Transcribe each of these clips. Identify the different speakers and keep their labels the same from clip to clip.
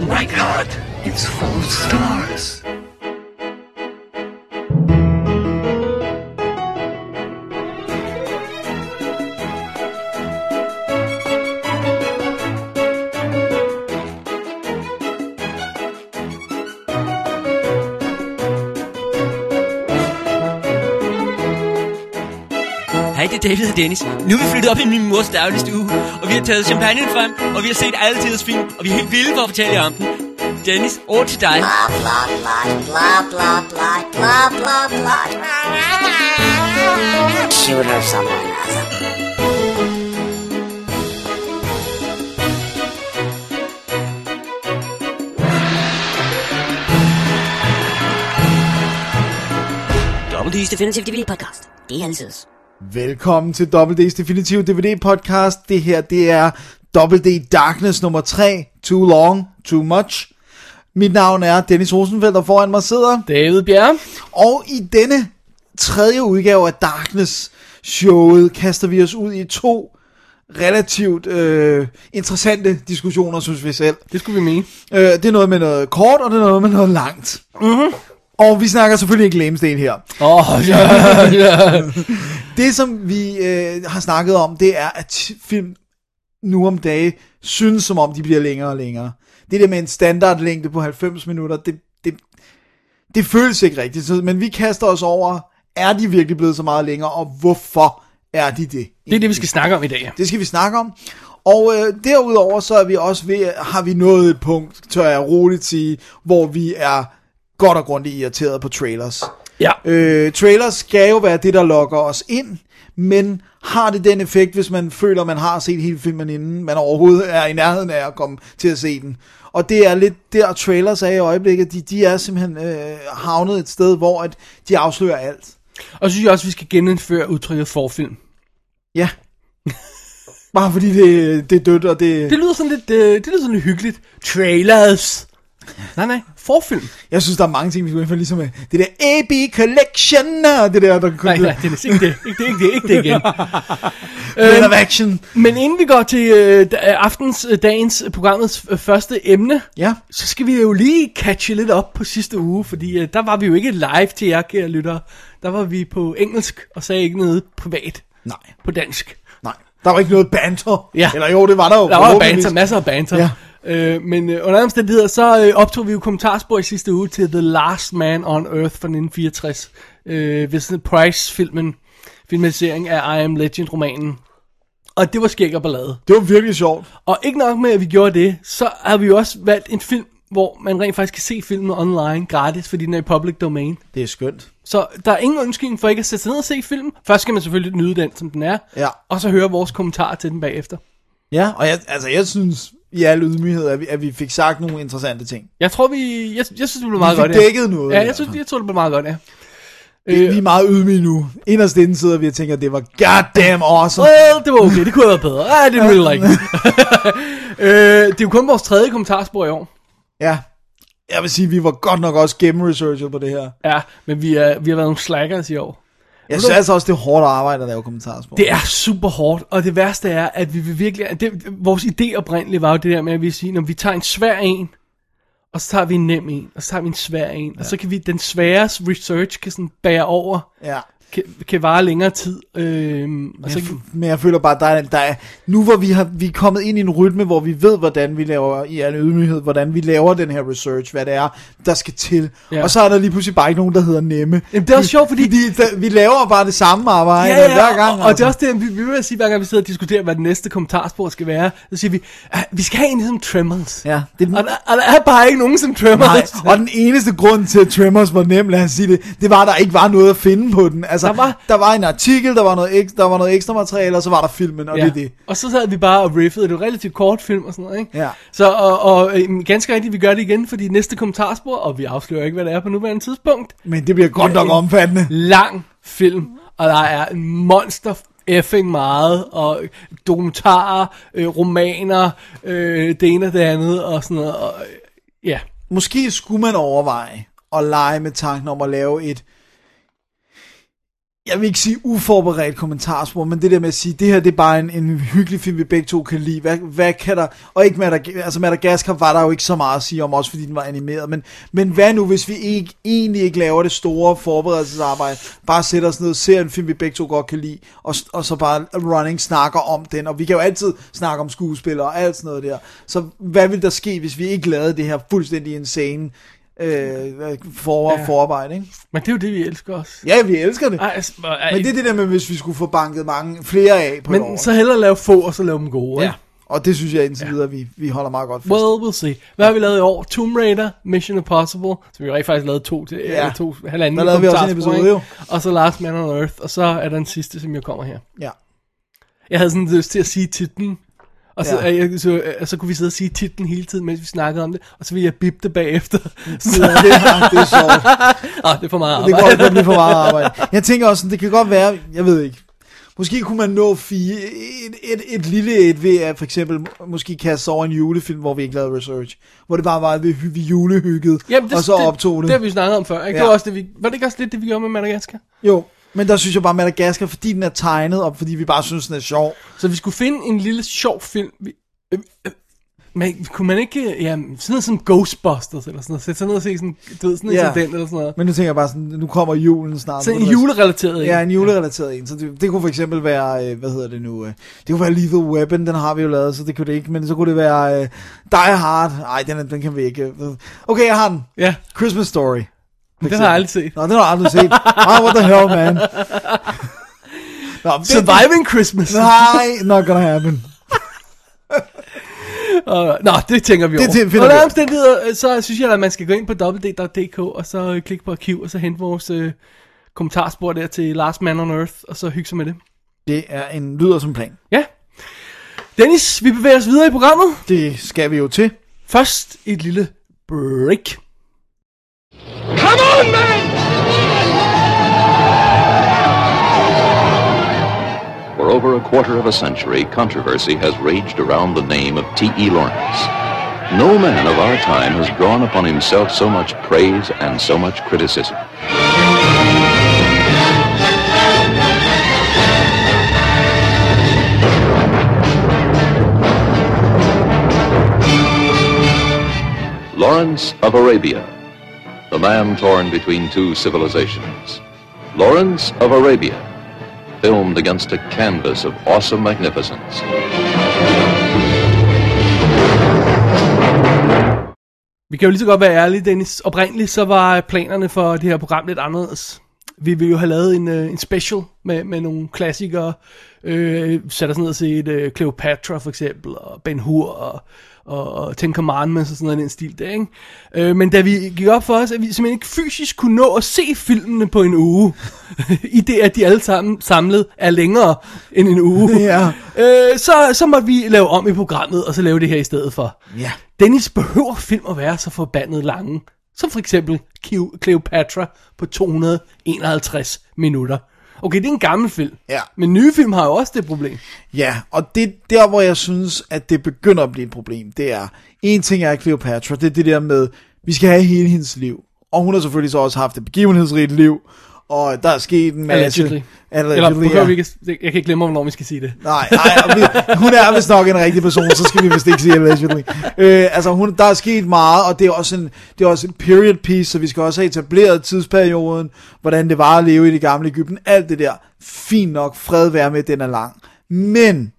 Speaker 1: My God, it's full of stars.
Speaker 2: Er David og Dennis. Nu er vi flyttet op i min mors dagligstue, og vi har taget champagne frem, og vi har set alle tiders film, og vi er helt vilde for at fortælle jer om den. Dennis, over til dig.
Speaker 3: blah blah blah blah blah blah blah blah blah. Shoot her someone has a
Speaker 2: Double D's Definitive DVD Podcast. Det er altid.
Speaker 4: Velkommen til WD's Definitive DVD podcast. Det her, det er WD Darkness nummer 3. Too long, too much. Mit navn er Dennis Rosenfeldt, og foran mig sidder.
Speaker 5: David Bjerre.
Speaker 4: Og i denne tredje udgave af Darkness showet kaster vi os ud i to relativt øh, interessante diskussioner, synes vi selv.
Speaker 5: Det skulle vi mene.
Speaker 4: Øh, det er noget med noget kort, og det er noget med noget langt. Mm-hmm. Og vi snakker selvfølgelig ikke Lemsten her.
Speaker 5: Åh, oh, ja, ja.
Speaker 4: Det, som vi øh, har snakket om, det er, at film nu om dage synes, som om de bliver længere og længere. Det der med en standardlængde på 90 minutter, det, det, det føles ikke rigtigt. Men vi kaster os over, er de virkelig blevet så meget længere, og hvorfor er de det?
Speaker 5: Det er det, vi skal snakke om i dag.
Speaker 4: Det skal vi snakke om. Og øh, derudover så er vi også ved, har vi nået et punkt, tør jeg roligt sige, hvor vi er godt og grundigt irriteret på trailers.
Speaker 5: Ja.
Speaker 4: Øh, trailers skal jo være det, der lokker os ind, men har det den effekt, hvis man føler, man har set hele filmen, inden man overhovedet er i nærheden af at komme til at se den. Og det er lidt der, trailers er i øjeblikket. De, de er simpelthen øh, havnet et sted, hvor at de afslører alt.
Speaker 5: Og så synes jeg også, vi skal genindføre udtrykket forfilm.
Speaker 4: Ja. Bare fordi det, det er dødt, og det...
Speaker 5: Det lyder sådan lidt, øh, det lyder sådan lidt hyggeligt. Trailers. Nej, nej. Forfilm.
Speaker 4: Jeg synes, der er mange ting, vi skulle indføre, ligesom med det der AB Collection, og det der, der
Speaker 5: Nej, nej, det er ikke det. Ikke det, ikke det, ikke det igen.
Speaker 4: Men of action.
Speaker 5: Men inden vi går til øh, da- aftens, øh, dagens, øh, programmets øh, første emne,
Speaker 4: Ja.
Speaker 5: så skal vi jo lige catche lidt op på sidste uge, fordi øh, der var vi jo ikke live til jer, kære lyttere. Der var vi på engelsk og sagde ikke noget privat
Speaker 4: Nej,
Speaker 5: på dansk.
Speaker 4: nej. Der var ikke noget banter.
Speaker 5: Ja.
Speaker 4: Eller jo, det var der jo.
Speaker 5: Der var banter, masser af banter.
Speaker 4: Ja.
Speaker 5: Øh, men øh, under omstændigheder, så øh, optog vi jo kommentarspor i sidste uge til The Last Man on Earth fra 1964. Øh, Vincent Price-filmen, filmatisering af I Am Legend-romanen. Og det var skæg og ballade.
Speaker 4: Det var virkelig sjovt.
Speaker 5: Og ikke nok med, at vi gjorde det, så har vi jo også valgt en film, hvor man rent faktisk kan se filmen online gratis, fordi den er i public domain.
Speaker 4: Det er skønt.
Speaker 5: Så der er ingen undskyldning for ikke at sætte sig ned og se filmen. Først skal man selvfølgelig nyde den, som den er.
Speaker 4: Ja.
Speaker 5: Og så høre vores kommentarer til den bagefter.
Speaker 4: Ja, og jeg, altså, jeg synes i al ydmyghed, at vi, at vi fik sagt nogle interessante ting.
Speaker 5: Jeg tror, vi... Jeg, jeg synes, det blev meget godt, ja.
Speaker 4: dækket noget, i
Speaker 5: Ja, jeg, synes, jeg tror, det blev meget godt, ja.
Speaker 4: Øh, vi er meget ydmyge nu. Inderst inden sidder vi og tænker, at det var goddamn awesome.
Speaker 5: Well, det var okay. Det kunne have været bedre. I didn't really like it. øh, det er jo kun vores tredje kommentarspor i år.
Speaker 4: Ja. Jeg vil sige, at vi var godt nok også gennemresearchet på det her.
Speaker 5: Ja, men vi, er, vi har været nogle slackers i år.
Speaker 4: Jeg synes altså også, det er hårdt arbejde at lave kommentarspor.
Speaker 5: Det er super hårdt, og det værste er, at vi vil virkelig... Det, vores idé oprindeligt var jo det der med, at vi siger, når vi tager en svær en, og så tager vi en nem en, og så tager vi en svær en, ja. og så kan vi, den svære research kan sådan bære over,
Speaker 4: Ja.
Speaker 5: Kan, kan vare længere tid. Øhm, og så, kan-
Speaker 4: Men jeg føler bare, der er, der er, nu hvor vi, har, vi er kommet ind i en rytme, hvor vi ved, hvordan vi laver, i al ydmyghed, hvordan vi laver den her research, hvad det er, der skal til.
Speaker 5: Ja.
Speaker 4: Og så er der lige pludselig bare ikke nogen, der hedder nemme.
Speaker 5: Jamen, det er også sjovt, fordi-
Speaker 4: fordi der, vi laver bare det samme arbejde
Speaker 5: Ja, ja,
Speaker 4: hver gang. altså.
Speaker 5: og, og det er også det, vi, vi vil sige, hver gang vi sidder og diskuterer, hvad det næste kommentarspor skal være, så siger vi, at vi skal have en ligesom Tremors.
Speaker 4: Ja, det er den,
Speaker 5: Og, der, og der er bare ikke nogen som Tremors.
Speaker 4: nej, og den eneste grund til, at Tremors var nem, lad os sige det, det var, at der ikke var noget at finde på den. Altså,
Speaker 5: Der var-
Speaker 4: der var en artikel, der var noget, der var noget ekstra materiale, og så var der filmen, og
Speaker 5: Ja.
Speaker 4: det er det.
Speaker 5: Og så sad vi bare og riffede. Det var en relativt kort film og sådan noget, ikke?
Speaker 4: Ja.
Speaker 5: Så, og, og øhm, ganske rigtigt, vi gør det igen, fordi næste kommentarspor, og vi afslører ikke, hvad det er på nuværende tidspunkt,
Speaker 4: Men det bliver godt nok omfattende.
Speaker 5: lang film, og der er en monster effing meget, og dokumentarer, øh, romaner, øh, det ene og det andet, og sådan noget, og, øh, ja.
Speaker 4: Måske skulle man overveje at lege med tanken om at lave et jeg vil ikke sige uforberedt kommentarspor, men det der med at sige, det her det er bare en, en hyggelig film, vi begge to kan lide. Hvad, hvad kan der, og ikke Madag, altså Madagaskar var der jo ikke så meget at sige om, også fordi den var animeret, men, men hvad nu, hvis vi ikke, egentlig ikke laver det store forberedelsesarbejde, bare sætter os ned og ser en film, vi begge to godt kan lide, og, og så bare running snakker om den, og vi kan jo altid snakke om skuespillere og alt sådan noget der. Så hvad vil der ske, hvis vi ikke lavede det her fuldstændig insane øh, for,
Speaker 5: Ja.
Speaker 4: forarbejde, ikke?
Speaker 5: Men det er jo det, vi elsker også.
Speaker 4: Ja, vi elsker det.
Speaker 5: Ej, altså, ej,
Speaker 4: Men det er det der med, hvis vi skulle få banket mange flere af på år.
Speaker 5: men så hellere lave få, og så lave dem gode.
Speaker 4: ja.
Speaker 5: ikke?
Speaker 4: Og det synes jeg indtil videre, vi, vi holder meget godt fast.
Speaker 5: Well, we'll see. Hvad har vi lavet i år? Tomb Raider, Mission Impossible, som vi jo rigtig faktisk lavede to til,
Speaker 4: Ja.
Speaker 5: to, halvanden
Speaker 4: Der lavede vi også en episode,
Speaker 5: ikke? Og så Last Man on Earth, og så er der den sidste, som jo kommer her.
Speaker 4: Ja.
Speaker 5: Jeg havde sådan lyst til at sige titlen, og så,
Speaker 4: Ja.
Speaker 5: jeg, så, øh, så kunne vi sidde og sige titlen hele tiden, mens vi snakkede om det, og så ville jeg bippe det bagefter. Så,
Speaker 4: Ja, det, er, det er sjovt.
Speaker 5: ah, det er for meget
Speaker 4: Det
Speaker 5: arbejde.
Speaker 4: går godt blive for meget arbejde. Jeg tænker også, det kan godt være, jeg ved ikke, måske kunne man nå fire, et, et, et lille et ved at for eksempel måske kaste sig over en julefilm, hvor vi ikke lavede research. Hvor det bare var, vi, vi julehyggede,
Speaker 5: Jamen, det,
Speaker 4: og så optog det.
Speaker 5: Det har vi snakket om før, ikke?
Speaker 4: Ja.
Speaker 5: Det var, også det, vi, var det ikke også lidt det, vi gjorde med Madagaskar?
Speaker 4: Jo, men der synes jeg bare, Madagaskar, fordi den er tegnet, og fordi vi bare synes, den er sjov.
Speaker 5: Så vi skulle finde en lille sjov film. Vi, øh, øh, men kunne man ikke, ja, sådan noget som Ghostbusters eller sådan noget, sætte sig ned og se sådan, du ved, sådan en
Speaker 4: Ja.
Speaker 5: som den eller sådan noget.
Speaker 4: Men nu tænker jeg bare sådan, nu kommer julen snart. Nu
Speaker 5: en
Speaker 4: er
Speaker 5: julerelateret, ikke?
Speaker 4: Ja, en julerelateret en. Så det, det kunne for eksempel være, øh, hvad hedder det nu? øh, Det kunne være Lethal Weapon, den har vi jo lavet, så det kunne det ikke. Men så kunne det være øh, Die Hard. Nej, den, den kan vi ikke. Okay, jeg har den.
Speaker 5: Ja,
Speaker 4: Christmas Story.
Speaker 5: Den har jeg aldrig set.
Speaker 4: Nå, den har jeg aldrig set. Ah, what the hell, man. Nå, det-
Speaker 5: Surviving Christmas.
Speaker 4: Nej, not gonna happen.
Speaker 5: Uh, nå, det tænker vi
Speaker 4: Det
Speaker 5: over.
Speaker 4: til- finder vi.
Speaker 5: omstændigheder, øh, så synes jeg, at man skal gå ind på www.dk, og så øh, klikke på arkiv, og så hente vores øh, kommentarspor der til Last Man on Earth, og så hygge sig med det.
Speaker 4: Det er en lyder som plan.
Speaker 5: Ja. Dennis, vi bevæger os videre i programmet.
Speaker 4: Det skal vi jo til.
Speaker 5: Først et lille break.
Speaker 1: Come on, man!
Speaker 6: For over a quarter of a century, controversy has raged around the name of T.E. Lawrence. No man of our time has drawn upon himself so much praise and so much criticism. Lawrence of Arabia, the man torn between two civilizations. Lawrence of Arabia, filmed against a canvas of awesome magnificence.
Speaker 5: Vi kan jo lige så godt være ærlige, Dennis. Oprindeligt så var planerne for det her program lidt anderledes. Vi ville jo have lavet en, øh, en special med, med nogle klassikere. Øh, sat os ned og set øh, Cleopatra for eksempel, og Ben Hur, og, og, og Ten Commandments og sådan noget i den stil der, ikke? Øh, men da vi gik op for os, at vi simpelthen ikke fysisk kunne nå at se filmene på en uge, i det at de alle sammen samlet er længere end en uge,
Speaker 4: Ja.
Speaker 5: øh, så, så måtte vi lave om i programmet, og så lave det her i stedet for.
Speaker 4: Ja.
Speaker 5: Dennis behøver film at være så forbandet lange. Som for eksempel Cleo- Cleopatra på 251 minutter. Okay, det er en gammel film.
Speaker 4: Ja.
Speaker 5: Men nye film har jo også det problem.
Speaker 4: Ja, og det der, hvor jeg synes, at det begynder at blive et problem, det er, en ting er Cleopatra, det er det der med, vi skal have hele hendes liv. Og hun har selvfølgelig så også haft et begivenhedsrigt liv, og der er sket en masse...
Speaker 5: Allegedly.
Speaker 4: Allegedly,
Speaker 5: Eller behøver
Speaker 4: ja.
Speaker 5: vi ikke, jeg kan ikke glemme, hvornår vi skal sige det.
Speaker 4: Nej, nej, vi, hun er vist nok en rigtig person, så skal vi vist ikke sige allegedly. Øh, altså, hun, der er sket meget, og det er, også en, det er også en period piece, så vi skal også have etableret tidsperioden, hvordan det var at leve i det gamle Ægypten, alt det der. Fint nok, fred være med, den er lang. Men,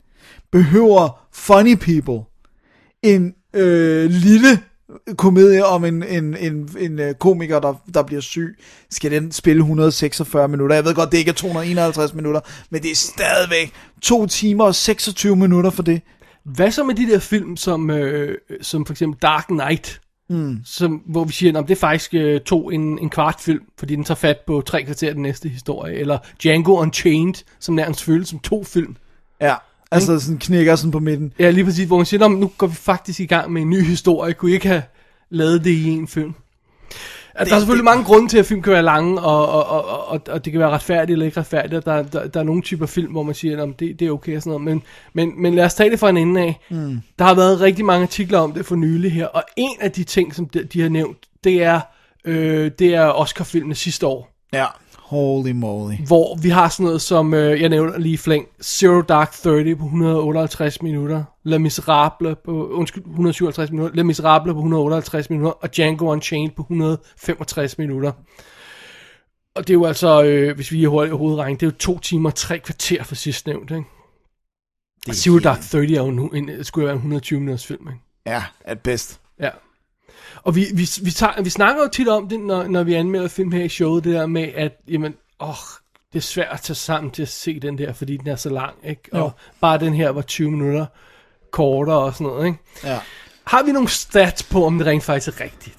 Speaker 4: behøver funny people en øh, lille komedie om en, en, en, en øh, komiker, der, der bliver syg, skal den spille 146 minutter. Jeg ved godt, det ikke er 251 minutter, men det er stadigvæk 2 timer og 26 minutter for det.
Speaker 5: Hvad så med de der film, som, øh, som for eksempel Dark Knight? Mm. Som, hvor vi siger, at det er faktisk øh, to en, en kvart film, fordi den tager fat på tre kvarter den næste historie. Eller Django Unchained, som nærmest føles som to film.
Speaker 4: Ja, altså sådan knækker sådan på midten.
Speaker 5: Ja, lige præcis, hvor man siger, "Nå, men nu går vi faktisk i gang med en ny historie. Kunne I ikke have lavet det i en film? Altså, der er selvfølgelig mange grunde til, at film kan være lange, og, og, og, og, og det kan være retfærdigt eller ikke retfærdigt. Der, der, der er nogle typer film, hvor man siger, at det, det er okay og sådan noget. Men, men, men lad os tage det fra en ende af. Mm. Der har været rigtig mange artikler om det for nylig her, og en af de ting, som de, de har nævnt, det er, øh, det er Oscar-filmene sidste år.
Speaker 4: Ja. Holy moly.
Speaker 5: hvor vi har sådan noget som, øh, jeg nævner lige i flæng, Zero Dark Thirty på 158 minutter, Les Miserables på, undskyld, 157 minutter, Les Miserables på 158 minutter, og Django Unchained på 165 minutter. Og det er jo altså, øh, hvis vi er hurtigt hovedregning, det er jo to timer, tre kvarter for sidst nævnt, ikke? Og Zero Dark Thirty er jo nu, en, skulle jo være en 120 minutters film, ikke?
Speaker 4: Ja, at bedst.
Speaker 5: Ja. Og vi, vi, vi, tager, vi snakker jo tit om det, når, når vi anmelder film her i showet, det der med, at jamen, åh, det er svært at tage sammen til at se den der, fordi den er så lang, ikke? Og
Speaker 4: Jo.
Speaker 5: bare den her var 20 minutter kortere og sådan noget, ikke?
Speaker 4: Ja.
Speaker 5: Har vi nogle stats på, om det rent faktisk er rigtigt?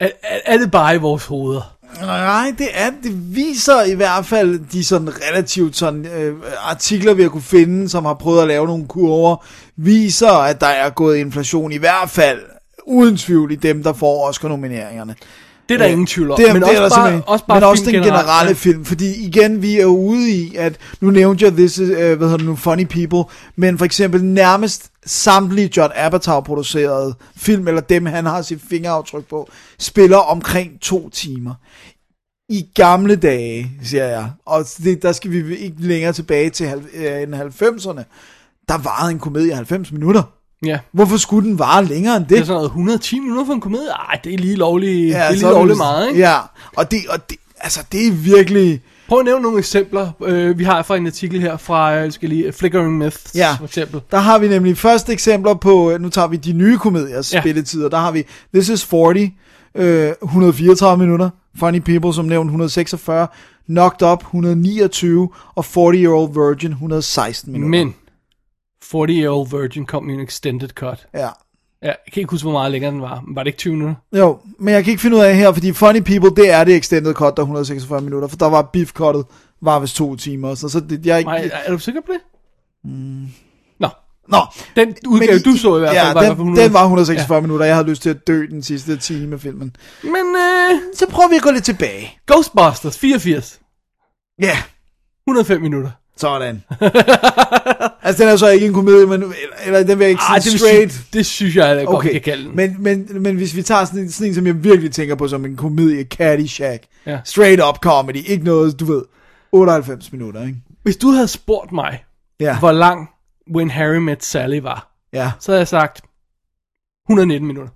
Speaker 5: Er, er, er det bare i vores hoveder?
Speaker 4: Nej, det er det viser i hvert fald de sådan relativt sådan øh, artikler vi har kunne finde, som har prøvet at lave nogle kurver, viser at der er gået inflation i hvert fald uden tvivl i dem der får Oscar nomineringerne.
Speaker 5: Det er der ingen tvivl om.
Speaker 4: Det er,
Speaker 5: men
Speaker 4: det er
Speaker 5: også,
Speaker 4: der
Speaker 5: bare, også bare
Speaker 4: men også den
Speaker 5: generelt,
Speaker 4: generelle
Speaker 5: ja.
Speaker 4: film, fordi igen, vi er ude i, at nu nævnte jeg this is, uh, hvad hedder det nu, Funny People, men for eksempel nærmest samtlige John Apatow producerede film, eller dem han har sit fingeraftryk på, spiller omkring to timer. I gamle dage, siger jeg, og det, der skal vi ikke længere tilbage til øh, end 90'erne, der varede en komedie 90 minutter.
Speaker 5: Ja.
Speaker 4: Hvorfor skulle den vare længere end det?
Speaker 5: Det er sådan noget 110 minutter for en komedie. Ej, det er lige lovligt, ja, det er lige lovligt
Speaker 4: det-
Speaker 5: meget, ikke?
Speaker 4: Ja, og det, og det, altså det er virkelig...
Speaker 5: Prøv at nævne nogle eksempler. Øh, vi har fra en artikel her fra, øh, skal lige, Flickering Myths,
Speaker 4: Ja.
Speaker 5: for eksempel.
Speaker 4: Der har vi nemlig første eksempler på, nu tager vi de nye komediers
Speaker 5: ja.
Speaker 4: spilletider. Der har vi This is 40, øh, 134 minutter. Funny People, som nævnt, 146. Knocked Up, 129. Og 40 Year Old Virgin, 116 minutter.
Speaker 5: Men 40 Year Old Virgin kom i en extended cut.
Speaker 4: Ja.
Speaker 5: Ja, jeg kan ikke huske, hvor meget længere den var. Men var det ikke 20 minutter?
Speaker 4: Jo, men jeg kan ikke finde ud af her, fordi Funny People, det er det extended cut, der er 146 minutter. For der var beef cuttet, var vist to timer. Så, så det, jeg er ikke...
Speaker 5: Nej, er du sikker på det? Mm. Nå,
Speaker 4: Nå,
Speaker 5: den udgave,
Speaker 4: men
Speaker 5: du så i hvert fald,
Speaker 4: ja,
Speaker 5: var
Speaker 4: den,
Speaker 5: 100.
Speaker 4: den var 146 ja. minutter. Jeg havde lyst til at dø den sidste time af filmen.
Speaker 5: Men øh,
Speaker 4: Så prøver vi at gå lidt tilbage.
Speaker 5: Ghostbusters 84,
Speaker 4: Ja,
Speaker 5: 105 minutter.
Speaker 4: Sådan. altså, den er så ikke en komedie, men, eller, den vil jeg ikke
Speaker 5: Ej,
Speaker 4: sige
Speaker 5: det,
Speaker 4: straight.
Speaker 5: Synes, det synes jeg, at godt,
Speaker 4: Okay,
Speaker 5: kan kalde den.
Speaker 4: men, men, men hvis vi tager sådan en, sådan en, som jeg virkelig tænker på som en komedie, Caddyshack.
Speaker 5: Ja.
Speaker 4: Straight up comedy, ikke noget, du ved, 98 minutter, ikke?
Speaker 5: Hvis du havde spurgt mig,
Speaker 4: Ja,
Speaker 5: hvor lang When Harry Met Sally var,
Speaker 4: ja.
Speaker 5: så havde jeg sagt 119 minutter.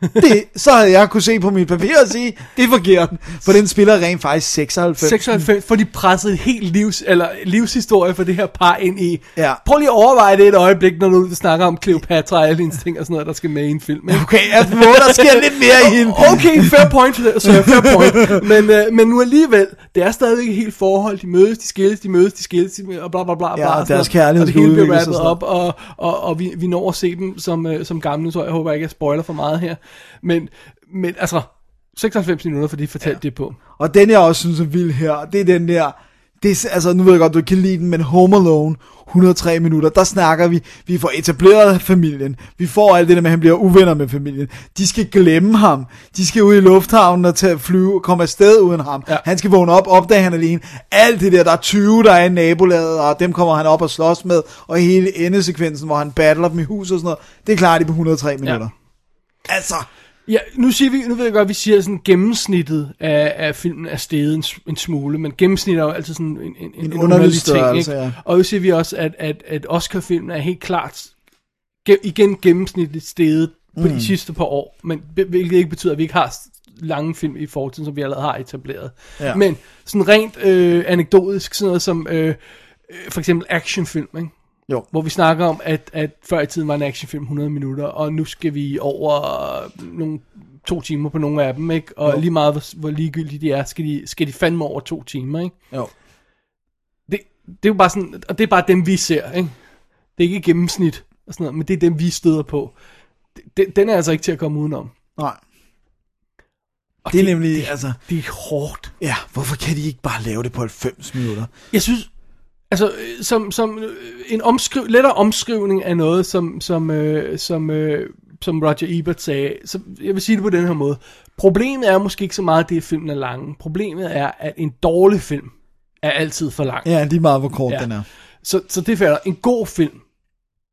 Speaker 4: Det, så havde jeg kunne se på mit papir og sige, det er forkert, for den spiller rent faktisk 96.
Speaker 5: 96, for de pressede helt livs, eller livshistorie for det her par ind i.
Speaker 4: Ja.
Speaker 5: Prøv lige at overveje det et øjeblik, når du snakker om Cleopatra og alle hendes ting og sådan noget, der skal med i en film. Ikke?
Speaker 4: Okay, at hvor der sker lidt mere i hende.
Speaker 5: Okay, fair point, så fair point. Men, øh, men nu alligevel, det er stadigvæk et helt forhold. De mødes, de skilles, de mødes, de skilles, de, og bla bla bla.
Speaker 4: Ja,
Speaker 5: bla,
Speaker 4: og deres kærlighed
Speaker 5: Og det hele bliver rappet op, og, og, og vi, vi når at se dem som, øh, som gamle, så jeg håber ikke, jeg spoiler for meget her. Men, men altså, 96 minutter, for de fortalte ja. det på.
Speaker 4: Og den jeg også synes er vild her, det er den der, det er, altså nu ved jeg godt, du kan lide den, men Home Alone, 103 minutter, der snakker vi, vi får etableret familien, vi får alt det der med, at han bliver uvenner med familien, de skal glemme ham, de skal ud i lufthavnen og tage flyve, komme afsted uden ham,
Speaker 5: Ja.
Speaker 4: ja. han skal vågne op, opdage han alene, alt det der, der er 20, der er i nabolaget, og dem kommer han op og slås med, og hele endesekvensen, hvor han battler dem i hus og sådan noget, det klarer de på 103 minutter. Altså,
Speaker 5: Ja, nu, siger vi, nu ved jeg godt, at vi siger, sådan gennemsnittet af, af filmen er steget en, en smule, men gennemsnittet er jo altid sådan en, en, en, en
Speaker 4: underlig
Speaker 5: underlig ting. Ikke?
Speaker 4: ja.
Speaker 5: Og nu siger vi også, at, at, at Oscar-filmen er helt klart ge, igen gennemsnitligt steget på
Speaker 4: Mm.
Speaker 5: de sidste par år, men hvilket ikke betyder, at vi ikke har lange film i fortiden, som vi allerede har etableret.
Speaker 4: Ja.
Speaker 5: Men sådan rent øh, anekdotisk, sådan noget som øh, øh, for eksempel actionfilm, ikke?
Speaker 4: Jo.
Speaker 5: Hvor vi snakker om, at, at før i tiden var en actionfilm 100 minutter, og nu skal vi over øh, nogle to timer på nogle af dem, ikke? Og
Speaker 4: Jo.
Speaker 5: lige meget, hvor, hvor ligegyldige de er, skal de, skal de fandme over to timer, ikke?
Speaker 4: jo.
Speaker 5: Det, det er jo bare sådan, og det er bare dem, vi ser, ikke? Det er ikke gennemsnit og sådan noget, men det er dem, vi støder på. Den, den er altså ikke til at komme udenom.
Speaker 4: Nej.
Speaker 5: Og
Speaker 4: Det er nemlig, altså,
Speaker 5: Det er hårdt.
Speaker 4: ja, hvorfor kan de ikke bare lave det på 90 minutter?
Speaker 5: Jeg synes, altså, øh, som, som øh, en omskriv, lettere omskrivning af noget, som, som, øh, som, øh, som Roger Ebert sagde, så jeg vil sige det på den her måde. Problemet er måske ikke så meget, det at filmen er lang. Problemet er, at en dårlig film er altid for lang.
Speaker 4: Ja, lige meget hvor kort
Speaker 5: Ja.
Speaker 4: den er.
Speaker 5: Så, så det er. En god film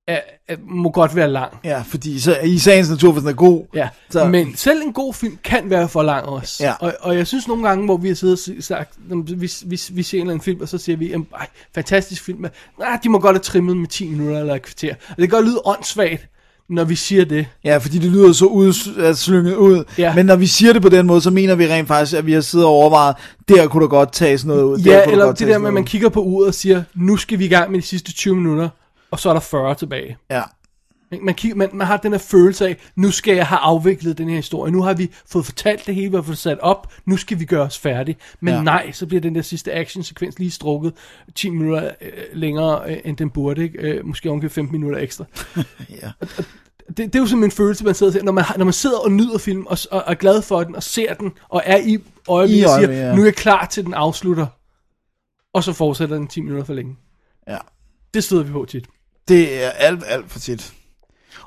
Speaker 5: er, er, må godt være lang.
Speaker 4: Ja, fordi så, i sagens natur, hvis den er god,
Speaker 5: Ja,
Speaker 4: Så-
Speaker 5: men selv en god film kan være for lang også.
Speaker 4: Ja.
Speaker 5: Og, og jeg synes nogle gange, hvor vi har siddet og sagt, vi, vi, vi, ser en eller anden film, og så siger vi, ej, fantastisk film, men ah, de må godt have trimmet med 10 minutter eller et kvarter. Og det kan godt lyde åndssvagt, når vi siger det.
Speaker 4: Ja, fordi det lyder så ud, altså, slynget ud.
Speaker 5: Ja.
Speaker 4: Men når vi siger det på den måde, så mener vi rent faktisk, at vi har siddet og overvejet, der kunne der godt tages noget ud.
Speaker 5: Ja, eller det der med, at man kigger på uret og siger, nu skal vi i gang med de sidste 20 minutter, og så er der 40 tilbage.
Speaker 4: Ja.
Speaker 5: Man, kigger, man, man har den her følelse af, nu skal jeg have afviklet den her historie. Nu har vi fået fortalt det hele, vi har fået sat op. Nu skal vi gøre os færdige. Men
Speaker 4: Ja.
Speaker 5: nej, så bliver den der sidste actionsekvens lige strukket 10 minutter øh, længere, øh, end den burde. Ikke? Øh, måske ungefær 15 minutter ekstra.
Speaker 4: Ja.
Speaker 5: Det, det er jo sådan en følelse, man sidder ser, når man, når man sidder og nyder film, og, og er glad for den, og ser den, og er i øjeblikket, og siger,
Speaker 4: ja.
Speaker 5: nu er jeg klar til, den afslutter. Og så fortsætter den 10 minutter for længe.
Speaker 4: ja.
Speaker 5: Det støder vi på tit.
Speaker 4: Det er alt, alt for tit.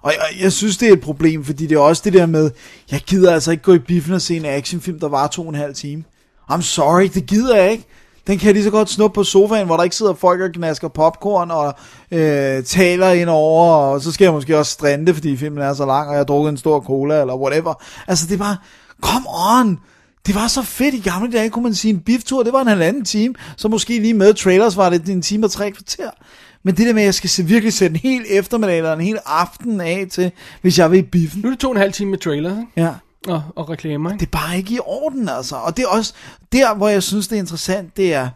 Speaker 4: Og jeg, jeg synes, det er et problem, fordi det er også det der med, jeg gider altså ikke gå i biffen og se en actionfilm, der var to og en halv time. I'm sorry, det gider jeg ikke. Den kan jeg lige så godt snuppe på sofaen, hvor der ikke sidder folk og gnasker popcorn og øh, taler ind over, og så skal jeg måske også strande, fordi filmen er så lang, og jeg har drukket en stor cola, eller whatever. Altså, det er bare, come on! Det var så fedt i gamle dage, kunne man sige, en biftur, det var en halvanden time, så måske lige med trailers var det en time og tre kvarter. Men det der med, at jeg skal virkelig sætte en hel eftermiddag eller en hel aften af til, hvis jeg vil i biffen.
Speaker 5: Nu er det to og en halv time med trailer?
Speaker 4: Ja,
Speaker 5: Og, og reklamer. Ikke?
Speaker 4: det er bare ikke i orden, altså. Og det er også der, hvor jeg synes, det er interessant, det er,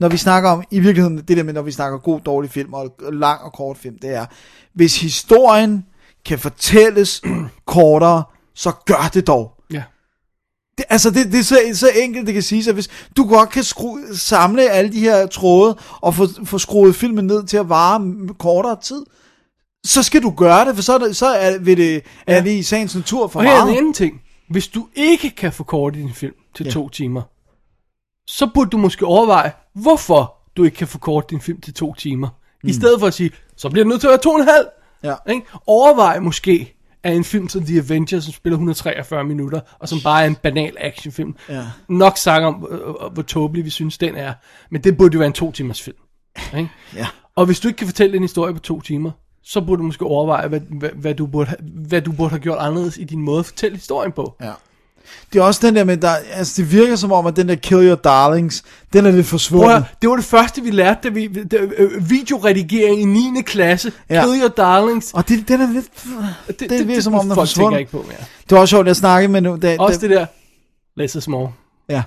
Speaker 4: når vi snakker om, i virkeligheden, det der med, når vi snakker god, dårlig film, og lang og kort film, det er, hvis historien kan fortælles kortere, så gør det dog. Det, altså, det, det er så, så enkelt, det kan sige, at hvis du godt kan skru, samle alle de her tråde, og få, få skruet filmen ned til at vare kortere tid, så skal du gøre det, for så er det, så er, vil det, ja. er det i sagens natur for
Speaker 5: Og her er en
Speaker 4: meget.
Speaker 5: anden ting. Hvis du ikke kan forkorte din film til
Speaker 4: Ja.
Speaker 5: ja. to timer, så burde du måske overveje, hvorfor du ikke kan forkorte din film til to timer. Mm. I stedet for at sige, så bliver det nødt til at være to og en halv.
Speaker 4: Ja.
Speaker 5: Ikke? Overvej måske, at en film som The Avengers, som spiller 143 minutter, og som bare er en banal actionfilm,
Speaker 4: Ja.
Speaker 5: nok sagt om, øh, øh, hvor tåbelig vi synes, den er. Men det burde jo være en to timers film. Ikke?
Speaker 4: Ja.
Speaker 5: Og hvis du ikke kan fortælle en historie på to timer, så burde du måske overveje, hvad, hvad, hvad, du burde, hvad du burde have gjort anderledes i din måde at fortælle historien på.
Speaker 4: Ja. Det er også den der med, der, altså det virker som om, at den der Kill Your Darlings, den er lidt
Speaker 5: Prøv at
Speaker 4: forsvundet.
Speaker 5: høre, det var det første, vi lærte, da vi da, øh, videoredigering i 9. klasse.
Speaker 4: Ja.
Speaker 5: Ja. Kill your darlings.
Speaker 4: Og det, den er lidt...
Speaker 5: Det,
Speaker 4: det virker som om, den er forsvundet.
Speaker 5: tænker ikke på mere.
Speaker 4: Det var også sjovt, jeg snakkede med nu. Da,
Speaker 5: Også
Speaker 4: da,
Speaker 5: det der, less is more.
Speaker 4: Ja.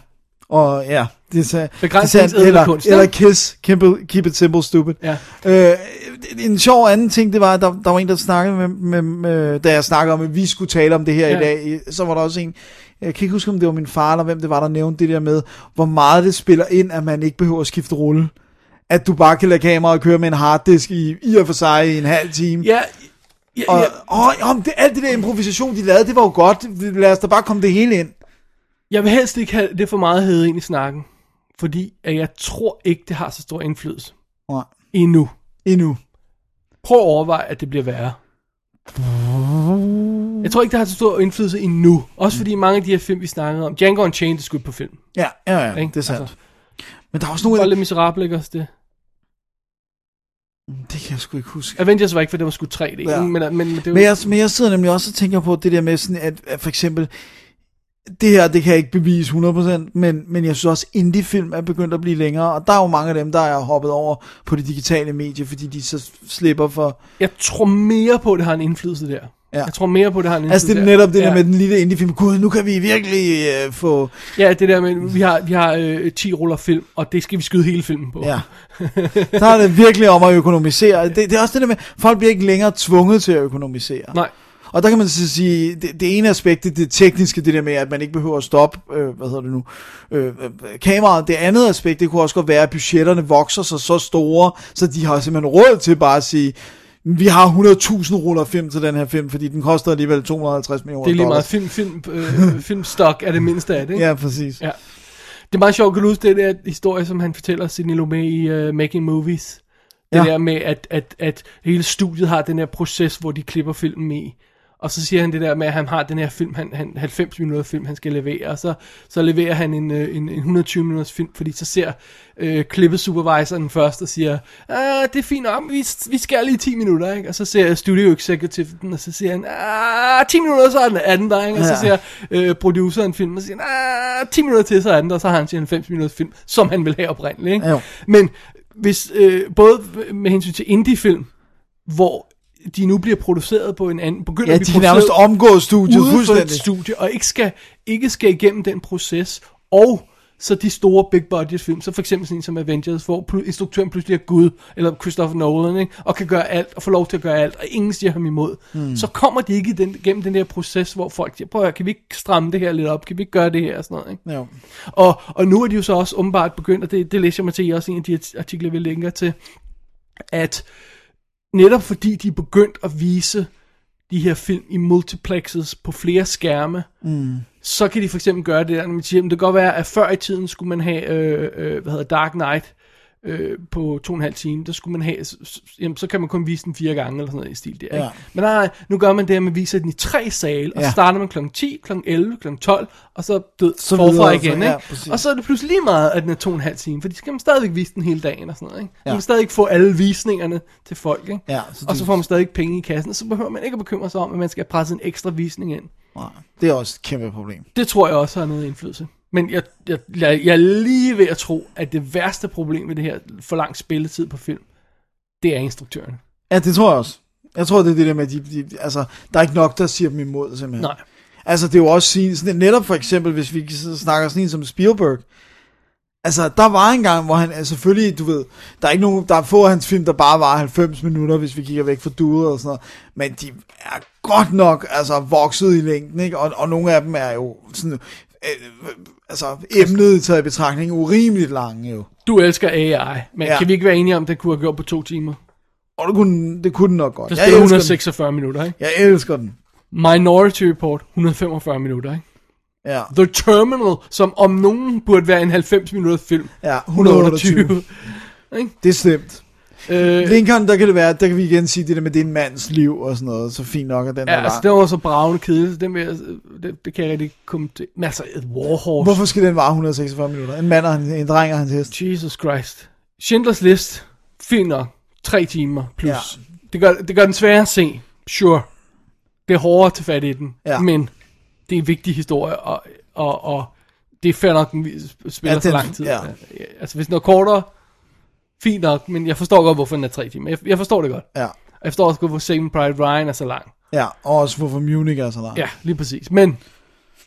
Speaker 4: Og ja, det.
Speaker 5: Begrænsningsædende
Speaker 4: det er sandt.
Speaker 5: kunst,
Speaker 4: eller, eller? Kiss, keep it, keep it simple, stupid.
Speaker 5: Ja.
Speaker 4: Øh, en sjov anden ting, det var, at der, der var en, der snakkede med, med, med, da jeg snakkede om, at vi skulle tale om det her ja. i
Speaker 5: Ja.
Speaker 4: dag, så var der også en, jeg kan ikke huske, om det var min far, eller hvem det var, der nævnte det der med, hvor meget det spiller ind, at man ikke behøver at skifte rulle. At du bare kan lade kameraet køre med en harddisk i, i og for sig i en halv time.
Speaker 5: Ja, ja,
Speaker 4: Og,
Speaker 5: ja.
Speaker 4: og, og det, alt det der improvisation, de lavede, det var jo godt. Lad os da bare komme det hele ind.
Speaker 5: Jeg vil helst ikke have det for meget hed ind i snakken. Fordi at jeg tror ikke, det har så stor indflydelse.
Speaker 4: Nej.
Speaker 5: Endnu.
Speaker 4: Endnu.
Speaker 5: Prøv at overveje, at det bliver værre. Jeg tror ikke, det har så stor indflydelse endnu. Også fordi mange af de her film, vi snakkede om. Django Unchained er skudt på film.
Speaker 4: Ja, ja, ja,
Speaker 5: Ikke?
Speaker 4: det er sandt.
Speaker 5: Altså,
Speaker 4: Men der er også nogle...
Speaker 5: Og Le Miserable, ikke også det?
Speaker 4: Det kan jeg sgu ikke huske.
Speaker 5: Avengers var ikke, for det var skudt 3D.
Speaker 4: Ja.
Speaker 5: Men, men, men, det var,
Speaker 4: Men jeg, men jeg sidder nemlig også og tænker på det der med sådan, at, at for eksempel, det her, det kan jeg ikke bevise 100%, men, men jeg synes også, indie-film er begyndt at blive længere, og der er jo mange af dem, der er hoppet over på det digitale medie, fordi de så slipper for...
Speaker 5: jeg tror mere på, at det har en indflydelse der.
Speaker 4: Ja.
Speaker 5: Jeg tror mere på, det har en
Speaker 4: Altså det er netop det
Speaker 5: ja.
Speaker 4: der med den lille indie-film, gud, nu kan vi virkelig øh, få...
Speaker 5: Ja, det der med, vi har, vi har øh, 10 ruller film, og det skal vi skyde hele filmen på.
Speaker 4: Ja. Der er det virkelig om at økonomisere. Det, det er også det der med, folk bliver ikke længere tvunget til at økonomisere.
Speaker 5: Nej,
Speaker 4: Og der kan man så sige, det, det ene aspekt, det, det tekniske, det der med, at man ikke behøver at stoppe, øh, hvad hedder det nu, øh, øh, kameraet. Det andet aspekt, det kunne også godt være, at budgetterne vokser sig så store, så de har simpelthen råd til bare at sige, vi har 100.000 ruller film til den her film, fordi den koster alligevel 250 millioner
Speaker 5: det er lige meget film, film, øh, filmstok er det mindste af det. Ikke?
Speaker 4: Ja, præcis.
Speaker 5: Ja. Det er meget sjovt, kan du huske det der historie, som han fortæller Sidney Lumet i uh, Making Movies? Det
Speaker 4: Ja.
Speaker 5: der med, at, at, at hele studiet har den her proces, hvor de klipper filmen i. Og så siger han det der med, at han har den her film, han, han 90 minutter film, han skal levere, og så, så leverer han en, øh, en, en 120 minutters film, fordi så ser øh, klippesupervisoren først og siger, ah, det er fint nok, vi, vi skal lige 10 minutter, ikke? Og så ser studio executive den, og så siger han, ah, 10 minutter, så er den anden der, ikke? Og så siger øh, produceren film, og siger ah, 10 minutter til, så er den der, og så har han sin 90 minutters film, som han vil have oprindeligt, ikke?
Speaker 4: Jo.
Speaker 5: Men hvis, øh, både med hensyn til indie-film, hvor de nu bliver produceret på en anden, begynder
Speaker 4: Ja,
Speaker 5: at
Speaker 4: de
Speaker 5: blive
Speaker 4: kan nærmest omgå studiet
Speaker 5: uden for et studie, og ikke skal, ikke skal igennem den proces, og så de store big budget film, så for eksempel sådan en som Avengers, hvor instruktøren pludselig er Gud, eller Christopher Nolan, ikke? og kan gøre alt, og få lov til at gøre alt, og ingen siger ham imod, mm. så kommer de ikke den, gennem den der proces, hvor folk siger, prøv at kan vi ikke stramme det her lidt op, kan vi ikke gøre det her, og sådan noget, ikke?
Speaker 4: Jo.
Speaker 5: Og, og nu er de jo så også åbenbart begyndt, og det, det læser jeg mig til i også en af de artikler, vi linker til, at netop fordi de er begyndt at vise de her film i multiplexes på flere skærme, mm. så kan de for eksempel gøre det der, når man siger, det kan godt være, at før i tiden skulle man have, øh, øh, hvad hedder Dark Knight, øh, på to og en halv time, der skulle man have, jamen, så kan man kun vise den fire gange, eller sådan noget i stil der, ikke?
Speaker 4: Ja.
Speaker 5: Men nej, nu gør man det, at man viser den i tre sale, og
Speaker 4: Ja.
Speaker 5: så starter man kl. 10, kl. 11, kl. 12, og så død
Speaker 4: Så
Speaker 5: forfra igen,
Speaker 4: så-
Speaker 5: ikke?
Speaker 4: ja, præcis.
Speaker 5: og så er det pludselig lige meget, at den er to og en halv time, for de skal man stadigvæk vise den hele dagen og sådan noget, ikke?
Speaker 4: Ja.
Speaker 5: Man kan stadig få alle visningerne til folk, ikke?
Speaker 4: Ja, så
Speaker 5: og så får man stadig penge i kassen, og så behøver man ikke at bekymre sig om, at man skal presse en ekstra visning ind.
Speaker 4: Nej, det er også et kæmpe problem.
Speaker 5: Det tror jeg også har noget indflydelse. Men jeg, jeg, jeg, jeg er lige ved at tro, at det værste problem med det her for lang spilletid på film, det er instruktøren.
Speaker 4: Ja, det tror jeg også. Jeg tror, det er det der med, at de, de, altså, der er ikke nok, der siger dem imod, simpelthen.
Speaker 5: Nej.
Speaker 4: Altså, det er jo også sin, sådan, netop for eksempel, hvis vi snakker sådan en som Spielberg, altså, der var en gang, hvor han, altså, selvfølgelig, du ved, der er ikke nogen, der er få af hans film, der bare var 90 minutter, hvis vi kigger væk fra duet og sådan noget, men de er godt nok, altså, vokset i længden, ikke? Og, og nogle af dem er jo sådan, øh, altså, emnet taget i betragtning urimeligt lange jo.
Speaker 5: Du elsker AI, men
Speaker 4: Ja.
Speaker 5: kan vi ikke være enige om, at det kunne have gjort på to timer?
Speaker 4: Og det kunne, det kunne den nok godt. Jeg
Speaker 5: spiller
Speaker 4: elsker den.
Speaker 5: 146 minutter, ikke?
Speaker 4: Jeg elsker den.
Speaker 5: Minority Report, 145 minutter, ikke?
Speaker 4: Ja,
Speaker 5: The Terminal, som om nogen burde være en 90 minutter film,
Speaker 4: ja
Speaker 5: 128.
Speaker 4: 128. Det er slemt.
Speaker 5: Øh,
Speaker 4: Lincoln, der kan det være, der kan vi igen sige det der med, det er en mands liv og sådan noget, så fint nok, at den
Speaker 5: ja,
Speaker 4: er
Speaker 5: altså,
Speaker 4: lang.
Speaker 5: det var så bravende kedeligt, så den vil jeg, det, det kan jeg rigtig komme til. Men altså, et Warhorse.
Speaker 4: Hvorfor skal den vare 146 minutter? En mand og en, en dreng og hans hest.
Speaker 5: Jesus Christ. Schindlers List, fint nok. Tre timer plus.
Speaker 4: Ja.
Speaker 5: Det, gør, det gør den sværere at se, sure. Det er hårdere at tage fat i den,
Speaker 4: Ja.
Speaker 5: men det er en vigtig historie, og, og, og det er fair nok, den spiller
Speaker 4: Ja,
Speaker 5: ja, så
Speaker 4: den-
Speaker 5: lang tid.
Speaker 4: ja.
Speaker 5: Altså hvis den er kortere, fint nok, men jeg forstår godt, hvorfor den er tre timer. Jeg, jeg forstår det godt.
Speaker 4: Ja,
Speaker 5: Og jeg forstår også godt, hvorfor Saving Private Ryan er så lang.
Speaker 4: ja, og også hvorfor Munich er så lang.
Speaker 5: Ja, lige præcis. Men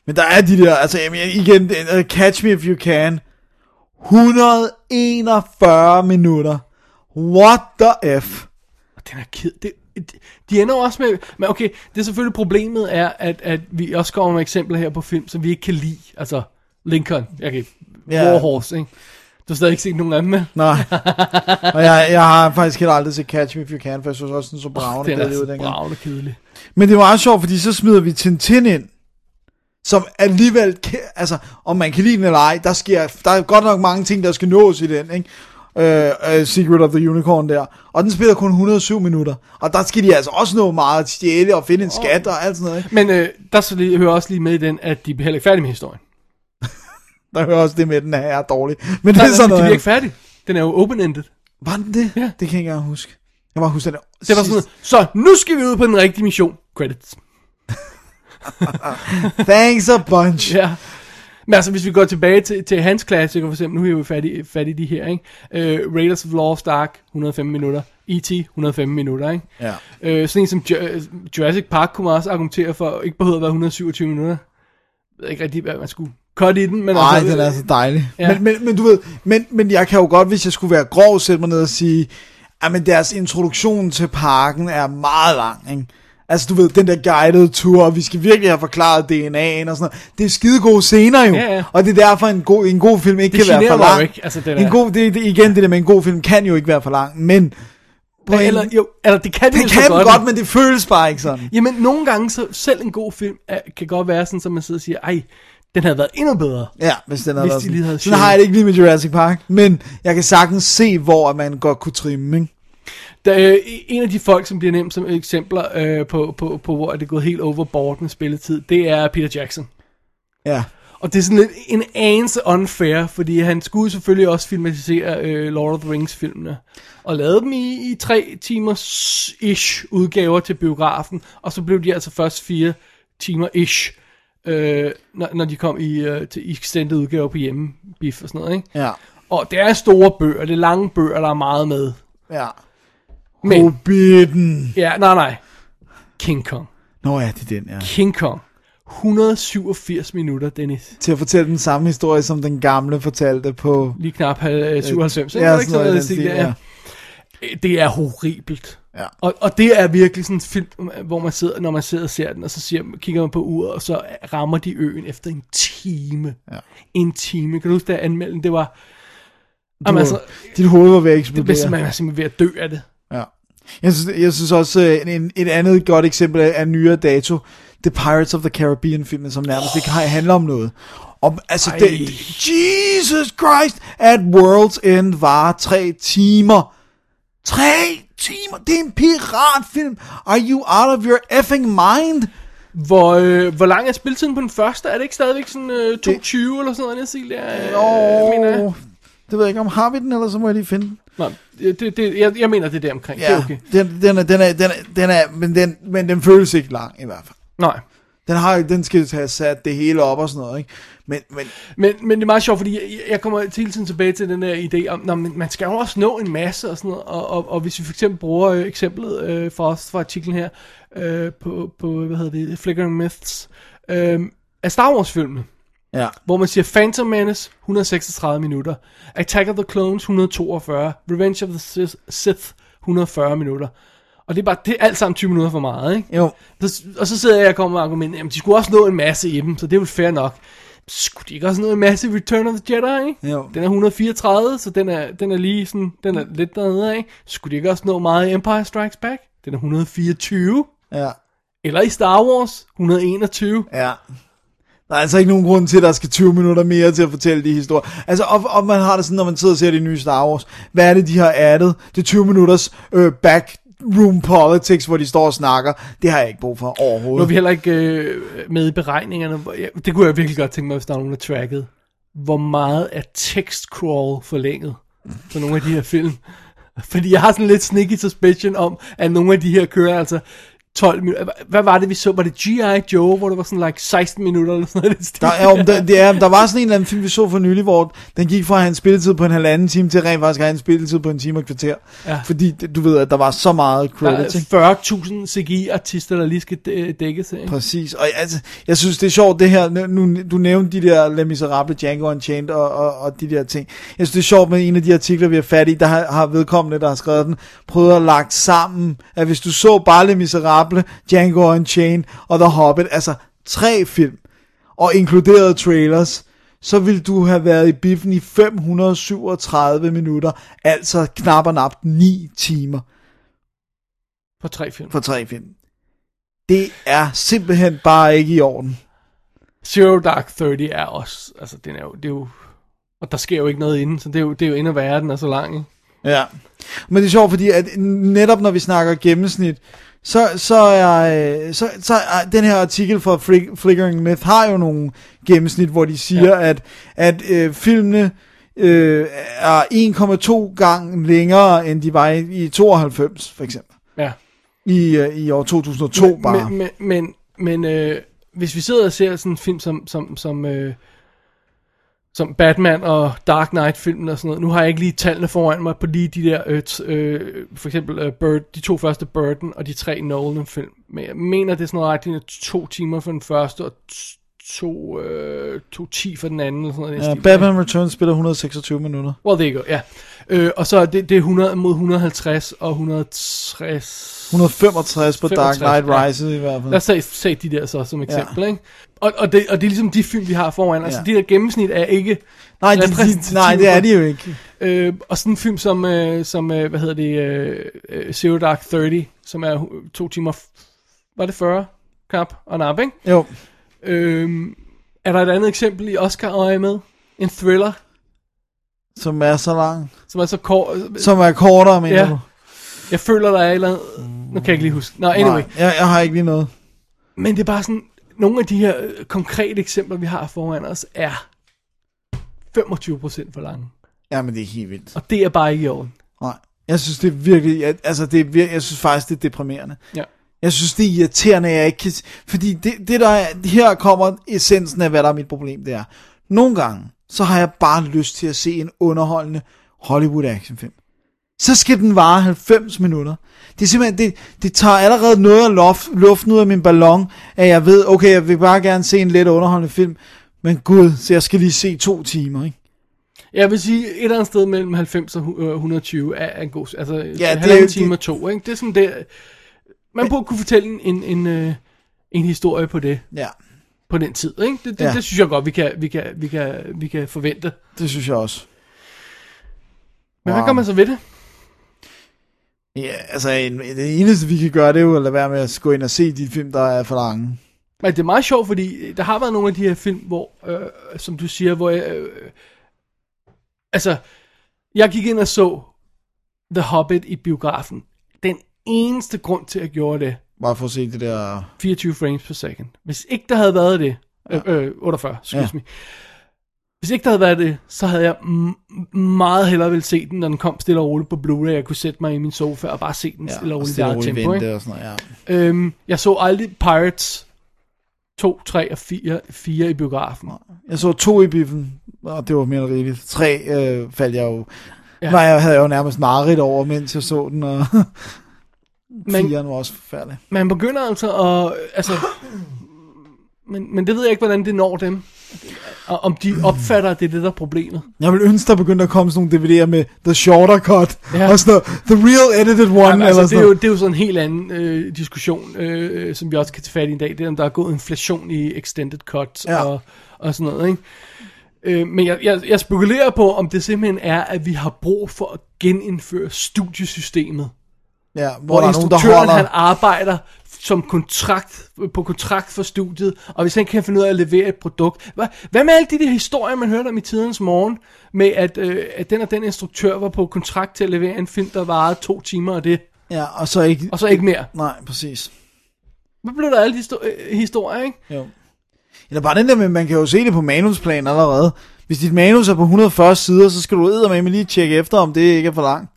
Speaker 4: Men der er de der, altså jamen, igen, uh, Catch Me If You Can, 141 minutter. What the F?
Speaker 5: Den er ked. Det, det- de ender også med... Men okay, det er selvfølgelig problemet er, at, at vi også kommer med eksempler her på film, som vi ikke kan lide. Altså, Lincoln, okay, yeah. Warhorse, ikke? Du har stadig ikke set nogen af dem, vel?
Speaker 4: Nej. og jeg, jeg har faktisk heller aldrig set Catch Me If You Can, for jeg synes også, den så bravende
Speaker 5: Den er
Speaker 4: kedelig ud dengang.
Speaker 5: bravende kedelig.
Speaker 4: Men det var meget sjovt, fordi så smider vi Tintin ind, som alligevel, altså, om man kan lide den eller ej, der, sker, der er godt nok mange ting, der skal nås i den, ikke? Øh, uh, Secret of the Unicorn der. Og den spiller kun 107 minutter. Og der skal de altså også nå meget at stjæle og finde en skat og alt sådan noget, ikke?
Speaker 5: Men øh, der så lige, hører også lige med i den, at de er heller ikke færdige med historien.
Speaker 4: Der hører også det med, at den her er dårlig. Men det er sådan noget.
Speaker 5: bliver ikke færdige. Den er jo open-ended.
Speaker 4: Var den det?
Speaker 5: Ja.
Speaker 4: Det kan jeg ikke engang huske. Jeg var huske den.
Speaker 5: Det var sådan noget, så nu skal vi ud på den rigtige mission. Credits.
Speaker 4: Thanks a bunch.
Speaker 5: Ja. Men altså, hvis vi går tilbage til, til hans klassiker, for eksempel, nu er vi jo fat i, fat i de her, ikke? Uh, Raiders of Lost Ark, 105 minutter. E.T., 105 minutter, ikke?
Speaker 4: Ja.
Speaker 5: Uh, sådan en som Ju- Jurassic Park kunne man også argumentere for, ikke behøver at være 127 minutter. Jeg ved ikke rigtig, hvad man skulle cut i den, men
Speaker 4: Nej,
Speaker 5: altså...
Speaker 4: den er så dejlig. Ja.
Speaker 5: Ja.
Speaker 4: Men, men, men du ved, men, men jeg kan jo godt, hvis jeg skulle være grov, sætte mig ned og sige, at men deres introduktion til parken er meget lang, ikke? Altså, du ved, den der guided tour, og vi skal virkelig have forklaret DNA'en og sådan noget. Det er skide gode scener jo.
Speaker 5: Ja, ja.
Speaker 4: Og det er derfor, en god, en god film ikke
Speaker 5: Det
Speaker 4: kan være for lang.
Speaker 5: ikke, altså, den
Speaker 4: en god, det, det, igen, det der med en god film kan jo ikke være for lang, men... På
Speaker 5: eller, jo, eller det kan det,
Speaker 4: det kan
Speaker 5: godt,
Speaker 4: godt, men det føles bare ikke sådan.
Speaker 5: Jamen, nogle gange, så selv en god film er, kan godt være sådan, så man sidder og siger, ej, den havde været endnu bedre.
Speaker 4: Ja, hvis den havde
Speaker 5: Hvis
Speaker 4: været
Speaker 5: de lige havde
Speaker 4: sådan. Sådan har jeg det ikke lige med Jurassic Park, men jeg kan sagtens se, hvor man godt kunne trimme, ikke?
Speaker 5: Der, øh, en af de folk, som bliver nemt som eksempler øh, på, på, på, hvor det er gået helt overboard med spilletid, det er Peter Jackson.
Speaker 4: Ja.
Speaker 5: Og det er sådan lidt en anelse unfair, fordi han skulle selvfølgelig også filmatisere øh, Lord of the Rings-filmene. Og lavede dem i, i tre timers ish udgaver til biografen, og så blev de altså først fire timer ish, øh, når, når de kom i, øh, til extended udgaver på hjemmebif og sådan noget. Ikke?
Speaker 4: Ja.
Speaker 5: Og det er store bøger, det er lange bøger, der er meget med.
Speaker 4: Ja.
Speaker 5: Men,
Speaker 4: Hobbiten.
Speaker 5: ja, nej, nej. King Kong.
Speaker 4: Nå ja, det er den, ja.
Speaker 5: King Kong. 187 minutter, Dennis.
Speaker 4: Til at fortælle den samme historie, som den gamle fortalte på...
Speaker 5: Lige knap øh, 97, ikke?
Speaker 4: Ja,
Speaker 5: det
Speaker 4: sådan noget
Speaker 5: der?
Speaker 4: ja.
Speaker 5: Det er horribelt.
Speaker 4: Ja.
Speaker 5: Og, og det er virkelig sådan en film, hvor man sidder, når man sidder og ser den, og så siger, kigger man på uret, og så rammer de øen efter en time.
Speaker 4: Ja.
Speaker 5: En time. Kan du huske, da jeg anmeldte den? Det var...
Speaker 4: Du,
Speaker 5: Jamen, altså,
Speaker 4: dit hoved var ved at
Speaker 5: det
Speaker 4: eksplodere.
Speaker 5: simpelthen, man er simpelthen ved at dø af det.
Speaker 4: Ja. Jeg synes, jeg synes også, øh, en, et andet godt eksempel af nyere dato, The Pirates of the Caribbean filmen, som nærmest ikke har- handler om noget. Om, altså,
Speaker 5: Ej.
Speaker 4: det, Jesus Christ, at World's End var tre timer. Tre timer! Det er en piratfilm! Are you out of your effing mind?
Speaker 5: Hvor, øh, hvor lang er spiltiden på den første? Er det ikke stadigvæk sådan øh, 22 eller sådan noget, jeg siger der? Øh, mener jeg.
Speaker 4: det ved jeg ikke om, har vi den, eller så må jeg lige finde den.
Speaker 5: Nå, det, det, jeg, jeg mener, det er der omkring. Det er okay.
Speaker 4: den, den, er, den, er, den, er, den er, men den, men den føles ikke lang, i hvert fald.
Speaker 5: Nej.
Speaker 4: Den, har, den skal have sat det hele op og sådan noget, ikke? Men, men
Speaker 5: Men, men det er meget sjovt, fordi jeg, jeg kommer hele tiden tilbage til den der idé om, når man, man skal jo også nå en masse og sådan noget, og, og, og hvis vi for eksempel bruger øh, eksemplet øh, fra os fra artiklen her, øh, på, på, hvad hedder det, Flickering Myths, øh, af Star Wars filmene,
Speaker 4: ja.
Speaker 5: hvor man siger Phantom Menace 136 minutter, Attack of the Clones 142, Revenge of the Sith 140 minutter. Og det er bare, det er alt sammen 20 minutter for meget, ikke?
Speaker 4: Jo,
Speaker 5: Så, og så sidder jeg og kommer med argumentet, jamen de skulle også nå en masse i dem, så det er jo fair nok. Skulle de ikke også nå en masse Return of the Jedi, ikke?
Speaker 4: Jo.
Speaker 5: Den er 134, så den er, den er lige sådan, den er lidt dernede af. Skulle de ikke også nå meget i Empire Strikes Back? Den er 124.
Speaker 4: ja,
Speaker 5: Eller i Star Wars, 121.
Speaker 4: ja. Der er altså ikke nogen grund til, at der skal 20 minutter mere til at fortælle de historier. Altså, og, og man har det sådan, når man sidder og ser de nye Star Wars. Hvad er det, de har addet? Det er 20 minutters øh, room politics, hvor de står og snakker. Det har jeg ikke brug for overhovedet.
Speaker 5: Nu er vi heller ikke øh, med i beregningerne. det kunne jeg virkelig godt tænke mig, hvis der er nogen, der tracket. Hvor meget er text crawl forlænget på nogle af de her film? Fordi jeg har sådan lidt sneaky suspicion om, at nogle af de her kører altså 12 minutter. Hvad var det, vi så? Var det G.I. Joe, hvor det var sådan like 16 minutter eller sådan noget?
Speaker 4: Der, er, jo- der, det er, der var sådan en eller anden film, vi så for nylig, hvor den gik fra at have en spilletid på en halvanden time, til rent faktisk at have en spilletid på en time og et kvarter.
Speaker 5: Ja.
Speaker 4: Fordi du ved, at der var så meget
Speaker 5: Der
Speaker 4: credits. ikke?
Speaker 5: er 40.000 CGI-artister, der lige skal dæ- dækkes. Ikke?
Speaker 4: Præcis, og altså, jeg synes det er sjovt det her, nu, du nævnte de der Les Miserables, Django Unchained og, og, og de der ting. Jeg synes det er sjovt med en af de artikler, vi har fat i, der har, har vedkommende, der har skrevet den, prøvet at lagt sammen, at hvis du så bare Les Miserables, Django Unchained og The Hobbit, altså tre film, og inkluderede trailers, så ville du have været i biffen i 537 minutter, altså knap og nap 9 timer
Speaker 5: På tre film.
Speaker 4: for tre film. Det er simpelthen bare ikke i orden.
Speaker 5: Zero Dark 30 er også, altså den er jo, det er jo, og der sker jo ikke noget inden, så det er jo, det er jo endnu værre, den er så lang, ikke?
Speaker 4: Ja. Men det er sjovt, fordi at netop når vi snakker gennemsnit, så, så, er, øh, så, så er den her artikel fra Flick, Flickering Myth har jo nogle gennemsnit, hvor de siger, ja. at, at øh, filmene øh, er 1,2 gange længere, end de var i, i 92, for eksempel.
Speaker 5: Ja.
Speaker 4: I, øh, i år 2002
Speaker 5: men,
Speaker 4: bare.
Speaker 5: Men, men, men, men øh, hvis vi sidder og ser sådan en film som, som, som, øh, som Batman og Dark Knight filmen og sådan noget, nu har jeg ikke lige tallene foran mig på lige de der, øh, øh, for eksempel øh, Bird, de to første Burton og de tre Nolan film, men jeg mener det er sådan noget retning to timer for den første og to, øh, to ti for den anden, eller sådan noget.
Speaker 4: Ja. Batman Returns spiller 126 minutter.
Speaker 5: Well, you go, ja. Øh, og så er det, det er 100 mod 150 og 160...
Speaker 4: 165 på Dark
Speaker 5: 65,
Speaker 4: Knight
Speaker 5: ja.
Speaker 4: Rises i hvert fald.
Speaker 5: Lad os tage, tage de der så som eksempel, ja. ikke? Og, og, det, og det er ligesom de film, vi har foran. Altså,
Speaker 4: Ja.
Speaker 5: de der gennemsnit er ikke...
Speaker 4: Nej, de, de, nej, det er
Speaker 5: for-
Speaker 4: de jo ikke.
Speaker 5: Øh, og sådan en film som, øh, som øh, hvad hedder det, øh, øh, Zero Dark 30, som er to timer... Var det 40? Knap og nap, ikke?
Speaker 4: Jo,
Speaker 5: Øh, er der et andet eksempel i Oscar øje med? En thriller,
Speaker 4: som er så lang.
Speaker 5: som er så kort...
Speaker 4: Som er kortere, mener
Speaker 5: Ja.
Speaker 4: du?
Speaker 5: Jeg føler, der er et eller andet... Nu kan jeg ikke lige huske. Nå, anyway.
Speaker 4: Nej, jeg, jeg har ikke lige noget.
Speaker 5: Men det er bare sådan, nogle af de her øh, konkrete eksempler, vi har foran os, er 25% for lange.
Speaker 4: Ja, men det er helt vildt.
Speaker 5: Og det er bare ikke i orden.
Speaker 4: Nej. Jeg synes, det er virkelig, jeg, altså det er virkelig, jeg synes faktisk, det er deprimerende.
Speaker 5: Ja.
Speaker 4: Jeg synes, det er irriterende, at jeg ikke kan... Fordi det, det der er, her kommer essensen af, hvad der er mit problem, det er. Nogle gange, så har jeg bare lyst til at se en underholdende Hollywood actionfilm. Så skal den vare 90 minutter. Det er simpelthen, det, det tager allerede noget af luft, luften ud af min ballon, at jeg ved, okay, jeg vil bare gerne se en lidt underholdende film, men gud, så jeg skal lige se to timer, ikke?
Speaker 5: Jeg vil sige, et eller andet sted mellem 90 og hu- øh, 120 er, er en god... Altså, ja,
Speaker 4: det
Speaker 5: det
Speaker 4: er
Speaker 5: halvanden
Speaker 4: jo-
Speaker 5: time
Speaker 4: det-
Speaker 5: og to, ikke? Det er sådan der... Man burde kunne fortælle en, en, en, øh, en historie på det,
Speaker 4: Ja,
Speaker 5: på den tid, ikke? Det, det,
Speaker 4: ja.
Speaker 5: det synes jeg godt, vi kan, vi kan, vi kan, vi kan forvente.
Speaker 4: det synes jeg også.
Speaker 5: Men
Speaker 4: Wow.
Speaker 5: hvad gør man så ved det?
Speaker 4: Ja, altså en, det eneste vi kan gøre, det er jo at lade være med at gå ind og se de film, der er for lange.
Speaker 5: Men det er meget sjovt, fordi der har været nogle af de her film, hvor, øh, som du siger, hvor jeg, øh, altså, jeg gik ind og så The Hobbit i biografen. Den eneste grund til, at jeg gjorde det,
Speaker 4: Bare for at se det der...
Speaker 5: 24 frames per second. Hvis ikke der havde været det, øh, øh, 48, excuse
Speaker 4: Ja.
Speaker 5: ja. me. Hvis ikke der havde været det, så havde jeg meget hellere vil se den, når den kom stille og roligt på Blu-ray. Jeg kunne sætte mig i min sofa og bare se den
Speaker 4: Ja,
Speaker 5: stille og roligt
Speaker 4: stille og roligt
Speaker 5: tempo. Ikke?
Speaker 4: og sådan noget, ja.
Speaker 5: Øhm, jeg så aldrig Pirates 2, 3 og 4, 4 i biografen.
Speaker 4: Jeg så to i biffen, og det var mere end rigeligt. Tre øh, faldt jeg jo... Ja. Nej, jeg havde jo nærmest mareridt over, mens jeg så den, og
Speaker 5: Men-
Speaker 4: var også forfærdelig.
Speaker 5: Man begynder altså at... Altså, men, men det ved jeg ikke, hvordan det når dem. Og om de opfatter, at det er det, der er problemet.
Speaker 4: Jeg vil ønske, der begyndte at komme sådan nogle DVD'er med The Shorter Cut, ja. Og sådan The Real Edited One,
Speaker 5: Jamen,
Speaker 4: eller
Speaker 5: altså, det,
Speaker 4: sådan
Speaker 5: er jo, det er jo sådan en helt anden øh, diskussion, øh, som vi også kan tage fat i i dag. Det er, om der er gået inflation i extended cuts
Speaker 4: Ja.
Speaker 5: og, og sådan noget. Ikke? Øh, men jeg, jeg, jeg spekulerer på, om det simpelthen er, at vi har brug for at genindføre studiesystemet.
Speaker 4: Ja, hvor,
Speaker 5: Hvor
Speaker 4: der er nogen, der
Speaker 5: instruktøren
Speaker 4: holder...
Speaker 5: han arbejder som kontrakt, på kontrakt for studiet, og hvis han kan finde ud af at levere et produkt. Hvad, hvad med alle de der historier, man hørte om i tidernes morgen, med at, øh, at den og den instruktør var på kontrakt til at levere en film, der varede to timer og det,
Speaker 4: Ja, og så ikke...
Speaker 5: og så ikke mere.
Speaker 4: Nej, præcis.
Speaker 5: Hvad blev der alle de histo- øh, historier, ikke?
Speaker 4: Jo. Eller bare den der med, man kan jo se det på manusplan allerede. Hvis dit manus er på 140 sider, så skal du med lige tjekke efter, om det ikke er for langt.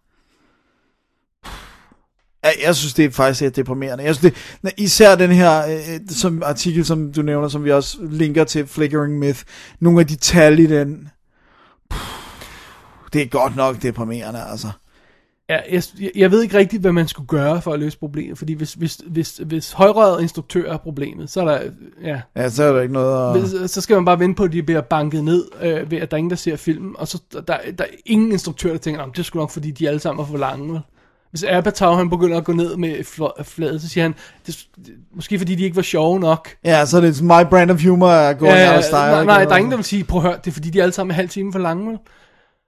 Speaker 4: Jeg, jeg synes, det er faktisk lidt deprimerende. Jeg synes, det, især den her øh, som artikel, som du nævner, som vi også linker til, Flickering Myth. Nogle af de tal i den. Puh, Det er godt nok deprimerende, altså.
Speaker 5: Ja, jeg, jeg ved ikke rigtigt, hvad man skulle gøre for at løse problemet, fordi hvis, hvis, hvis, hvis højrøret instruktør er problemet, så er der, ja,
Speaker 4: Ja, så er der ikke noget at...
Speaker 5: Hvis, så skal man bare vente på, at de bliver banket ned, øh, ved at der er ingen, der ser filmen, og så der, der er ingen instruktør, der tænker, "Nå, men det er sgu nok, fordi de alle sammen er for lange. Vel?" Hvis Apatow, han begynder at gå ned med fl- fladet, så siger han, det, måske fordi de ikke var sjove nok.
Speaker 4: Ja, så er det my brand of humor er going
Speaker 5: Ja,
Speaker 4: out of style.
Speaker 5: nej, nej, der er ingen, der vil sige, prøv at høre, det er fordi, de alle sammen er halv time for lange. Vel?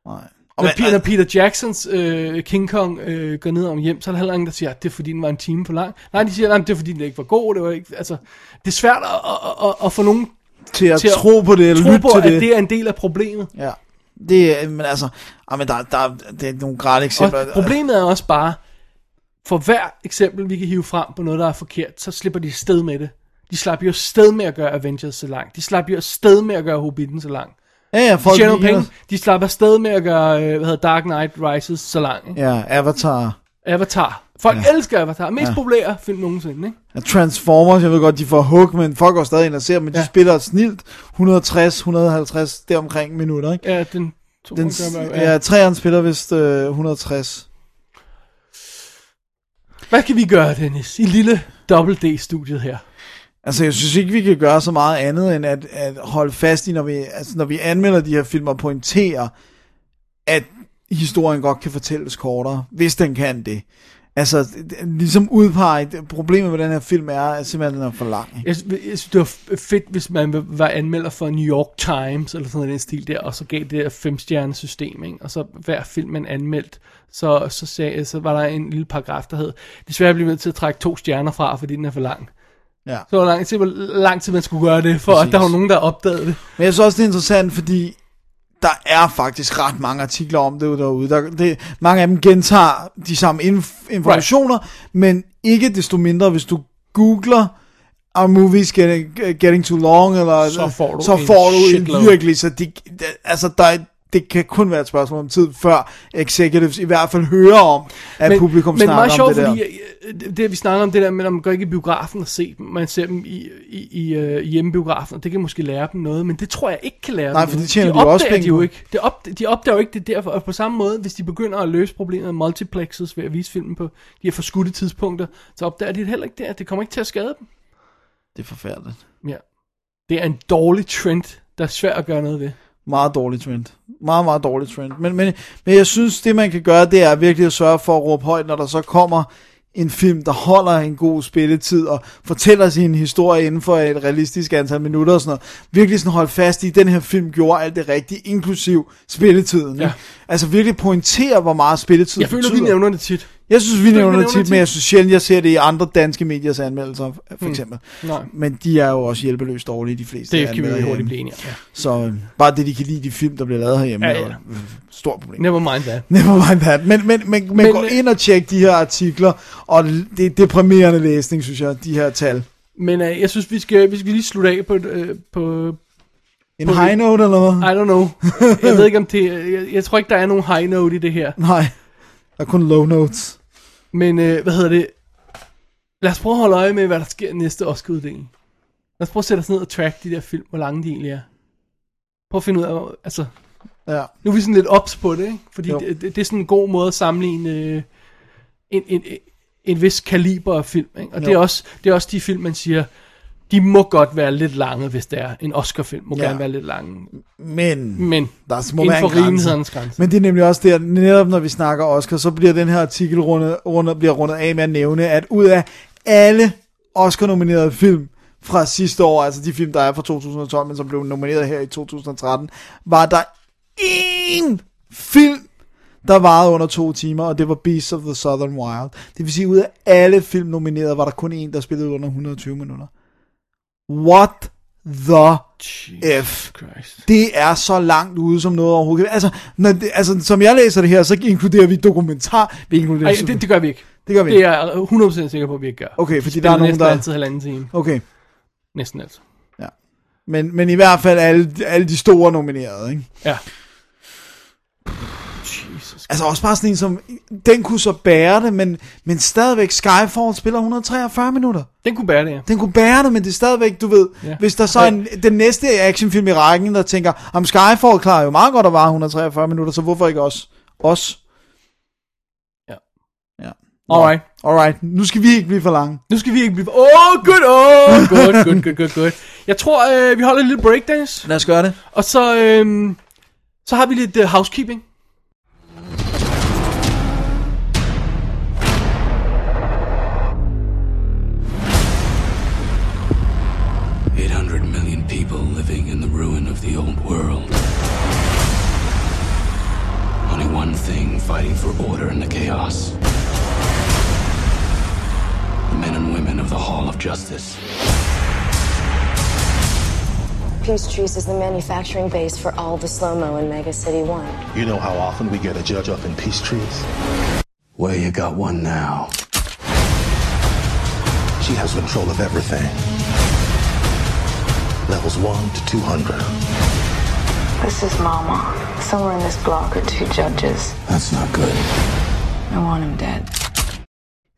Speaker 4: Nej.
Speaker 5: Og når, Peter, når Peter Jacksons øh, King Kong øh, går ned om hjem, så er der heller ingen, der siger, at det er fordi, den var en time for lang. Nej, de siger, at det er fordi, den ikke var god. Det, var ikke, altså, det er svært at, at, at, at få nogen
Speaker 4: til at
Speaker 5: til at
Speaker 4: tro på det, eller
Speaker 5: tro
Speaker 4: lytte
Speaker 5: på,
Speaker 4: til
Speaker 5: at
Speaker 4: det.
Speaker 5: det er en del af problemet.
Speaker 4: Ja. Det men altså, ah, men der, der, det er nogle grad eksempler.
Speaker 5: Og problemet er også bare, for hver eksempel, vi kan hive frem på noget, der er forkert, så slipper de sted med det. De slapper jo sted med at gøre Avengers så langt. De slapper jo sted med at gøre Hobbiten så lang.
Speaker 4: Ja, ja,
Speaker 5: De
Speaker 4: folk liker-
Speaker 5: penge. De slapper sted med at gøre, øh, hvad hedder Dark Knight Rises så lang. Ikke?
Speaker 4: Ja, Avatar.
Speaker 5: Avatar. Folk ja. elsker Avatar. Mest ja. populære film nogensinde, ikke?
Speaker 4: Ja, Transformers, jeg ved godt, de får hug, men folk går stadig ind og ser, men de
Speaker 5: Ja.
Speaker 4: spiller snilt 160, 150, deromkring minutter, ikke?
Speaker 5: Ja, den...
Speaker 4: Den,
Speaker 5: ja.
Speaker 4: ja, træerne spiller vist øh, 160.
Speaker 5: Hvad kan vi gøre, Dennis, i lille Double D-studiet her?
Speaker 4: Altså, jeg synes ikke, vi kan gøre så meget andet, end at, at holde fast i, når vi, altså, når vi anmelder de her film og pointerer, at historien godt kan fortælles kortere, hvis den kan det. Altså, ligesom udpege, problemet med den her film er, at simpelthen den er for lang. Ikke?
Speaker 5: Jeg, jeg synes, det var fedt, hvis man var anmelder for New York Times, eller sådan noget stil der, og så gav det der femstjernes system, ikke? og så hver film, man anmeldt, så, så, sagde, så var der en lille paragraf, der hed, desværre bliver vi nødt til at trække to stjerner fra, fordi den er for lang.
Speaker 4: Ja.
Speaker 5: Så var lang tid, hvor lang tid man skulle gøre det, for. Præcis. at der var nogen, der opdagede det.
Speaker 4: Men jeg synes også, det er interessant, fordi der er faktisk ret mange artikler om det derude. Der, det, mange af dem gentager de samme inf- informationer, right. men ikke desto mindre, hvis du googler Are movies getting, getting too long, eller,
Speaker 5: Så får du
Speaker 4: så får du en virkelig, så de, altså der, er- det kan kun være et spørgsmål om tid, før executives i hvert fald hører om, at men, publikum
Speaker 5: men
Speaker 4: snakker
Speaker 5: meget
Speaker 4: om
Speaker 5: sjovt,
Speaker 4: det der.
Speaker 5: fordi øh, det vi snakker om det der med, at man går ikke i biografen og se dem, man ser dem i, i, i uh, hjemmebiografen, og det kan måske lære dem noget, men det tror jeg ikke kan lære
Speaker 4: Nej,
Speaker 5: dem
Speaker 4: for det tjener
Speaker 5: de
Speaker 4: de jo også penge
Speaker 5: de jo ikke. Det op, de opdager jo ikke det derfor, og på samme måde, hvis de begynder at løse problemet med multiplexes ved at vise filmen på de her forskudte tidspunkter, så opdager de det heller ikke der. Det kommer ikke til at skade dem.
Speaker 4: Det er forfærdeligt.
Speaker 5: Ja. Det er en dårlig trend, der er svært at gøre noget ved.
Speaker 4: Meget dårlig trend. Meget, meget dårlig trend. Men, men, men jeg synes, det man kan gøre, det er virkelig at sørge for at råbe højt, når der så kommer en film, der holder en god spilletid og fortæller sin historie inden for et realistisk antal minutter og sådan noget. Virkelig sådan holde fast i, at den her film gjorde alt det rigtige, inklusiv spilletiden.
Speaker 5: Ja.
Speaker 4: Ikke? Altså virkelig pointere, hvor meget spilletid
Speaker 5: Jeg føler,
Speaker 4: betyder.
Speaker 5: vi nævner det tit.
Speaker 4: Jeg synes, vi nævner det tit, men jeg synes sjældent, jeg ser det i andre danske mediers anmeldelser, for eksempel.
Speaker 5: Nej.
Speaker 4: Men de er jo også hjælpeløst dårlige, de fleste
Speaker 5: Det kan vi hurtigt blive enige. Ja.
Speaker 4: Så øh, bare det, de kan lide de film, der bliver lavet herhjemme,
Speaker 5: Ja,
Speaker 4: ja, er stort problem.
Speaker 5: Never mind that.
Speaker 4: Never mind that. Men, men, men, men,
Speaker 5: Men,
Speaker 4: gå
Speaker 5: øh,
Speaker 4: ind og tjek de her artikler, og det er deprimerende læsning, synes jeg, de her tal.
Speaker 5: Men uh, jeg synes, vi skal, vi skal lige slutte af på, uh, på
Speaker 4: En
Speaker 5: På-
Speaker 4: high note, eller hvad?
Speaker 5: I don't know. Jeg ved ikke om det... Jeg, jeg tror ikke, der er nogen high note i det her.
Speaker 4: Nej, der er kun low notes.
Speaker 5: Men øh, hvad hedder det? Lad os prøve at holde øje med, hvad der sker næste Oscar-uddeling. Lad os prøve at sætte os ned og track de der film, hvor lange de egentlig er. Prøv at finde ud af, altså...
Speaker 4: Ja.
Speaker 5: Nu er vi sådan lidt ops på det, ikke? Fordi
Speaker 4: Jo.
Speaker 5: det, det, det er sådan en god måde at sammenligne øh, en, en, en, en vis kaliber af film, ikke? Og det er,
Speaker 4: Jo.
Speaker 5: også, det er også de film, man siger, de må godt være lidt lange, hvis det er. En Oscar-film må
Speaker 4: Ja.
Speaker 5: gerne være lidt lange.
Speaker 4: Men
Speaker 5: Men
Speaker 4: der må
Speaker 5: inden for rimelighedens grænse.
Speaker 4: Men det er nemlig også der, netop når vi snakker Oscar, så bliver den her artikel rundet, rundet, bliver rundet af med at nævne, at ud af alle Oscar-nominerede film fra sidste år, altså de film, der er fra 2012, men som blev nomineret her i 2013, var der én film, der varede under to timer, og det var Beasts of the Southern Wild. Det vil sige, ud af alle film nomineret, var der kun en, der spillede under 120 minutter. What the F?
Speaker 5: Christ.
Speaker 4: det er så langt ude som noget overhovedet. Altså, når det, altså, som jeg læser det her, så inkluderer vi dokumentar. Vi inkluderer,
Speaker 5: Ej, det, det gør vi ikke.
Speaker 4: det gør vi
Speaker 5: Det
Speaker 4: ikke.
Speaker 5: er jeg 100% sikker på, at vi ikke gør.
Speaker 4: Okay, fordi
Speaker 5: Det
Speaker 4: der er nogen,
Speaker 5: næsten
Speaker 4: der...
Speaker 5: altid halvanden time.
Speaker 4: Okay,
Speaker 5: Næsten altid.
Speaker 4: men, men i hvert fald alle, alle de store nominerede, ikke?
Speaker 5: Ja.
Speaker 4: Altså også bare sådan en som, den kunne så bære det, men, men stadigvæk Skyfall spiller 143 minutter.
Speaker 5: Den kunne bære det, ja.
Speaker 4: Den kunne bære det, men det er stadigvæk, du ved,
Speaker 5: Ja.
Speaker 4: hvis der så er en, den næste actionfilm i rækken, der tænker, om Skyfall klarer jo meget godt at vare 143 minutter, så hvorfor ikke os? Os?
Speaker 5: Ja.
Speaker 4: Ja.
Speaker 5: Alright.
Speaker 4: Alright, nu skal vi ikke blive for lange.
Speaker 5: Nu skal vi ikke blive... Åh, oh, good, oh, good, good, good, good, good. Jeg tror, øh, vi holder et lille break, Dennis.
Speaker 4: Lad os gøre det.
Speaker 5: Og så, øh, så har vi lidt uh, housekeeping.
Speaker 7: Fighting for order in the chaos. The men and women of the Hall of Justice.
Speaker 8: Peace Trees is the manufacturing base for all the slow-mo in Mega City 1.
Speaker 9: You know how often we get a judge up in peace trees?
Speaker 7: Well, you got one now.
Speaker 9: She has control of everything. Levels 1 to 200.
Speaker 10: This is Mama. Somewhere in this block are two judges.
Speaker 7: That's not good.
Speaker 10: I want him dead.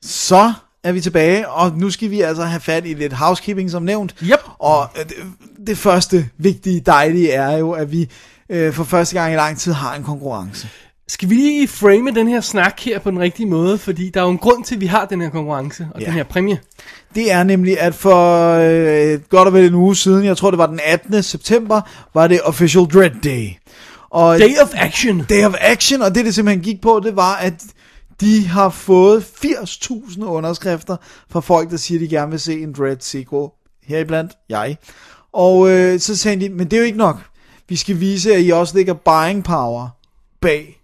Speaker 4: Så er vi tilbage, og nu skal vi altså have fat i lidt housekeeping, som nævnt.
Speaker 5: Yep.
Speaker 4: Og øh, det, det første vigtige, dejlige er jo, at vi øh, for første gang i lang tid har en konkurrence.
Speaker 5: Skal vi lige frame den her snak her på den rigtige måde? Fordi der er jo en grund til, at vi har den her konkurrence og
Speaker 4: Ja.
Speaker 5: den her præmie.
Speaker 4: Det er nemlig, at for øh, godt og vel en uge siden, jeg tror det var den 18. september, var det Official Dread Day. Og
Speaker 5: Day of Action.
Speaker 4: Day of Action, og det det simpelthen gik på, det var, at de har fået 80.000 underskrifter fra folk, der siger, at de gerne vil se en Dread sequel. Heriblandt jeg. Og øh, så sagde de, men det er jo ikke nok. Vi skal vise, at I også ligger buying power bag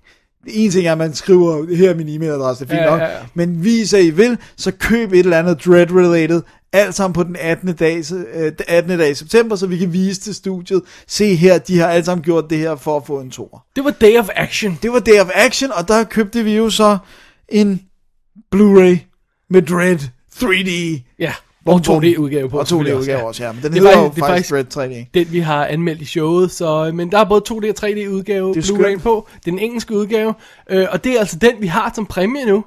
Speaker 4: En ting er, at man skriver, her er min e-mailadresse, det er fint
Speaker 5: Ja,
Speaker 4: nok.
Speaker 5: ja, ja.
Speaker 4: Men vis, at I vil, så køb et eller andet Dread-related, alt sammen på den 18. dag, øh, 18. dag i september, så vi kan vise til studiet. Se her, de har alle sammen gjort det her for at få en tor.
Speaker 5: Det var Day of Action.
Speaker 4: Det var Day of Action, og der købte vi jo så en Blu-ray med Dread 3D.
Speaker 5: Ja, Og
Speaker 4: bum.
Speaker 5: 2D-udgave på.
Speaker 4: Og 2D
Speaker 5: selvfølgelig
Speaker 4: udgave
Speaker 5: ja.
Speaker 4: også, ja. Men den
Speaker 5: Det er
Speaker 4: hedder jo
Speaker 5: faktisk- det er
Speaker 4: faktisk Dread 3D.
Speaker 5: Den vi har anmeldt i showet, så, men der er både 2D og 3D udgave
Speaker 4: Det er
Speaker 5: Blu-ray
Speaker 4: skønt.
Speaker 5: på. Det den engelske udgave, øh, og det er altså den, vi har som præmie nu.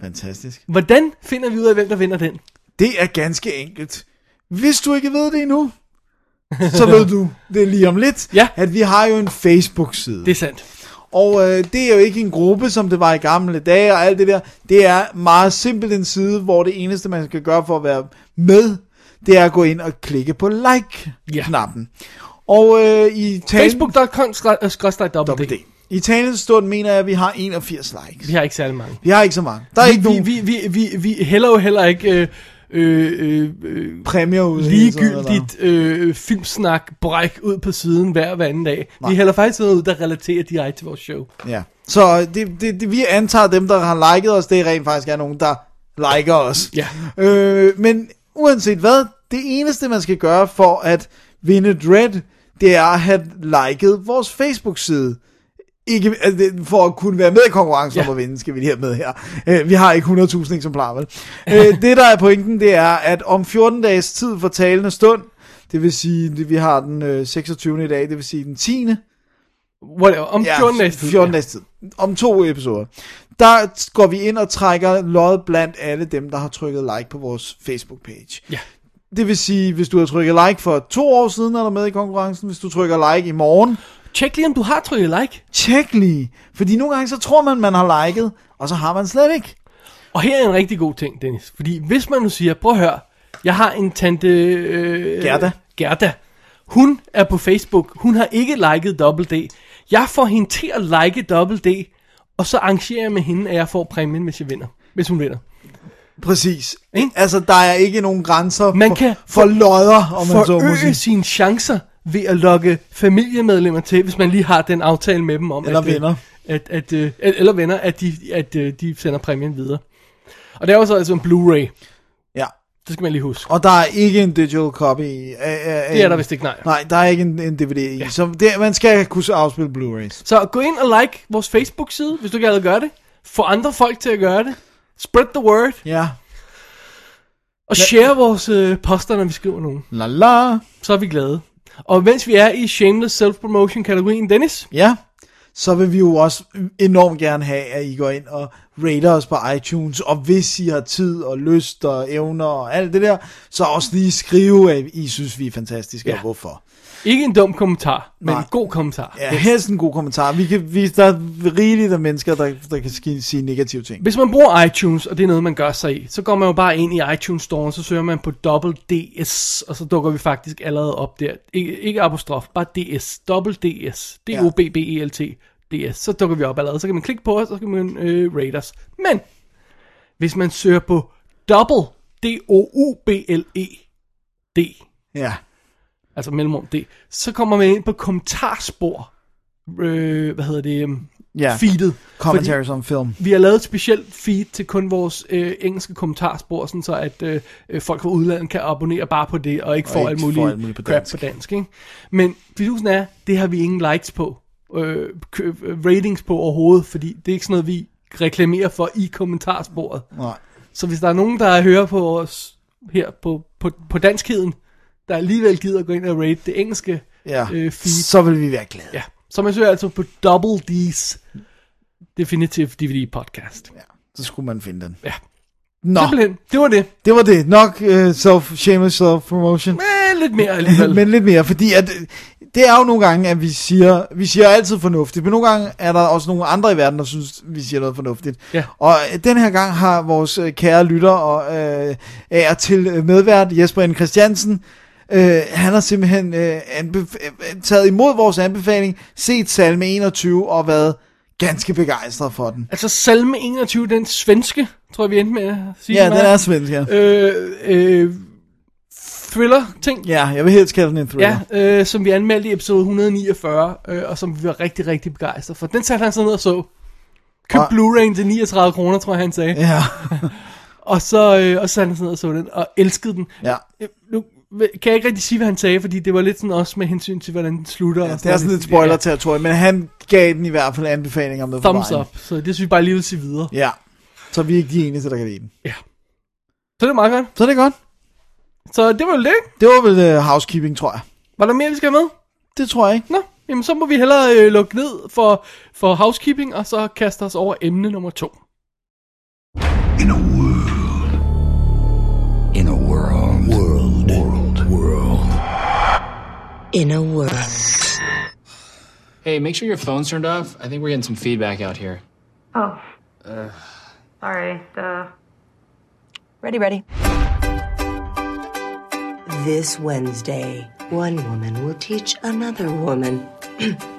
Speaker 4: Fantastisk.
Speaker 5: Hvordan finder vi ud af, hvem der vinder den?
Speaker 4: Det er ganske enkelt. Hvis du ikke ved det endnu, så ved du det lige om lidt,
Speaker 5: Ja.
Speaker 4: at vi har jo en Facebook-side.
Speaker 5: Det er sandt.
Speaker 4: Og øh, det er jo ikke en gruppe, som det var i gamle dage og alt det der. Det er meget simpelt en side, hvor det eneste, man skal gøre for at være med, det er at gå ind og klikke på like-knappen. Og øh, i talen...
Speaker 5: Facebook.com skrådstræk
Speaker 4: WD. I talens stund mener jeg, at vi har 81 likes.
Speaker 5: Vi har ikke særlig mange.
Speaker 4: Vi har ikke så mange. Der er
Speaker 5: vi,
Speaker 4: ikke nogen
Speaker 5: vi, vi, vi, vi, vi hælder jo heller ikke øh, øh, øh, øh,
Speaker 4: præmier ud.
Speaker 5: ligegyldigt øh, filmsnak bræk ud på siden hver hver anden dag.
Speaker 4: Nej.
Speaker 5: Vi hælder faktisk noget ud, der relaterer direkte til vores show.
Speaker 4: Ja. Så det, det, det, vi antager, dem, der har liket os, det er rent faktisk er nogen, der liker os.
Speaker 5: Ja.
Speaker 4: Øh, men uanset hvad, det eneste, man skal gøre for at vinde Dread, det er at have liket vores Facebook-side. Ikke, altså, det- for at kunne være med i konkurrencen
Speaker 5: Ja.
Speaker 4: om at vinde, skal vi lige have med her. Øh, vi har ikke 100.000 eksemplarer, vel? øh, det, der er pointen, det er, at om 14 dages tid for talende stund, det vil sige, vi har den øh, 26. i dag, det vil sige den 10.
Speaker 5: Whatever. Om 14 dages tid.
Speaker 4: 14 dages tid. Om to episoder. Der går vi ind og trækker lod blandt alle dem, der har trykket like på vores Facebook-page.
Speaker 5: Ja.
Speaker 4: Det vil sige, hvis du har trykket like for to år siden, er du med i konkurrencen. Hvis du trykker like i morgen,
Speaker 5: Tjek lige, om du har trykket like.
Speaker 4: tjek lige. Fordi nogle gange så tror man, man har liket, og så har man slet ikke.
Speaker 5: Og her er en rigtig god ting, Dennis. Fordi hvis man nu siger, prøv at høre, jeg har en tante... Øh,
Speaker 4: Gerda.
Speaker 5: Gerda. Hun er på Facebook. Hun har ikke liket Double D. Jeg får hende til at like Double D, og så arrangerer jeg med hende, at jeg får præmien, hvis jeg vinder. Hvis hun vinder.
Speaker 4: Præcis.
Speaker 5: Ikke?
Speaker 4: Altså, der er ikke nogen grænser
Speaker 5: Man
Speaker 4: for,
Speaker 5: kan
Speaker 4: for lodder, om man så må sige.
Speaker 5: sine chancer ved at lokke familiemedlemmer til, hvis man lige har den aftale med dem om,
Speaker 4: Eller
Speaker 5: at, øh,
Speaker 4: venner.
Speaker 5: At, at, øh, eller venner, at de, at øh, de sender præmien videre. Og det er jo så altså en Blu-ray.
Speaker 4: Ja.
Speaker 5: Det skal man lige huske.
Speaker 4: Og der er ikke en digital copy. Af,
Speaker 5: Det er der vist ikke, nej.
Speaker 4: Nej, der er ikke en, en DVD i. Ja. Så det, man skal kunne afspille Blu-rays.
Speaker 5: Så gå ind og like vores Facebook-side, hvis du ikke allerede gør det. Få andre folk til at gøre det. Spread the word.
Speaker 4: Ja.
Speaker 5: Og share vores øh, poster, når vi skriver nogen.
Speaker 4: La la.
Speaker 5: Så er vi glade. Og mens vi er i Shameless Self-Promotion-kategorien, Dennis,
Speaker 4: Ja. Så vil vi jo også enormt gerne have, at I går ind og rater os på iTunes. Og hvis I har tid og lyst og evner og alt det der, så også lige skrive, at I synes, vi er fantastiske. Ja. og hvorfor.
Speaker 5: Ikke en dum kommentar, men
Speaker 4: Nej.
Speaker 5: en god kommentar.
Speaker 4: Ja, helst en god kommentar. Vi kan, vi, der er rigeligt af mennesker, der, der kan ski- sige negative ting.
Speaker 5: Hvis man bruger iTunes, og det er noget, man gør sig i, så går man jo bare ind i iTunes Store, så søger man på Double DS, og så dukker vi faktisk allerede op der. Ikke, ikke apostrof, bare DS. Double DS. D-O-B-B-E-L-T. DS. Så dukker vi op allerede. Så kan man klikke på os, og så kan man øh, rate os. Men, hvis man søger på Double, D-O-U-B-L-E-D,
Speaker 4: Ja.
Speaker 5: Altså mellemrum D, så kommer man ind på kommentarspor, øh, hvad hedder det, um,
Speaker 4: Ja.
Speaker 5: feedet.
Speaker 4: Commentaries on film.
Speaker 5: Vi har lavet et specielt feed til kun vores øh, engelske kommentarspor, sådan så at øh, øh, folk fra udlandet kan abonnere bare på det, og ikke
Speaker 4: Og
Speaker 5: få alt muligt,
Speaker 4: alt muligt på dansk.
Speaker 5: på dansk. Ikke? Men fidusen er, det har vi ingen likes på, øh, øh, ratings på overhovedet, fordi det er ikke sådan noget, vi reklamerer for i kommentarsporet.
Speaker 4: Nej.
Speaker 5: Så hvis der er nogen, der hører på os her på, på, på danskheden, der alligevel gider gå ind og rate det engelske
Speaker 4: Ja.
Speaker 5: øh, feed,
Speaker 4: Så vil vi være glade.
Speaker 5: ja. så man søger altså på Double D's Definitive DVD Podcast.
Speaker 4: Ja. Så skulle man finde den.
Speaker 5: Ja.
Speaker 4: Nå,
Speaker 5: Simpelthen, det var det.
Speaker 4: det var det. Nok uh, self, shameless self-promotion.
Speaker 5: Men lidt mere alligevel.
Speaker 4: Men lidt mere, fordi at, øh, det er jo nogle gange, at vi siger, vi siger altid fornuftigt, men nogle gange er der også nogle andre i verden, der synes, vi siger noget fornuftigt.
Speaker 5: Ja.
Speaker 4: Og øh, den her gang har vores kære lytter og øh, er til medvært Jesper N. Christiansen, øh, han har simpelthen øh, anbef- øh, taget imod vores anbefaling, set salme 21 og været ganske begejstret for den.
Speaker 5: Altså salme 21, den svenske, tror jeg vi endte med at sige.
Speaker 4: Ja, den
Speaker 5: var.
Speaker 4: er svensk, ja.
Speaker 5: Øh, øh, thriller-ting.
Speaker 4: Ja, jeg vil helst kalde den en thriller.
Speaker 5: Ja, øh, som vi anmeldte i episode 149, øh, og som vi var rigtig, rigtig begejstrede for. Den satte han så ned og så. Køb
Speaker 4: Og-
Speaker 5: Blu-ray til 39 kroner, tror jeg, han sagde.
Speaker 4: Ja.
Speaker 5: Og så, øh, og så satte han sig ned og så den, og elskede den.
Speaker 4: ja.
Speaker 5: Øh, Nu kan jeg ikke rigtig sige, hvad han sagde, fordi det var lidt sådan også med hensyn til, hvordan den slutter.
Speaker 4: ja
Speaker 5: og
Speaker 4: det er sådan lidt spoiler-territorium, men han gav den i hvert fald anbefalinger med på
Speaker 5: Thumbs up, så det synes vi bare lige vil sige videre.
Speaker 4: Ja. Så er vi ikke de eneste, der kan lide den.
Speaker 5: Så det er meget godt.
Speaker 4: Så er det godt.
Speaker 5: Så det var jo det.
Speaker 4: Det var vel uh, housekeeping, tror jeg.
Speaker 5: Var der mere, vi skal have med?
Speaker 4: Det tror jeg ikke.
Speaker 5: Nå, jamen så må vi hellere øh, lukke ned for, for housekeeping, og så kaste os over emne nummer to.
Speaker 7: In a world.
Speaker 11: Hey, make sure your phone's turned off. I think we're getting some feedback out here.
Speaker 10: Oh. Sorry. Duh.
Speaker 3: Ready, ready. This Wednesday, one woman will teach another woman.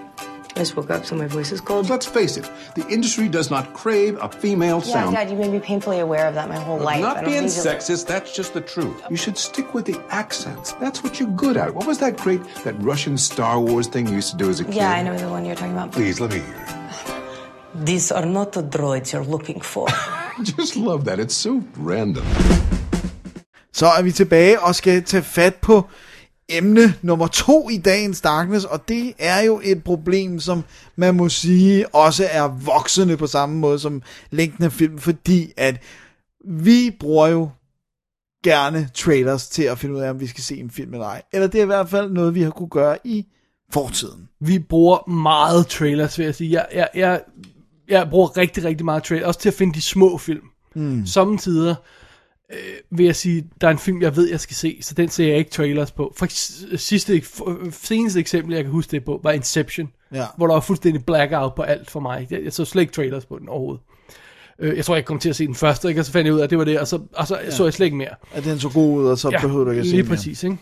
Speaker 3: I just woke up, so my voice is cold.
Speaker 12: Let's face it, the industry does not crave a female
Speaker 8: Yeah,
Speaker 12: sound.
Speaker 8: Dad, you made me painfully aware of that my whole life. I
Speaker 12: Not
Speaker 8: don't
Speaker 12: being
Speaker 8: need
Speaker 12: sexist, that's just the truth. You should stick with the accents. That's what you're good at. What was that great, that Russian Star Wars thing you used to do as a kid?
Speaker 8: Yeah, I know the one you're talking about.
Speaker 12: Please, let me hear it.
Speaker 3: These are not the droids you're looking for.
Speaker 12: Just love that. It's so random.
Speaker 4: Så er vi tilbage og skal tage fat på emne nummer to i dagens Darkness, og det er jo et problem, som man må sige også er voksende på samme måde som længden af film, fordi at vi bruger jo gerne trailers til at finde ud af, om vi skal se en film eller ej. Eller det er i hvert fald noget, vi har kunne gøre i fortiden.
Speaker 5: Vi bruger meget trailers, vil jeg sige. Jeg, jeg, jeg, jeg bruger rigtig, rigtig meget trailers, også til at finde de små film. Mm. Samtidig øh, vil jeg sige, der er en film, jeg ved, jeg skal se, så den ser jeg ikke trailers på. For sidste, for, seneste eksempel, jeg kan huske det på, var Inception,
Speaker 4: Ja.
Speaker 5: hvor der var fuldstændig blackout på alt for mig. Jeg, jeg så slet ikke trailers på den overhovedet. Øh, jeg tror, jeg kom til at se den første, ikke? og så fandt jeg ud af, at det var det, og så, og så ja. så jeg slet ikke mere.
Speaker 4: At den så god ud, og så ja, behøver du ikke at se
Speaker 5: lige
Speaker 4: mere.
Speaker 5: præcis, ikke?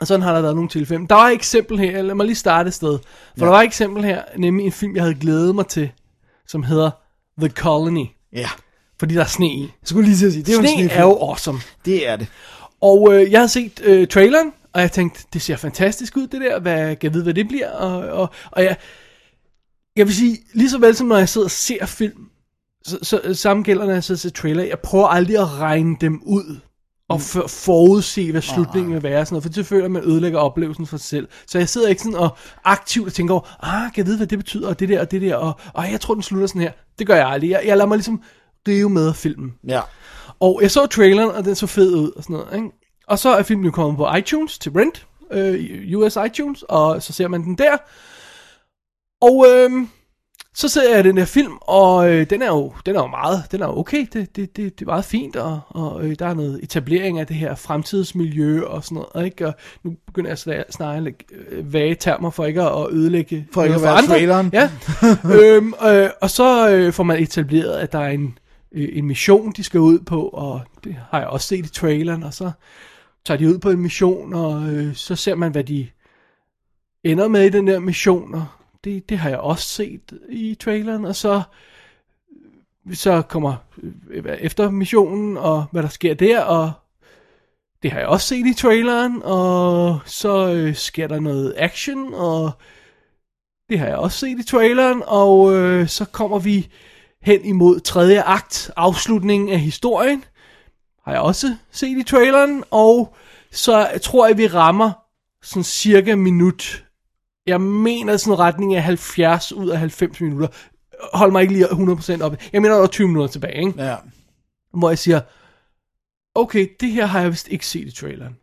Speaker 5: Og sådan har der været nogle tilfælde. Der var et eksempel her, lad mig lige starte et sted. For ja. der var et eksempel her, nemlig en film, jeg havde glædet mig til, som hedder The Colony.
Speaker 4: Ja,
Speaker 5: Fordi der er sne i.
Speaker 4: jeg skulle lige til at sige, det er jo en
Speaker 5: Sne er jo awesome.
Speaker 4: Det er det.
Speaker 5: Og øh, jeg havde set øh, traileren, og jeg tænkte, det ser fantastisk ud, det der. Hvad, kan jeg vide, hvad det bliver? Og, og, og jeg, jeg vil sige, lige så vel som når jeg sidder og ser film, så, så samme gælder, når jeg sidder og ser trailer, jeg prøver aldrig at regne dem ud og for, forudse, hvad slutningen vil være, sådan noget, for det føler, at man ødelægger oplevelsen for sig selv. Så jeg sidder ikke sådan og aktivt og tænker over, ah, kan jeg vide, hvad det betyder, og det der, og det der, og, og jeg tror, den slutter sådan her. Det gør jeg aldrig. Jeg, jeg lader mig ligesom rive med af filmen.
Speaker 4: Ja.
Speaker 5: Og jeg så traileren, og den så fed ud og sådan noget, ikke? Og så er filmen jo kommet på iTunes til rent, øh, US iTunes, og så ser man den der. Og øh, så ser jeg den her film, og øh, den er jo den er jo meget, den er jo okay, det, det, det, det er meget fint, og, og øh, der er noget etablering af det her fremtidsmiljø og sådan noget, ikke? Og nu begynder jeg at lægge øh, vage termer for ikke at ødelægge
Speaker 4: For ikke at være traileren.
Speaker 5: Ja, øhm, øh, og så øh, får man etableret, at der er en, øh, en mission, de skal ud på, og det har jeg også set i traileren, og så tager de ud på en mission, og øh, så ser man, hvad de ender med i den der mission, og det, det har jeg også set i traileren, og så øh, så kommer øh, efter missionen, og hvad der sker der, og det har jeg også set i traileren, og så øh, sker der noget action, og det har jeg også set i traileren, og øh, så kommer vi hen imod tredje akt, afslutningen af historien, har jeg også set i traileren, og så tror jeg, vi rammer sådan cirka minut, jeg mener sådan en retning af 70 ud af 90 minutter, hold mig ikke lige 100% op, jeg mener, der er 20 minutter tilbage, ikke?
Speaker 4: Ja.
Speaker 5: hvor jeg siger, okay, det her har jeg vist ikke set i traileren.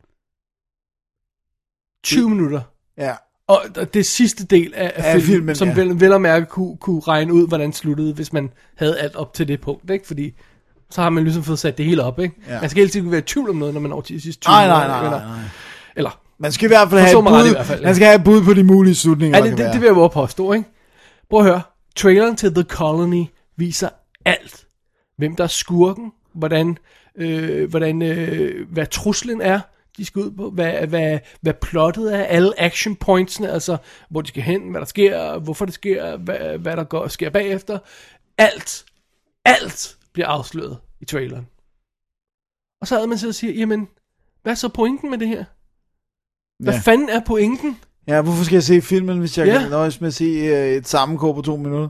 Speaker 5: 20 minutter.
Speaker 4: Ja.
Speaker 5: Og det sidste del af, af filmen,
Speaker 4: filmen,
Speaker 5: som
Speaker 4: ja.
Speaker 5: vel, vel og mærke kunne, kunne regne ud, hvordan sluttede, hvis man havde alt op til det punkt, ikke? Fordi så har man ligesom fået sat det hele op, ikke?
Speaker 4: Ja.
Speaker 5: Man skal hele tiden være i tvivl om noget, når man når til sidste 20
Speaker 4: Nej, nej, nej,
Speaker 5: eller,
Speaker 4: nej, nej.
Speaker 5: eller
Speaker 4: Man skal i hvert fald have et bud, man skal have et bud på de mulige slutninger,
Speaker 5: Ja, det, det, det vil jeg våge påstå, ikke? Prøv at høre. Traileren til The Colony viser alt. Hvem der er skurken, hvordan, øh, hvordan øh, hvad truslen er, de skal ud på, hvad, hvad, hvad plottet er, alle action pointsene, altså hvor de skal hen, hvad der sker, hvorfor det sker, hvad, hvad der går, sker bagefter. Alt, alt bliver afsløret i traileren. Og så havde man så og siger, jamen, hvad er så pointen med det her? Hvad
Speaker 4: Ja.
Speaker 5: fanden er pointen?
Speaker 4: Ja, hvorfor skal jeg se filmen, hvis jeg
Speaker 5: Ja.
Speaker 4: kan nøjes med at se øh, et sammenkog på to minutter?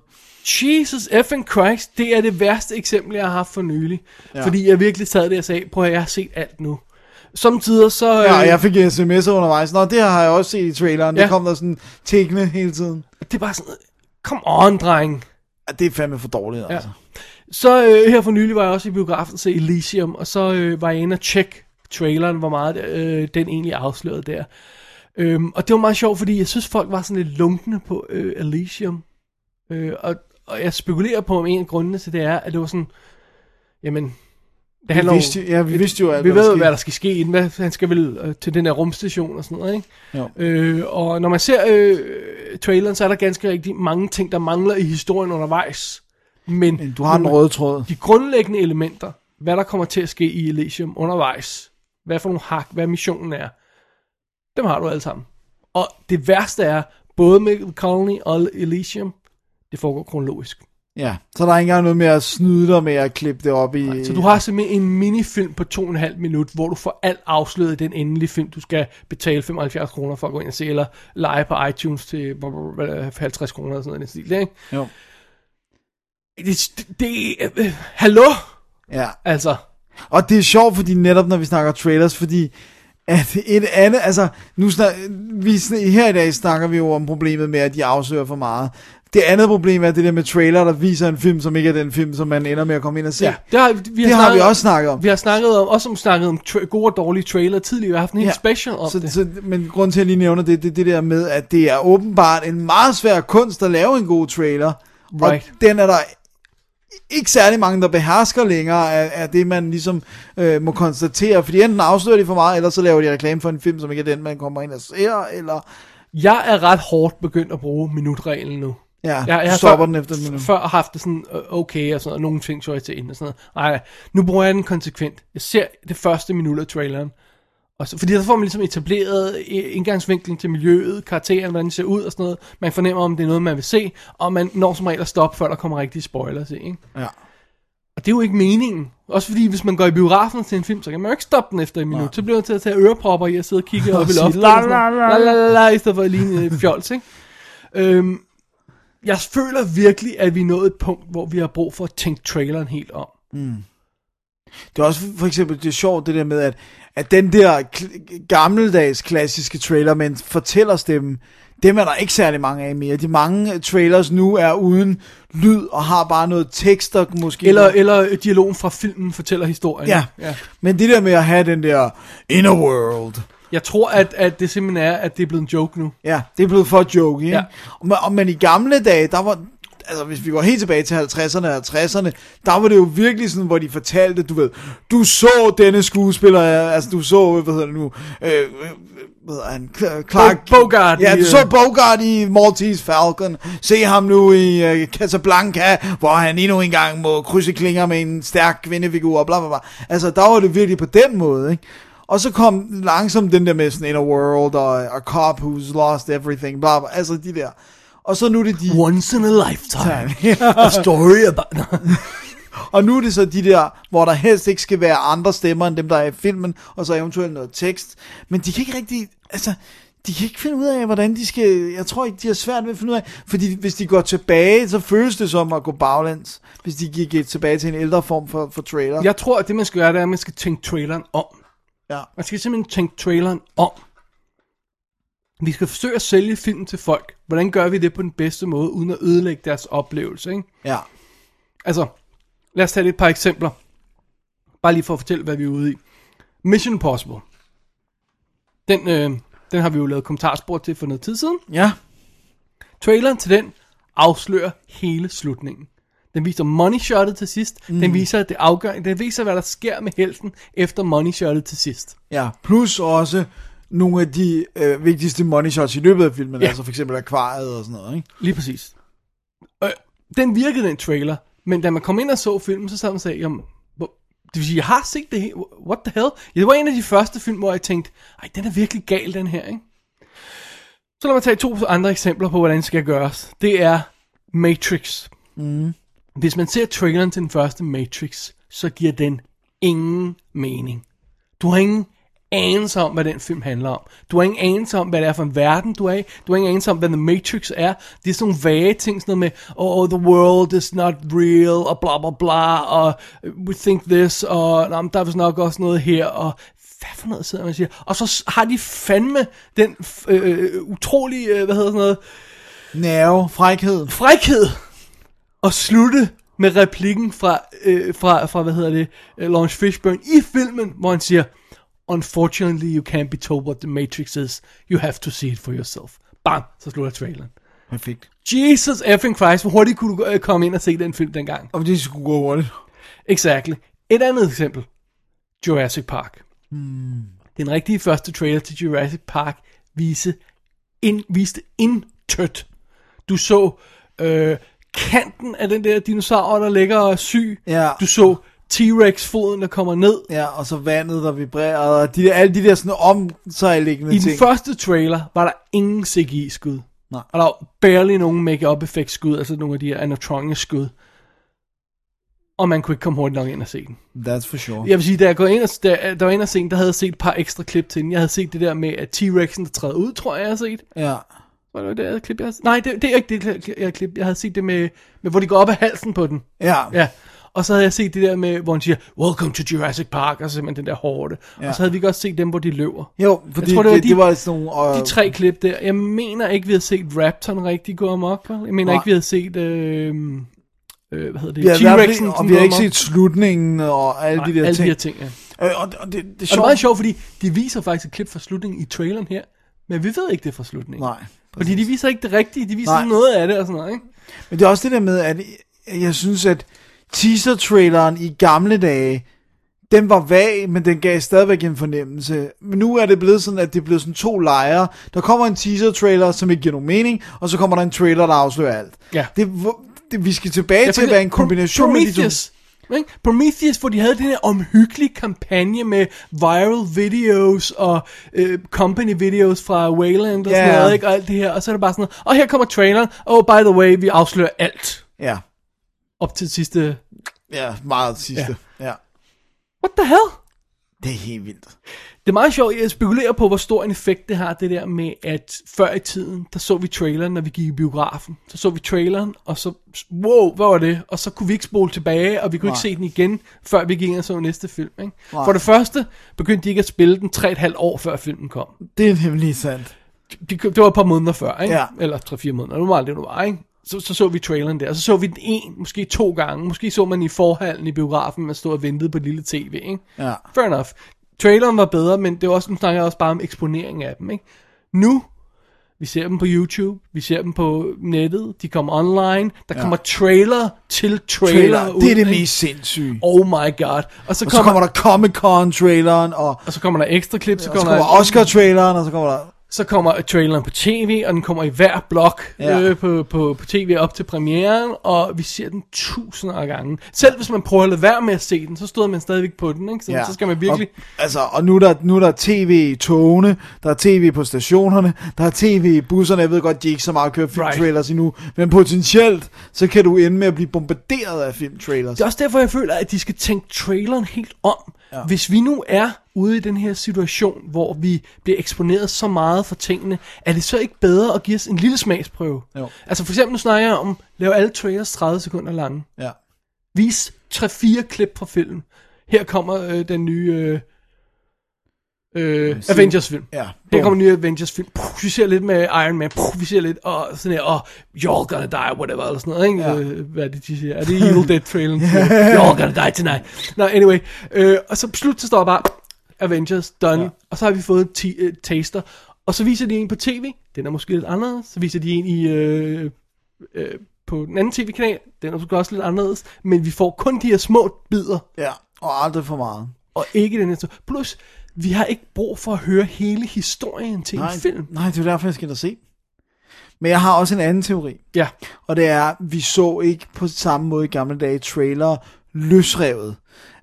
Speaker 5: Jesus effing Christ, det er det værste eksempel, jeg har haft for nylig.
Speaker 4: Ja.
Speaker 5: Fordi jeg virkelig sad der og sagde, prøv at jeg har set alt nu. Samtidig så...
Speaker 4: Ja,
Speaker 5: øh,
Speaker 4: jeg fik sms'er undervejs. Nå, det har jeg også set i traileren. Ja.
Speaker 5: Ja.
Speaker 4: Der kom der sådan tækkende hele tiden.
Speaker 5: Det er bare sådan, come on, dreng.
Speaker 4: Ja, det er fandme for dårligt, altså.
Speaker 5: Så øh, her for nylig var jeg også i biografen til Elysium, og så øh, var jeg inde og tjekke traileren, hvor meget øh, den egentlig afslørede der. Øhm, og det var meget sjovt, fordi jeg synes, folk var sådan lidt lunkne på øh, Elysium. Øh, og, og jeg spekulerer på, om en af grundene til det er, at det var sådan, jamen, det handler
Speaker 4: vidste jo- ja, vi vidste jo alt,
Speaker 5: vi
Speaker 4: hvad
Speaker 5: ved, hvad der skal ske. Hvad, han skal vel øh, til den der rumstation og sådan noget, ikke?
Speaker 4: Jo.
Speaker 5: Øh, og når man ser øh, traileren, så er der ganske rigtig mange ting, der mangler i historien undervejs. Men,
Speaker 4: Men du har den røde tråd.
Speaker 5: De grundlæggende elementer, hvad der kommer til at ske i Elysium undervejs, hvad for nogle hak, hvad missionen er, dem har du alle sammen. Og det værste er, både med The Colony og Elysium, det foregår kronologisk.
Speaker 4: Ja, så der er ikke engang noget med at snyde dig med at klippe det op i...
Speaker 5: Så du har simpelthen en minifilm på to og en halv minut, hvor du får alt afsløret i den endelige film, du skal betale 75 kroner for at gå ind og se, eller lege på iTunes til hvad er det, 50 kroner eller sådan noget i stil, ikke?
Speaker 4: Jo.
Speaker 5: Det, det, det øh, hallo?
Speaker 4: Ja.
Speaker 5: Altså.
Speaker 4: Og det er sjovt, fordi netop når vi snakker trailers, fordi at et andet, altså, nu snak, vi, her i dag snakker vi jo om problemet med, at de afslører for meget. Det andet problem er det der med trailer, der viser en film, som ikke er den film, som man ender med at komme ind og se.
Speaker 5: Ja, det har, vi,
Speaker 4: det har vi også snakket om.
Speaker 5: Vi har snakket om, også om snakket om tra- gode og dårlige trailer tidligere. Vi har haft en helt special om
Speaker 4: så,
Speaker 5: det.
Speaker 4: Så, men grund til, at jeg lige nævner det, det det der med, at det er åbenbart en meget svær kunst at lave en god trailer.
Speaker 5: Right.
Speaker 4: Og den er der ikke særlig mange, der behersker længere af, af det, man ligesom øh, må konstatere. Fordi enten afslører de for meget, eller så laver de reklame for en film, som ikke er den, man kommer ind og ser, eller...
Speaker 5: Jeg er ret hårdt begyndt at bruge minutreglen nu.
Speaker 4: Ja,
Speaker 5: jeg, jeg
Speaker 4: stopper
Speaker 5: før,
Speaker 4: den efter minut.
Speaker 5: Før haft det sådan, øh, okay, og sådan noget, nogle ting så jeg til ind og sådan noget. Nej, nu bruger jeg den konsekvent. Jeg ser det første minut af traileren. Og så, fordi der får man ligesom etableret øh, indgangsvinklen til miljøet, karakteren, hvordan det ser ud og sådan noget. Man fornemmer, om det er noget, man vil se, og man når som regel at stoppe, før der kommer rigtige spoilers i, ikke?
Speaker 4: Ja.
Speaker 5: Og det er jo ikke meningen. Også fordi, hvis man går i biografen til en film, så kan man jo ikke stoppe den efter et minut. Så bliver man til at tage ørepropper i og sidde og kigge op i
Speaker 4: Og
Speaker 5: loftet.
Speaker 4: la,
Speaker 5: og
Speaker 4: la, la.
Speaker 5: La, la, la, la, i stedet for ligne et fjols, ikke? Øhm, jeg føler virkelig, at vi er nået et punkt, hvor vi har brug for at tænke traileren helt om.
Speaker 4: Mm. Det er også for eksempel, det er sjovt det der med, at, at den der gammeldags klassiske trailer med en fortællerstemme, dem er der ikke særlig mange af mere. De mange trailers nu er uden lyd og har bare noget tekst, der måske...
Speaker 5: Eller, eller dialogen fra filmen fortæller historien.
Speaker 4: Ja.
Speaker 5: ja.
Speaker 4: Men det der med at have den der inner world,
Speaker 5: Jeg tror, at, at det simpelthen er, at det er blevet en joke nu.
Speaker 4: Ja, det er blevet for joke, ikke?
Speaker 5: Ja.
Speaker 4: Og, men- men i gamle dage, der var, altså hvis vi går helt tilbage til 50'erne og 60'erne, der var det jo virkelig sådan, hvor de fortalte, du ved, du så denne skuespiller, altså du så, hvad hedder det nu, øh, øh, hvad hedder han, Cl- Clark,
Speaker 5: Bo- Bogart
Speaker 4: ja, du så
Speaker 5: øh,
Speaker 4: Bogart i Maltese Falcon, se ham nu i uh, Casablanca, hvor han endnu engang må krydse klinger med en stærk kvindefigur, bla bla bla. Altså, der var det virkelig på den måde, ikke? Og så kom langsomt den der med sådan Inner World, og A Cop Who's Lost Everything, bla bla, altså de der. Og så nu er det de...
Speaker 5: Once in a lifetime.
Speaker 4: Ja.
Speaker 5: A story about...
Speaker 4: Og nu er det så de der, hvor der helst ikke skal være andre stemmer end dem, der er i filmen, og så eventuelt noget tekst. Men de kan ikke rigtig, altså, de kan ikke finde ud af, hvordan de skal, jeg tror ikke, de har svært ved at finde ud af, fordi hvis de går tilbage, så føles det som at gå baglæns, hvis de gik tilbage til en ældre form for, for trailer.
Speaker 5: Jeg tror, at det man skal gøre, det er, at man skal tænke traileren om.
Speaker 4: Ja.
Speaker 5: Man skal simpelthen tænke traileren om. Vi skal forsøge at sælge filmen til folk. Hvordan gør vi det på den bedste måde, uden at ødelægge deres oplevelse, ikke?
Speaker 4: Ja.
Speaker 5: Altså, lad os tage et par eksempler. Bare lige for at fortælle, hvad vi er ude i. Mission Impossible. Den, øh, den har vi jo lavet kommentarspor til for noget tid siden.
Speaker 4: Ja.
Speaker 5: Traileren til den afslører hele slutningen. Den viser money shotet til sidst. Mm. Den viser det afgør. Den viser, hvad der sker med helten efter money shotet til sidst.
Speaker 4: Ja, plus også nogle af de øh, vigtigste money shots i løbet af filmen,
Speaker 5: Ja.
Speaker 4: altså for eksempel akvariet og sådan noget, ikke?
Speaker 5: Lige præcis. Øh, den virkede, den trailer. Men da man kom ind og så filmen, så sad man og sagde, jamen, det vil sige, jeg har set det. What the hell? Ja, det var en af de første film, hvor jeg tænkte, ej, den er virkelig gal, den her, ikke? Så lad mig tage to andre eksempler på, hvordan det skal gøres. Det er Matrix.
Speaker 4: Mm.
Speaker 5: Hvis man ser traileren til den første Matrix, så giver den ingen mening. Du har ingen anelse om, hvad den film handler om. Du har ingen anelse om, hvad det er for en verden, du er i. Du har ingen anelse om, hvad The Matrix er. Det er sådan nogle vage ting, sådan noget med, oh, the world is not real, og bla bla bla, og we think this, og nah, der er vist nok også noget her, og hvad for noget sidder man og siger. Og så har de fandme den øh, utrolige, øh, hvad hedder sådan noget,
Speaker 4: Nerve, frækhed.
Speaker 5: frækhed at slutte med replikken fra, øh, fra, fra hvad hedder det, uh, Lawrence Fishburne i filmen, hvor han siger, Unfortunately, you can't be told what the Matrix is. You have to see it for yourself. Bam, så slutter traileren.
Speaker 4: Perfekt.
Speaker 5: Jesus effing Christ, hvor hurtigt kunne du øh, komme ind og se den film dengang?
Speaker 4: Og det skulle gå hurtigt.
Speaker 5: Exactly. Et andet eksempel. Jurassic Park.
Speaker 4: Hmm.
Speaker 5: Den rigtige første trailer til Jurassic Park vise in, viste intet. Du så øh, kanten af den der dinosaur, der ligger og er syg.
Speaker 4: Ja.
Speaker 5: Du så T-Rex-foden, der kommer ned.
Speaker 4: Ja, og så vandet, der vibrerede, og de der, alle de der sådan
Speaker 5: I
Speaker 4: ting.
Speaker 5: den første trailer var der ingen CGI-skud.
Speaker 4: Nej.
Speaker 5: Og der var barely nogen make-up effects skud, altså nogle af de her animatronic skud. Og man kunne ikke komme hurtigt nok ind og se den.
Speaker 4: That's for sure.
Speaker 5: Jeg vil sige, da jeg går ind og, da, der var ind og se den, der havde jeg set et par ekstra klip til den. Jeg havde set det der med, at T-Rexen, der træder ud, tror jeg, jeg har set.
Speaker 4: Ja.
Speaker 5: Var det det klip, jeg havde Nej, det, det er ikke det jeg, klip. jeg havde set det med, med, hvor de går op af halsen på den.
Speaker 4: Ja.
Speaker 5: Ja. Og så havde jeg set det der med, hvor han siger, Welcome to Jurassic Park, og så simpelthen den der hårde.
Speaker 4: Ja.
Speaker 5: Og så havde vi også set dem, hvor de løber.
Speaker 4: Jo, fordi
Speaker 5: jeg tror, det, var
Speaker 4: det,
Speaker 5: de,
Speaker 4: det var sådan nogle...
Speaker 5: de tre klip der. Jeg mener ikke, vi havde set Raptoren rigtig gå amok. Jeg mener
Speaker 4: Nej.
Speaker 5: ikke, vi havde set... Øh, øh, hvad hedder det?
Speaker 4: Fald-
Speaker 5: T-Rexen,
Speaker 4: og vi har ikke set slutningen og alle
Speaker 5: Nej,
Speaker 4: de der
Speaker 5: alle
Speaker 4: ting.
Speaker 5: de her ting, ja.
Speaker 4: Øh, og, og det, det er
Speaker 5: Og det er
Speaker 4: sjovt.
Speaker 5: meget sjovt, fordi de viser faktisk et klip fra slutningen i traileren her, men vi ved ikke det fra slutningen.
Speaker 4: Nej.
Speaker 5: Fordi de viser ikke det rigtige, de viser
Speaker 4: Nej.
Speaker 5: noget af det og sådan noget, ikke?
Speaker 4: Men det er også det der med, at jeg synes, at teaser-traileren i gamle dage, den var vag, men den gav stadigvæk en fornemmelse. Men nu er det blevet sådan, at det er blevet sådan to lejre. Der kommer en teaser-trailer, som ikke giver nogen mening, og så kommer der en trailer, der afslører alt.
Speaker 5: Ja.
Speaker 4: Det, det, vi skal tilbage
Speaker 5: Ja,
Speaker 4: til at være en kombination af de to.
Speaker 5: Prometheus. Ikke? Prometheus, hvor de havde den her omhyggelige kampagne med viral videos og øh, company videos fra Wayland og
Speaker 4: Ja.
Speaker 5: sådan noget, ikke? og alt det her. Og så er det bare sådan noget, og her kommer traileren, oh by the way, vi afslører alt.
Speaker 4: Ja.
Speaker 5: Op til sidste,
Speaker 4: Ja, meget sidste. Ja. ja.
Speaker 5: what the hell?
Speaker 4: Det er helt vildt.
Speaker 5: Det er meget sjovt, jeg spekulerer på, hvor stor en effekt det har, det der med, at før i tiden, der så vi traileren, når vi gik i biografen. Så så vi traileren, og så, wow, hvad var det? Og så kunne vi ikke spole tilbage, og vi kunne
Speaker 4: Nej.
Speaker 5: ikke se den igen, før vi gik ind og så næste film. Ikke?
Speaker 4: Nej.
Speaker 5: For det første begyndte de ikke at spille den 3,5 år før filmen kom.
Speaker 4: Det er nemlig sandt.
Speaker 5: De, det var et par måneder før, ikke?
Speaker 4: Ja.
Speaker 5: Eller 3-4 måneder, det var meget det, nu var, ikke? Så, så så vi traileren der, og så så vi den en, måske to gange. Måske så man i forhallen i biografen, man stod og ventede på lille tv, ikke?
Speaker 4: Ja.
Speaker 5: Fair enough. Traileren var bedre, men det var også, nu snakker jeg også bare om eksponering af dem, ikke? Nu, vi ser dem på YouTube, vi ser dem på nettet, de kommer online, der
Speaker 4: Ja.
Speaker 5: kommer trailer til trailer,
Speaker 4: Trailer,
Speaker 5: ud,
Speaker 4: det er det mest sindssyge.
Speaker 5: Oh my god. Og så,
Speaker 4: Og så
Speaker 5: kommer,
Speaker 4: kommer der Comic-Con-traileren, og,
Speaker 5: og så kommer der ekstra klip, så
Speaker 4: og så
Speaker 5: kommer,
Speaker 4: kommer Oscar-traileren, og så kommer der...
Speaker 5: så kommer traileren på tv, og den kommer i hver blok
Speaker 4: Ja.
Speaker 5: øh, på, på, på tv op til premieren, og vi ser den tusinder af gange. Selv hvis man prøver at lade være med at se den, så stod man stadigvæk på den, ikke? Så, ja. så skal man virkelig...
Speaker 4: Og, altså, og nu er, der, nu er der tv i togene, der er tv på stationerne, der er tv i busserne. Jeg ved godt, de ikke så meget kører filmtrailers right. endnu, men potentielt, så kan du ende med at blive bombarderet af filmtrailers.
Speaker 5: Det er også derfor, jeg føler, at de skal tænke traileren helt om. Ja. Hvis vi nu er ude i den her situation, hvor vi bliver eksponeret så meget for tingene, er det så ikke bedre at give os en lille smagsprøve?
Speaker 4: Jo.
Speaker 5: Altså for eksempel, nu snakker jeg om, lave alle trailers 30 sekunder lange.
Speaker 4: Ja.
Speaker 5: Vis 3-4 klip fra filmen. Her kommer øh, den nye øh, Avengers-film.
Speaker 4: Ja,
Speaker 5: Her kommer en ny Avengers-film. Puh, vi ser lidt med Iron Man. Puh, vi ser lidt, og sådan her, og you're gonna die, whatever, eller sådan noget, ikke?
Speaker 4: Ja.
Speaker 5: Øh, hvad er det, de siger? Er det Evil Dead trailen? you're gonna die tonight. Nå, anyway. Øh, og så slut, så står bare, Avengers, done. Ja. Og så har vi fået en ti- uh, taster. Og så viser de en på tv. Den er måske lidt anderledes. Så viser de en i... Øh, øh, på den anden tv-kanal, den er måske også lidt anderledes, men vi får kun de her små bidder,
Speaker 4: Ja, og aldrig for meget.
Speaker 5: og ikke den her. Plus, vi har ikke brug for at høre hele historien til
Speaker 4: Nej,
Speaker 5: en film.
Speaker 4: nej, det er derfor, jeg skal da se. Men jeg har også en anden teori.
Speaker 5: Ja.
Speaker 4: Og det er, vi så ikke på samme måde i gamle dage trailer løsrevet.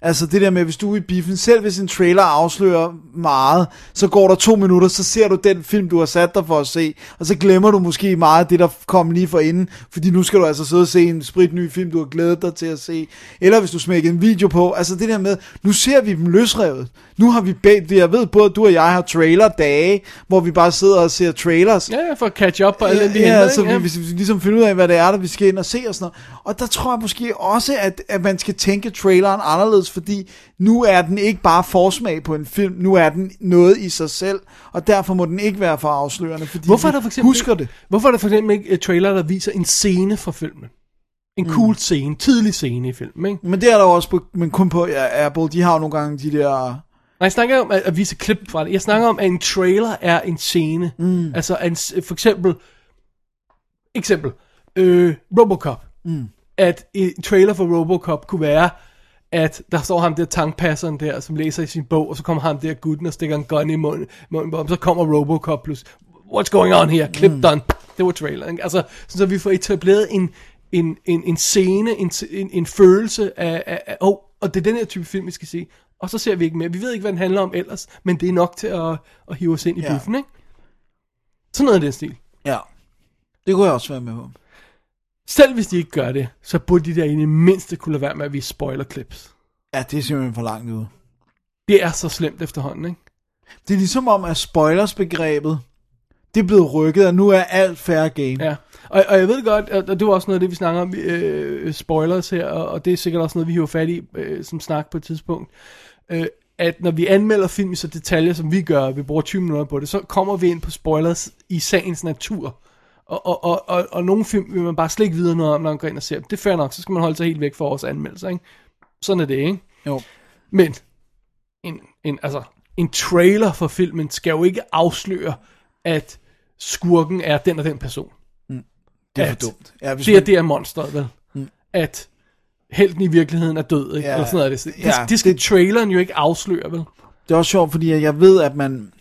Speaker 4: Altså det der med, hvis du er i biffen, selv hvis en trailer afslører meget, så går der to minutter, så ser du den film, du har sat dig for at se, og så glemmer du måske meget af det, der kom lige for inden, fordi nu skal du altså sidde og se en spritny film, du har glædet dig til at se. Eller hvis du smækker en video på, altså det der med, nu ser vi dem løsrevet. Nu har vi bedt, jeg ved både, du og jeg har trailer-dage, hvor vi bare sidder og ser trailers.
Speaker 5: Ja, ja, for at catch up på alle
Speaker 4: Ja,
Speaker 5: de
Speaker 4: ja,
Speaker 5: henter,
Speaker 4: så vi, hvis vi ligesom finder ud af, hvad det er, der vi skal ind og se og sådan noget. Og der tror jeg måske også, at, at man skal tænke traileren anderledes, fordi nu er den ikke bare forsmag på en film, nu er den noget i sig selv, og derfor må den ikke være for afslørende, fordi
Speaker 5: Hvorfor er der for eksempel,
Speaker 4: husker det.
Speaker 5: Hvorfor er der for eksempel ikke et trailer, der viser en scene fra filmen? En
Speaker 4: Mm.
Speaker 5: cool scene, tidlig scene i filmen, ikke?
Speaker 4: Men det er der også på, men kun på ja, Apple, de har jo nogle gange de der...
Speaker 5: Nej, jeg snakker om at, at vise klip fra det. Jeg snakker om, at en trailer er en scene. Mm. Altså, en, for eksempel, eksempel, øh, Robocop.
Speaker 4: Mm.
Speaker 5: At en trailer for Robocop kunne være, at der står ham der tankpasseren der, som læser i sin bog, og så kommer ham der gutten og stikker en gun i munden, munden på ham, så kommer Robocop plus, what's going on here, clip mm. done. Det var trailer, ikke? Altså, så vi får etableret en, en, en, en scene, en, en, en følelse af, af, af oh, og det er den her type film, vi skal se. Og så ser vi ikke mere. Vi ved ikke, hvad den handler om ellers, men det er nok til at, at hive os ind i
Speaker 4: Ja.
Speaker 5: biffen, ikke? Sådan noget af den stil.
Speaker 4: Ja, det kunne jeg også være med på.
Speaker 5: Selv hvis de ikke gør det, så burde de der i mindste kunne lade være med at vise spoiler clips.
Speaker 4: Ja, det er simpelthen for langt ude.
Speaker 5: Det er så slemt efterhånden, ikke?
Speaker 4: Det er ligesom om, at spoilers-begrebet, det er blevet rykket, og nu er alt fair game.
Speaker 5: Ja, og, og jeg ved godt, og og det var også noget af det, vi snakker om, øh, spoilers her, og, og det er sikkert også noget, vi hiver fat i øh, som snak på et tidspunkt, øh, at når vi anmelder film i så detaljer, som vi gør, vi bruger 20 minutter på det, så kommer vi ind på spoilers i sagens natur. Og, og, og, og, og nogle film vil man bare slet ikke vide noget om, når man går ind og ser dem. Det er fair nok, så skal man holde sig helt væk fra vores anmeldelser, ikke? Sådan er det, ikke?
Speaker 4: Jo.
Speaker 5: Men en, en, altså, en trailer for filmen skal jo ikke afsløre, at skurken er den og den person.
Speaker 4: Det er for
Speaker 5: At
Speaker 4: dumt. Ja, hvis
Speaker 5: det er
Speaker 4: man-
Speaker 5: det er monsteret, vel?
Speaker 4: Mm.
Speaker 5: At helten i virkeligheden er død, ikke?
Speaker 4: Ja.
Speaker 5: Eller sådan noget. af Det, det,
Speaker 4: Ja,
Speaker 5: det skal traileren jo ikke afsløre, vel?
Speaker 4: Det er også sjovt, fordi jeg ved, at man,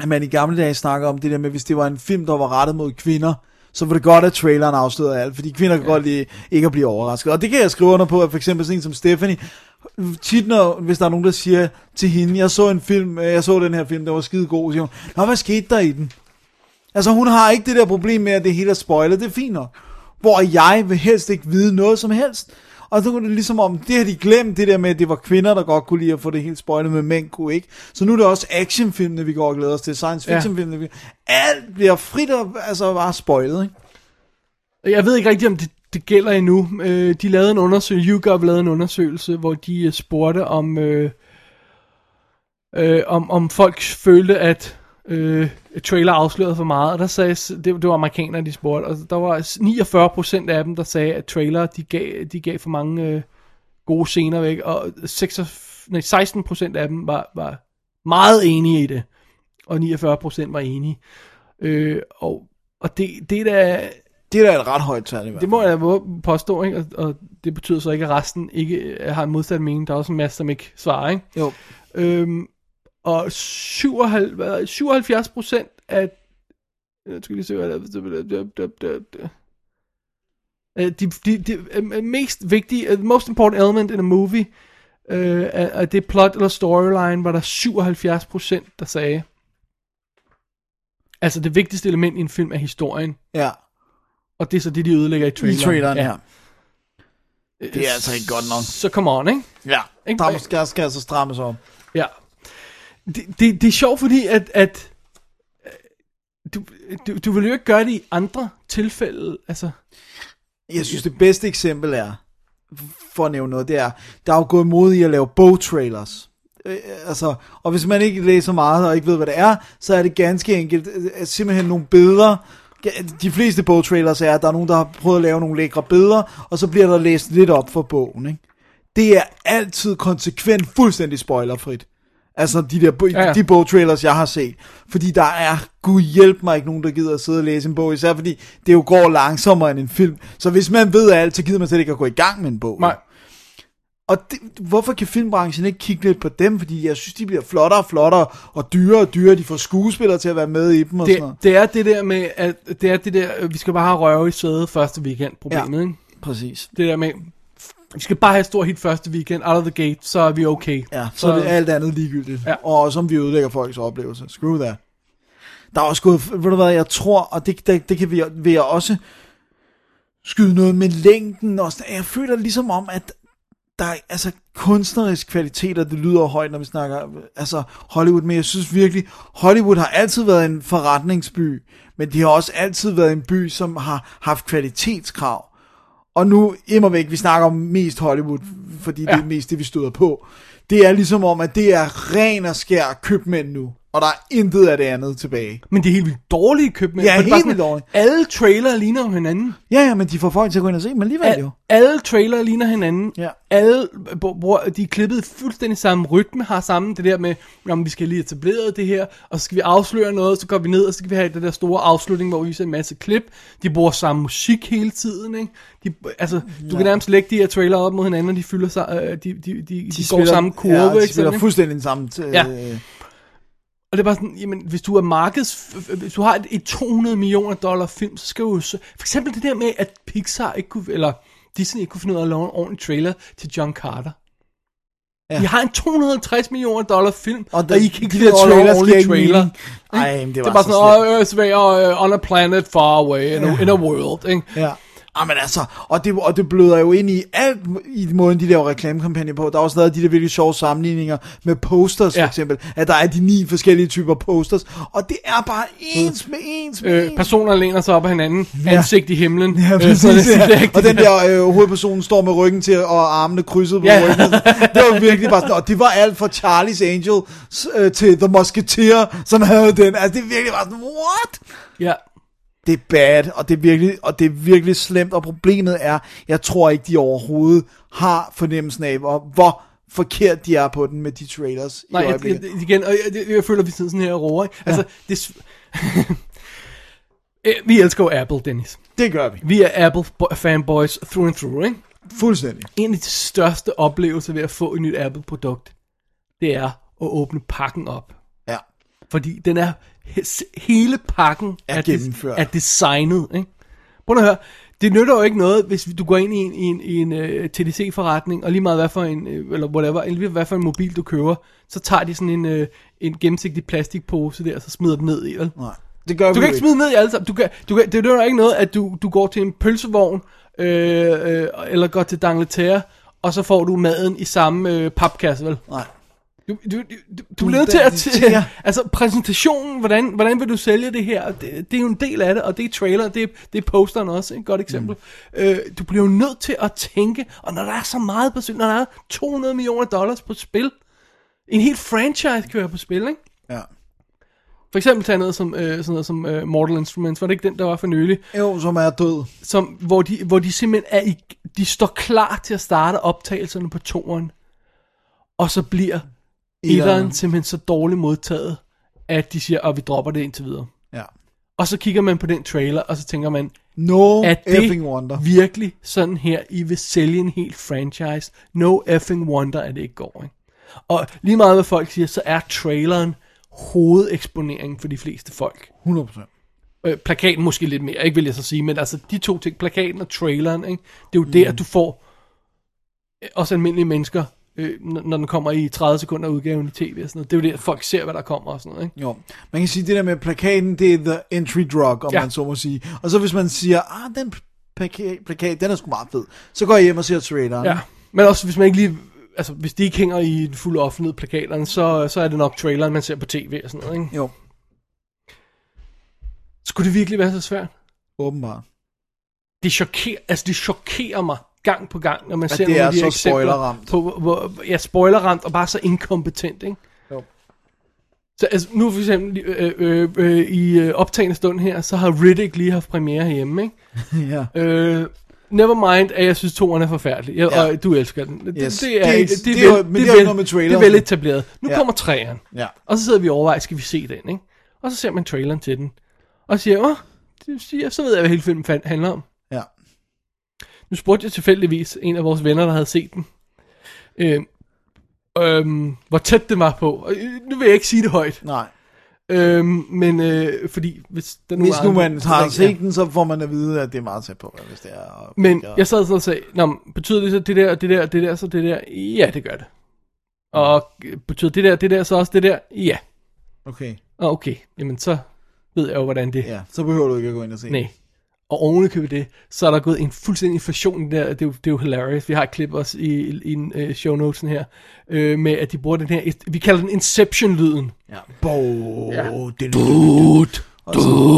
Speaker 4: at man i gamle dage snakker om det der med, hvis det var en film, der var rettet mod kvinder, så var det godt, at traileren afslørede alt, fordi kvinder kan godt lide ikke at blive overrasket. Og det kan jeg skrive under på, at for eksempel sådan en som Stephanie, tit når, hvis der er nogen, der siger til hende, jeg så en film, øh, jeg så den her film, der var skide god, så siger hun, Nå, hvad skete der i den? Altså hun har ikke det der problem med, at det hele er spoilet, det er fint nok. Hvor jeg vil helst ikke vide noget som helst. Og så er det ligesom om, det har de glemt, det der med, at det var kvinder, der godt kunne lide at få det helt spoilet, men mænd kunne ikke. Så nu er det også actionfilmene, vi går og glæder os til, science fiction filmene. Vi... Alt bliver frit og altså bare spoilet, ikke?
Speaker 5: Jeg ved ikke rigtigt, om det, det gælder endnu. Øh, de lavede en undersøgelse, YouGov lavede en undersøgelse, hvor de øh, spurgte om, øh, øh, om, om folk følte, at øh, trailer afslørede for meget. Og der sagde, det, det var amerikanere, de spurgte, og der var 49% af dem, der sagde, at trailer, de gav, de gav for mange øh, gode scener væk, og 6, nej, 16% af dem var, var meget enige i det, og 49% var enige. Øh, og, og det, det er da...
Speaker 4: Det er da et ret højt tal i hvert
Speaker 5: Det må jeg påstå, ikke? Og, og det betyder så ikke, at resten ikke øh, har en modsatte mening. Der er også en masse, som ikke svarer, ikke?
Speaker 4: Jo.
Speaker 5: Øhm, og 77, hvad, 77 procent af... Jeg skal lige se, hvad det er. Øh, De, de, de øh, mest vigtige, uh, most important element in a movie, øh, er, er det plot eller storyline, var der 77 procent, der sagde. Altså det vigtigste element i en film er historien.
Speaker 4: Ja.
Speaker 5: Og det er så det, de ødelægger i
Speaker 4: I
Speaker 5: traileren.
Speaker 4: traileren, ja. Det er altså ikke godt nok.
Speaker 5: Så come on, ikke?
Speaker 4: Ja,
Speaker 5: Ikke?
Speaker 4: der skal, skal altså strammes op.
Speaker 5: Ja. Det, det, det er sjovt, fordi at, at øh, du, du, du vil jo ikke gøre det i andre tilfælde. Altså,
Speaker 4: Jeg synes, det bedste eksempel er, for at nævne noget, det er, der er jo gået mod i at lave bogtrailers. Øh, øh altså, og hvis man ikke læser meget og ikke ved, hvad det er, så er det ganske enkelt øh, simpelthen nogle billeder. De fleste bogtrailers er, at der er nogen, der har prøvet at lave nogle lækre billeder, og så bliver der læst lidt op for bogen. Ikke? Det er altid konsekvent fuldstændig spoilerfrit. Altså de der
Speaker 5: Ja, ja.
Speaker 4: de bogtrailers, jeg har set. Fordi der er, gud hjælp mig, ikke nogen, der gider at sidde og læse en bog. Især fordi det jo går langsommere end en film. Så hvis man ved alt, så gider man slet ikke at gå i gang med en bog.
Speaker 5: Nej.
Speaker 4: Og det, hvorfor kan filmbranchen ikke kigge lidt på dem? Fordi jeg synes, de bliver flottere og flottere, og dyrere og dyrere. De får skuespillere til at være med i dem og sådan noget.
Speaker 5: det, det er det der med, at det er det der, vi skal bare have røve i sædet første weekend problemet,
Speaker 4: Ja.
Speaker 5: ikke?
Speaker 4: Præcis.
Speaker 5: Det der med, Vi skal bare have et stort hit første weekend, out of the gate, så er vi okay.
Speaker 4: Ja, så, så er det alt andet ligegyldigt.
Speaker 5: Ja.
Speaker 4: Og også om vi ødelægger folks oplevelse. Screw that. Der er også gået, ved du hvad, jeg tror, og det, det, det kan vi, vil jeg også skyde noget med længden. Og sådan, jeg føler ligesom om, at der er altså kunstnerisk kvalitet, og det lyder højt, når vi snakker altså Hollywood, men jeg synes virkelig, Hollywood har altid været en forretningsby, men de har også altid været en by, som har haft kvalitetskrav. Og nu, immer væk, vi snakker om mest Hollywood, fordi ja. det er mest det, vi støder på. Det er ligesom om, at det er ren og skær købmænd nu, og der er intet af det andet tilbage.
Speaker 5: Men det er helt vildt dårlige købmænd.
Speaker 4: Ja, helt vildt dårligt.
Speaker 5: Alle trailere ligner jo hinanden.
Speaker 4: Ja, ja, men de får folk til at gå ind og se dem alligevel
Speaker 5: Al,
Speaker 4: jo.
Speaker 5: alle trailere ligner hinanden.
Speaker 4: Ja.
Speaker 5: Alle, hvor de er klippet fuldstændig samme rytme, har sammen det der med, om vi skal lige etablere det her, og så skal vi afsløre noget, så går vi ned, og så skal vi have det der store afslutning, hvor vi viser en masse klip. De bruger samme musik hele tiden, ikke? De, altså, du kan nærmest lægge de her trailere op mod hinanden, og de fylder sig, øh, de, de, de, de, de går samme kurve,
Speaker 4: ja, de
Speaker 5: ikke?
Speaker 4: spiller
Speaker 5: sådan, ikke?
Speaker 4: fuldstændig den samme. T-
Speaker 5: Ja.
Speaker 4: Øh,
Speaker 5: Og det er bare sådan, jamen, hvis du er markeds... Hvis du har et, et 200 millioner dollar film, så skal du så- For eksempel det der med, at Pixar ikke kunne... Eller Disney ikke kunne finde ud af at lave en ordentlig trailer til John Carter.
Speaker 4: Ja.
Speaker 5: Ja. I har en 250 millioner dollar film, og,
Speaker 4: Og
Speaker 5: og I kan ikke
Speaker 4: de der trailers
Speaker 5: ordentlig trailer.
Speaker 4: mening. Ej, men det
Speaker 5: det
Speaker 4: var
Speaker 5: er bare
Speaker 4: så
Speaker 5: sådan, oh, Earth way, uh, on a planet far away, in a, in a world, ikke?
Speaker 4: Ja. Ah, men altså, og det, og det bløder jo ind i alt i måden, de laver reklamekampagner på. Der er også lavet de der virkelig sjove sammenligninger med posters, ja. For eksempel. At der er de ni forskellige typer posters. Og det er bare ens med ens med
Speaker 5: Øh,
Speaker 4: ens.
Speaker 5: personer læner sig op af hinanden,
Speaker 4: Ja.
Speaker 5: ansigt i himlen.
Speaker 4: Ja,
Speaker 5: Øh,
Speaker 4: præcis,
Speaker 5: så det,
Speaker 4: ja. Og den der øh, hovedperson står med ryggen til, og armene krydset på
Speaker 5: Ja.
Speaker 4: ryggen. Det var virkelig bare sådan, og det var alt fra Charlie's Angel øh, til The Musketeer, som havde den. Altså, det er virkelig bare sådan, what?
Speaker 5: Ja.
Speaker 4: Det er bad, og det er virkelig, og det er virkelig slemt, og problemet er, jeg tror ikke, de overhovedet har fornemmelsen af, hvor, hvor forkert de er på den med de trailers
Speaker 5: Nej,
Speaker 4: i
Speaker 5: jeg,
Speaker 4: øjeblikket.
Speaker 5: jeg, igen, og jeg, jeg, jeg føler, vi sidder sådan her og roer, ikke? Altså, det... er s- Øh, vi elsker jo Apple, Dennis.
Speaker 4: Det gør vi.
Speaker 5: Vi er Apple bo- fanboys through and through, ikke?
Speaker 4: Fuldstændig.
Speaker 5: En af de største oplevelser ved at få et nyt Apple-produkt, det er at åbne pakken op.
Speaker 4: Ja.
Speaker 5: Fordi den er, hele pakken
Speaker 4: Er
Speaker 5: des-
Speaker 4: gennemført.
Speaker 5: er designet, ikke? Prøv at høre, det nytter jo ikke noget, hvis du går ind i en, i en, i en uh, TDC-forretning, og lige meget hvad for en, uh, eller whatever, eller hvad for en mobil du køber, så tager de sådan en, uh, en gennemsigtig plastikpose der, og så smider den ned i, vel?
Speaker 4: Nej, det gør
Speaker 5: Du
Speaker 4: vi
Speaker 5: kan
Speaker 4: jo
Speaker 5: ikke smide ned i alle sammen. Du kan, du kan, det nytter ikke noget, at du, du går til en pølsevogn, øh, øh, eller går til Dangleterre, og så får du maden i samme øh, papkasse, vel?
Speaker 4: Nej.
Speaker 5: Du, du, du, du, du er nødt til at... altså, præsentationen, hvordan, hvordan vil du sælge det her? Det, det er jo en del af det, og det er trailer, det det er posteren også, et godt eksempel. Mm. Øh, du bliver jo nødt til at tænke, og når der er så meget på spil, når der er 200 millioner dollars på spil, en helt franchise kan være på spil, ikke?
Speaker 4: Ja.
Speaker 5: For eksempel tage noget som, øh, sådan noget som øh, Mortal Instruments, var det ikke den, der var for nylig?
Speaker 4: Jo, som er død.
Speaker 5: Som, hvor, de, hvor de simpelthen er i, de står klar til at starte optagelserne på toren, og så bliver
Speaker 4: Etteren.
Speaker 5: simpelthen så dårligt modtaget, at de siger, at vi dropper det indtil videre.
Speaker 4: Ja.
Speaker 5: Og så kigger man på den trailer, og så tænker man,
Speaker 4: No
Speaker 5: er
Speaker 4: effing
Speaker 5: det
Speaker 4: wonder.
Speaker 5: virkelig sådan her, I vil sælge en helt franchise? No effing wonder, at det ikke går. Ikke? Og lige meget hvad folk siger, så er traileren hovedeksponeringen for de fleste folk.
Speaker 4: 100%.
Speaker 5: Øh, plakaten måske lidt mere, ikke vil jeg så sige, men altså de to ting, plakaten og traileren, ikke? det er jo der, du får øh, også almindelige mennesker, øh, når den kommer i 30 sekunder udgaven i tv og sådan noget. Det er jo der, folk ser, hvad der kommer og sådan noget. Ikke?
Speaker 4: Jo, man kan sige, det der med plakaten, det er the entry drug, om ja. Man så må sige. Og så hvis man siger, ah, den plaka- plakat, den er sgu meget fed, så går jeg hjem og ser traileren.
Speaker 5: Ja, men også hvis man ikke lige, altså hvis de ikke hænger i den fulde offentlighed plakaterne, så, så er det nok traileren, man ser på tv og sådan noget. Ikke?
Speaker 4: Jo,
Speaker 5: Skulle det virkelig være så svært?
Speaker 4: åbenbart.
Speaker 5: Det chokerer, altså det chokerer mig gang på gang, når man
Speaker 4: At
Speaker 5: ser
Speaker 4: det
Speaker 5: nogle
Speaker 4: er
Speaker 5: af de
Speaker 4: så
Speaker 5: eksempler
Speaker 4: spoilerramt.
Speaker 5: på, hvor, hvor, ja, spoilerramt og bare så inkompetent, ikke?
Speaker 4: Jo.
Speaker 5: Så altså, nu for eksempel øh, øh, øh, i øh, optagende stund her, så har Riddick lige haft premiere herhjemme, ikke?
Speaker 4: ja.
Speaker 5: Øh, never mind, at jeg synes, toeren er forfærdelig. Jeg,
Speaker 4: Ja.
Speaker 5: ja. Og du elsker den. Det,
Speaker 4: Yes.
Speaker 5: det, er,
Speaker 4: Det-
Speaker 5: det,
Speaker 4: det er
Speaker 5: vel-
Speaker 4: det
Speaker 5: det
Speaker 4: er
Speaker 5: vel- Det er vel etableret. Nu
Speaker 4: Ja.
Speaker 5: kommer træeren.
Speaker 4: Ja.
Speaker 5: Og så sidder vi og overvejer, skal vi se den, ikke? Og så ser man traileren til den. Og siger, åh, det siger, så ved jeg, hvad hele filmen handler om. Nu spurgte jeg tilfældigvis en af vores venner, der havde set den, øh, øh, hvor tæt det var på. Og øh, nu vil jeg ikke sige det højt.
Speaker 4: Nej.
Speaker 5: Øhm, men øh, fordi hvis, der nu
Speaker 4: Hvis nu man har set den, så får man at vide, at det er meget tæt på, hvis det er.
Speaker 5: Men jeg sad sådan og sagde, Nå, men betyder det så det der, det der, det der, så det der? Ja, det gør det. Og øh, betyder det der, det der, så også det der? Ja.
Speaker 4: Okay,
Speaker 5: okay, jamen så ved jeg jo, hvordan det
Speaker 4: ja, så behøver du ikke at gå ind og se.
Speaker 5: Nej. Og ovenikøbet det, så er der gået en fuldstændig inflation der, det er, jo, det er jo hilarious. Vi har et klip også i, i, i uh, shownotesen her, øh, med at de bruger den her, vi kalder den Inception-lyden.
Speaker 4: Ja. Bo,
Speaker 5: Ja.
Speaker 4: det,
Speaker 5: Dude,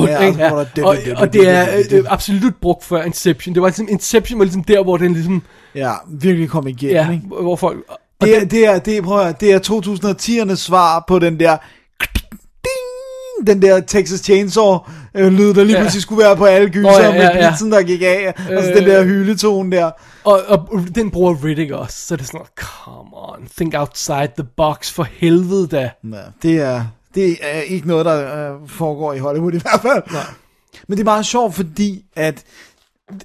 Speaker 4: Ja, det,
Speaker 5: og,
Speaker 4: det, det,
Speaker 5: og
Speaker 4: det,
Speaker 5: er øh, absolut brugt før Inception. Det var ligesom, Inception var ligesom der, hvor den ligesom,
Speaker 4: Ja, virkelig kom igennem,
Speaker 5: ja,
Speaker 4: ikke?
Speaker 5: hvor folk... Og
Speaker 4: Det er, det er, det er, prøv at høre, det er 2010'ernes svar på den der den der Texas Chainsaw øh, lyd, der lige
Speaker 5: Ja.
Speaker 4: pludselig skulle være på alle gyser,
Speaker 5: Nå, ja,
Speaker 4: ja,
Speaker 5: ja,
Speaker 4: med blitzen, der gik af, og så
Speaker 5: Øh.
Speaker 4: den der hyletone der.
Speaker 5: Og, og den bruger Riddick også, så det er sådan, come on, think outside the box, for helvede da.
Speaker 4: Ja, det er, det er ikke noget, der øh, foregår i Hollywood i hvert fald.
Speaker 5: Nej.
Speaker 4: Men det er meget sjovt, fordi at